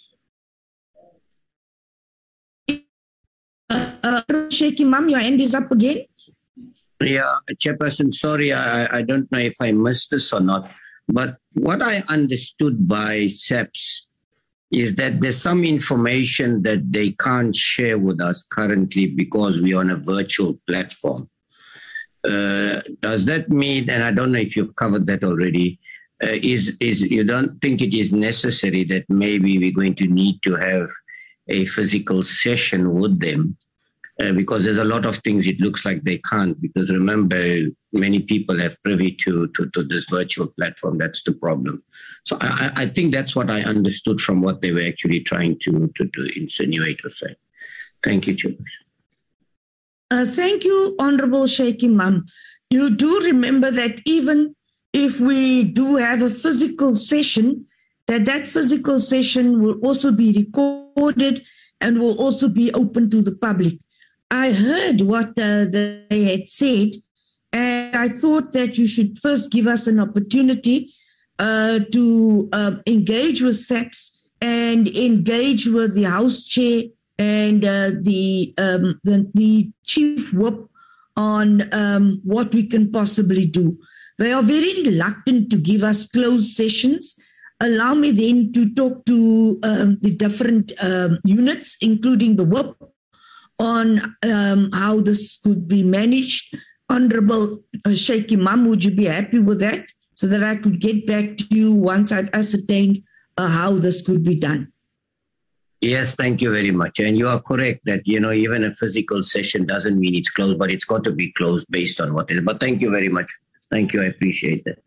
Uh, Shaik Emam, your hand is up again.
Yeah, Chairperson, sorry, I, I don't know if I missed this or not, but what I understood by SAPS is that there's some information that they can't share with us currently because we're on a virtual platform. Uh, does that mean, and I don't know if you've covered that already, uh, is is you don't think it is necessary that maybe we're going to need to have a physical session with them? Uh, because there's a lot of things it looks like they can't because remember many people have privy to, to, to this virtual platform. That's the problem. So I, I think that's what i understood from what they were actually trying to, to, to insinuate or say. Thank you Julius.
Uh, thank you honorable Shaik Emam you do remember that even if we do have a physical session that that physical session will also be recorded and will also be open to the public. I heard what uh, they had said, and I thought that you should first give us an opportunity uh, to uh, engage with SAPS and engage with the House Chair and uh, the, um, the, the Chief Whip on um, what we can possibly do. They are very reluctant to give us closed sessions. Allow me then to talk to um, the different um, units, including the Whip, on um, how this could be managed. Honorable uh, Shaik Emam, would you be happy with that? So that I could get back to you once I've ascertained uh, how this could be done.
Yes, thank you very much. And you are correct that, you know, even a physical session doesn't mean it's closed, but it's got to be closed based on what it is. But thank you very much. Thank you. I appreciate that.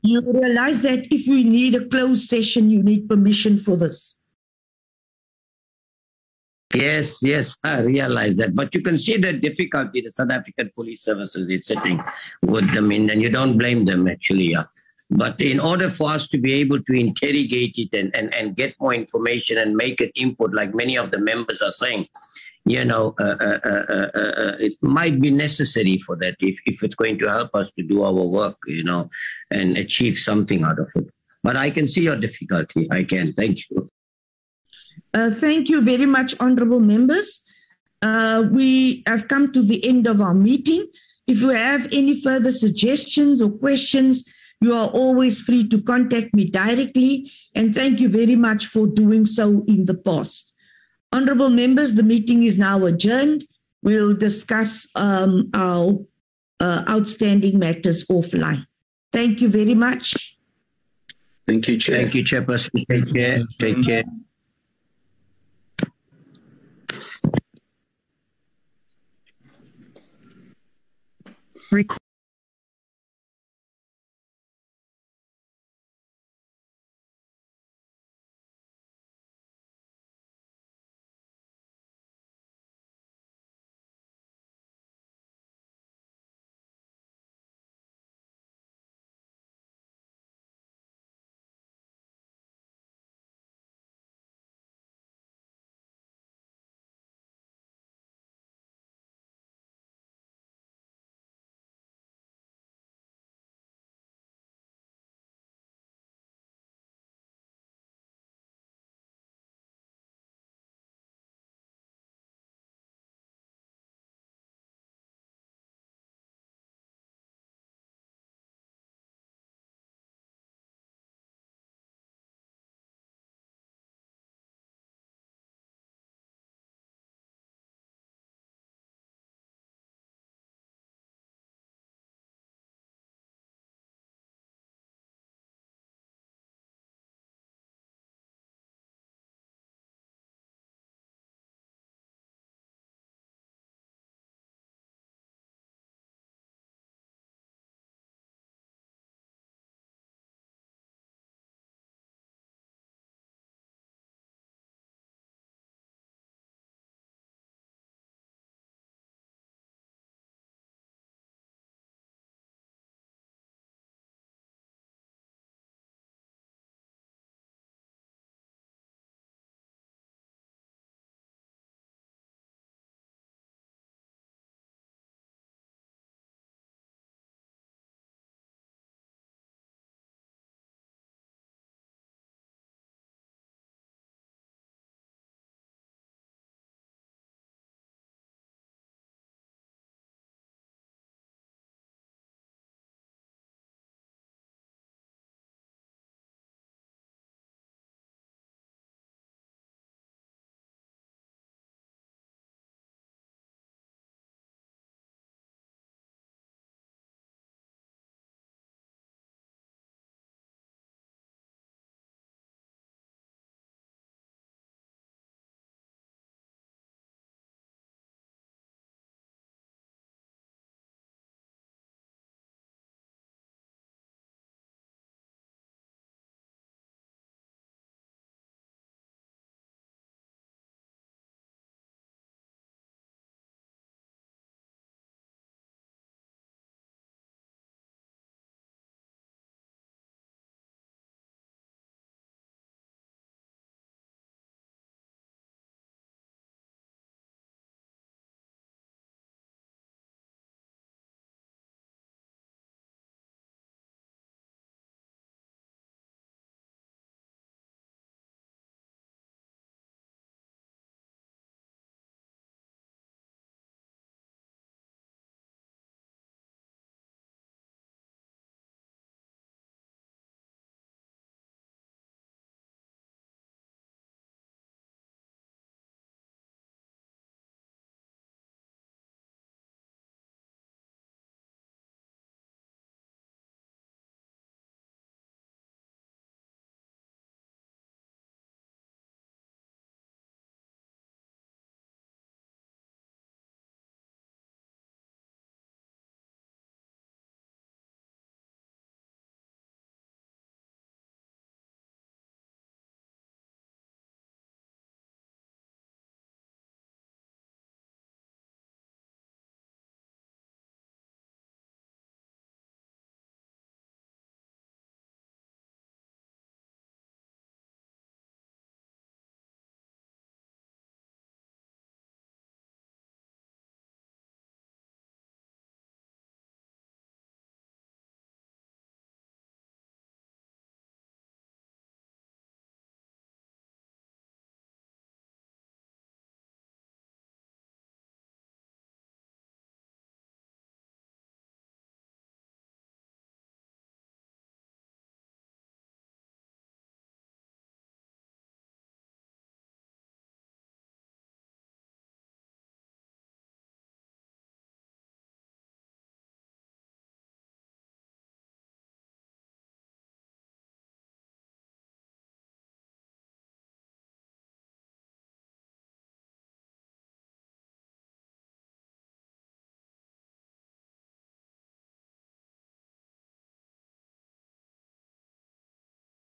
You realize that if we need a closed session, you need permission for this.
Yes, yes, I realize that. But you can see the difficulty the South African police services is sitting with them in, and you don't blame them actually. Yeah. But in order for us to be able to interrogate it and, and, and get more information and make it input, like many of the members are saying, you know, uh, uh, uh, it might be necessary for that if, if it's going to help us to do our work, you know, and achieve something out of it. But I can see your difficulty. I can. Thank you.
thank you very much, honorable members. we have come to the end of our meeting. If you have any further suggestions or questions, you are always free to contact me directly. And thank you very much for doing so in the past. Honorable members, the meeting is now adjourned. We'll discuss um, our uh, outstanding matters offline. Thank you very much.
Thank you, Chair.
Thank you, Chairperson. Take care. Take care.
Record.